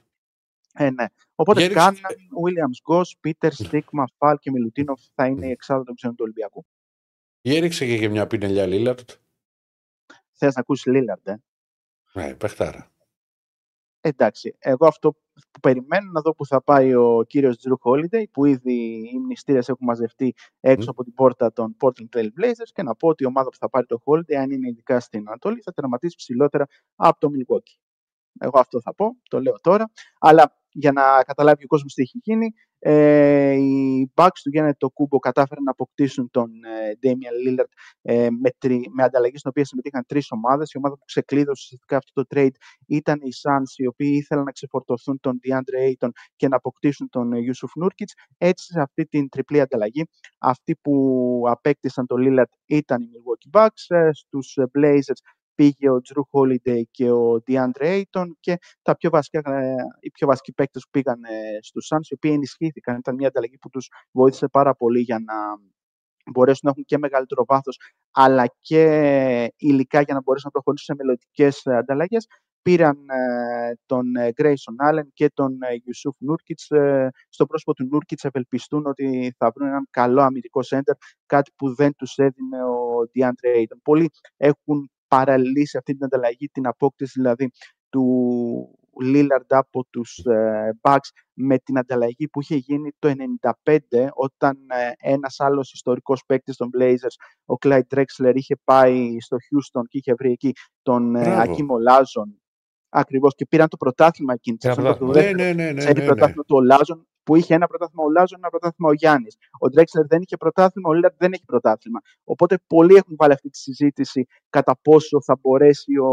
Ε, ναι. Οπότε
Γέριξε-
Κάναν, Williams Γκος, Πίτερ, Στίγμα, Φαλ και Μιλουτίνοφ θα είναι η εξάδα των ξένων του Ολυμπιακού.
Ή έριξε και για μια πινελιά Λίλαρτ.
Θες να ακούσεις Λίλαρντ, ε;
Ναι, παιχτάρα.
Εντάξει, εγώ αυτό που περιμένω να δω που θα πάει ο κύριος Drew Holiday, που ήδη οι μνηστήρες έχουν μαζευτεί έξω
Μμ.
από την πόρτα των Portland Trail Blazers και να πω ότι η ομάδα που θα πάρει το Holiday, αν είναι ειδικά στην Ανατολή, θα τερματίσει ψηλότερα από το Milwaukee. Εγώ αυτό θα πω, το λέω τώρα. Αλλά για να καταλάβει ο κόσμος τι έχει γίνει, ε, οι Bucks του Γιάννη το Κούμπο κατάφεραν να αποκτήσουν τον ε, Damian Lillard ε, με, τρι, με ανταλλαγή στην οποία συμμετείχαν τρεις ομάδες. Η ομάδα που ξεκλείδωσε ουσιαστικά αυτό το trade ήταν οι Suns, οι οποίοι ήθελαν να ξεφορτωθούν τον DeAndre Ayton και να αποκτήσουν τον ε, Yusuf Nurkic. Έτσι, σε αυτή την τριπλή ανταλλαγή, αυτοί που απέκτησαν τον Lillard ήταν οι Milwaukee Bucks. Ε, στους ε, Blazers πήγε ο Drew Holiday και ο DeAndre Ayton και τα πιο βασικά, ε, οι πιο βασικοί παίκτες που πήγαν ε, στους Suns, οι οποίοι ενισχύθηκαν. Ήταν μια ανταλλαγή που τους βοήθησε πάρα πολύ για να μπορέσουν να έχουν και μεγαλύτερο βάθος αλλά και υλικά για να μπορέσουν να προχωρήσουν σε μελλοντικές ανταλλαγές. Πήραν ε, τον ε, Grayson Allen και τον ε, Yusuf Nurkic. Ε, στο πρόσωπο του Nurkic ευελπιστούν ότι θα βρουν έναν καλό αμυντικό center, κάτι που δεν τους έδινε ο DeAndre Ayton. Πολλοί έχουν παραλύσει αυτή την ανταλλαγή, την απόκτηση δηλαδή του Lillard από τους ε, Bucks με την ανταλλαγή που είχε γίνει το 1995 όταν ε, ένας άλλος ιστορικός παίκτης των Blazers, ο Clyde Drexler, είχε πάει στο Houston και είχε βρει εκεί τον ε,
Μπράβο.
Ακίμ Ολάζουον ακριβώς και πήραν το πρωτάθλημα εκείνη τη
Ένα
σεζόν, το
πρωτάθλημα.
Ναι,
δεύτερο
ναι, ναι, ναι,
ξέρει
ναι, ναι.
πρωτάθλημα του Ολάζουον που είχε ένα πρωτάθλημα ο Ολάζουον, ένα πρωτάθλημα ο Γιάννης. Ο Ντρέξλερ δεν είχε πρωτάθλημα, ο Λίλαρντ δεν έχει πρωτάθλημα. Οπότε πολλοί έχουν βάλει αυτή τη συζήτηση κατά πόσο θα μπορέσει ο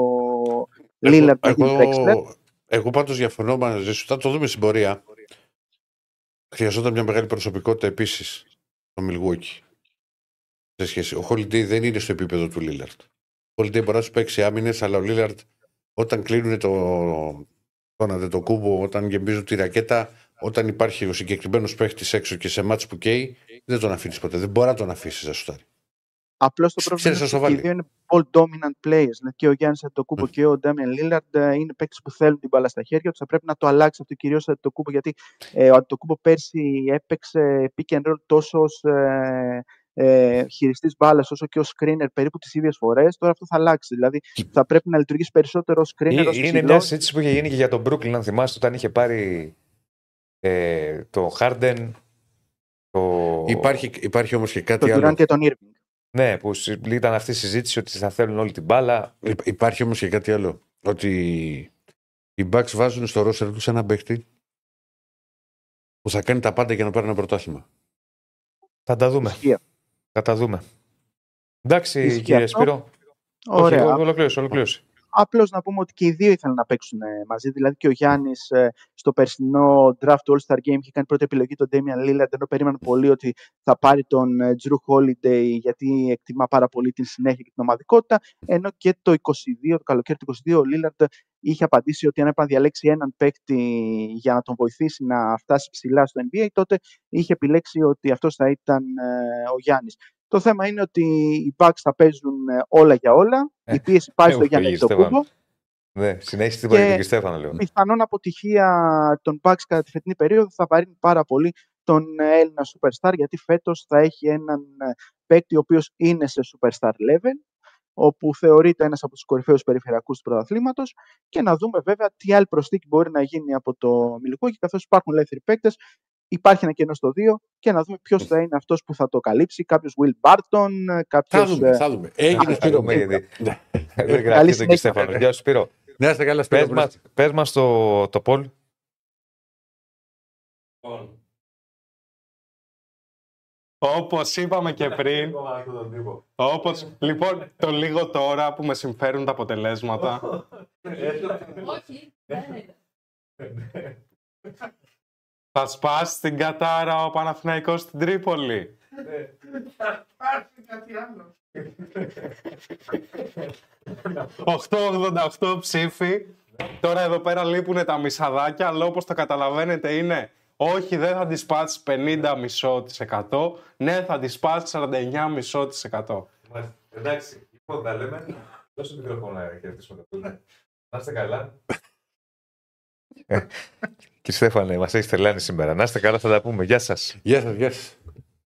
Λίλαρντ να γίνει Ντρέξλερ.
εγώ, εγώ πάντως διαφωνώ μαζί σου. Θα το δούμε στην πορεία. Χρειαζόταν μια μεγάλη προσωπικότητα επίσης το Milwaukee. Σε σχέση. Ο Holiday δεν είναι στο επίπεδο του Lillard. Ο Holiday μπορεί να σου παίξει άμυνες, αλλά ο Lillard όταν κλείνουν το, τον το κούμπο, όταν γεμίζουν τη ρακέτα, όταν υπάρχει ο συγκεκριμένος παίχτης έξω και σε μάτς που καίει, δεν τον αφήνεις ποτέ. Δεν μπορεί να τον αφήσεις να σουτάρει.
Απλώς το πρόβλημα
Ξέρεις,
είναι
όσο
ότι
βάλει.
και οι δύο είναι ball dominant players. Δηλαδή και ο Γιάννης Αντοκούμπο
Μμ.
και ο Ντάμιαν Λίλαρντ είναι παίκτες που θέλουν την μπάλα στα χέρια τους. Θα πρέπει να το αλλάξει αυτό κυρίως ο Αντοκούμπο, γιατί ε, ο Αντοκούμπο πέρσι έπαιξε pick and roll τόσο ως ε, ε, χειριστής μπάλας όσο και ως screener περίπου τις ίδιες φορές. Τώρα αυτό θα αλλάξει. Δηλαδή θα πρέπει να λειτουργήσει περισσότερο ως screener. ως
Είναι
ψηλός.
μια συζήτηση που είχε γίνει και για τον Brooklyn, αν θυμάστε, όταν είχε πάρει ε, το Harden. Το...
Υπάρχει, υπάρχει όμως και κάτι
τον
άλλο.
Durant και τον Irving.
Ναι, που συ- ήταν αυτή η συζήτηση ότι θα θέλουν όλη την μπάλα.
Υ- Υπάρχει όμως και κάτι άλλο. Ότι οι Bucks βάζουν στο ρόστερ τους ένα παίχτη που θα κάνει τα πάντα για να πάρει ένα πρωτάθλημα.
Θα τα δούμε.
Ισχύει.
Θα τα δούμε. Εντάξει,
Ισχύει
κύριε
αυτό.
Σπύρο.
Ωραία.
Όχι, ολοκλήρωσε, ολοκλήρωσε.
Απλώς να πούμε ότι και οι δύο ήθελαν να παίξουν ε, μαζί. Δηλαδή και ο Γιάννης στο περσινό draft All-Star Game είχε κάνει πρώτη επιλογή τον Damian Lillard, ενώ περίμεναν πολύ ότι θα πάρει τον ε, Drew Holiday, γιατί εκτιμά πάρα πολύ την συνέχεια και την ομαδικότητα. Ενώ και το 22, το καλοκαίρι του 22, ο Lillard είχε απαντήσει ότι αν έπρεπε να διαλέξει έναν παίκτη για να τον βοηθήσει να φτάσει ψηλά στο NBA, τότε είχε επιλέξει ότι αυτός θα ήταν ε, ο Γιάννης. Το θέμα είναι ότι οι Bucks θα παίζουν ε, όλα για όλα.
Ε,
Η πίεση πάει στο
έχω
Γιάννη
φύγει,
το
Στέφανο.
κούμπο.
Ναι, συνέχισε την παρέα
Και-
και Στέφανο, λέω.
Πιθανόν αποτυχία των Bucks κατά τη φετινή περίοδο θα βαρύνει πάρα πολύ τον ε, Έλληνα superstar γιατί φέτος θα έχει έναν ε, παίκτη ο οποίος είναι σε superstar level όπου θεωρείται ένας από τους κορυφαίους περιφερειακούς του πρωταθλήματος και να δούμε βέβαια τι άλλη προσθήκη μπορεί να γίνει από το Μιλικόκι καθώς υπάρχουν ελεύθεροι παίκτες υπάρχει ένα κενό στο 2 και να δούμε ποιος θα είναι αυτός που θα το καλύψει κάποιος Will Barton, ε,
Θα
κάποιος...
δούμε,
ε,
θα δούμε. Έγινε
Θα
Σπύρο.
δούμε, γιατί
Ναι.
δεν
Καλή
γράφει και
συνέχεια.
Στέφανο. Γεια σου, Σπύρο.
Να είστε καλά, Σπύρο.
Πες μας, πες μας το, το poll.
Όπως είπαμε και πριν, όπως, λοιπόν, το λίγο τώρα που με συμφέρουν τα αποτελέσματα,
Όχι, δεν είναι.
Θα σπάσει την κατάρα ο Παναθηναϊκός στην Τρίπολη. «888 ψήφοι. Τώρα εδώ πέρα λείπουν τα μισαδάκια, αλλά όπως το καταλαβαίνετε είναι όχι δεν θα τη σπάσει 50,5%, ναι θα τη σπάσει 49,5%.
Εντάξει, λοιπόν, τα λέμε. Δώσε το μικρόφωνο να χαιρετήσουμε το φίλο. Να είστε καλά. Κύριε Στέφανε, μας έχει τρελάνει σήμερα. Να είστε καλά, θα τα πούμε. Γεια σας.
Γεια σας, γεια σας.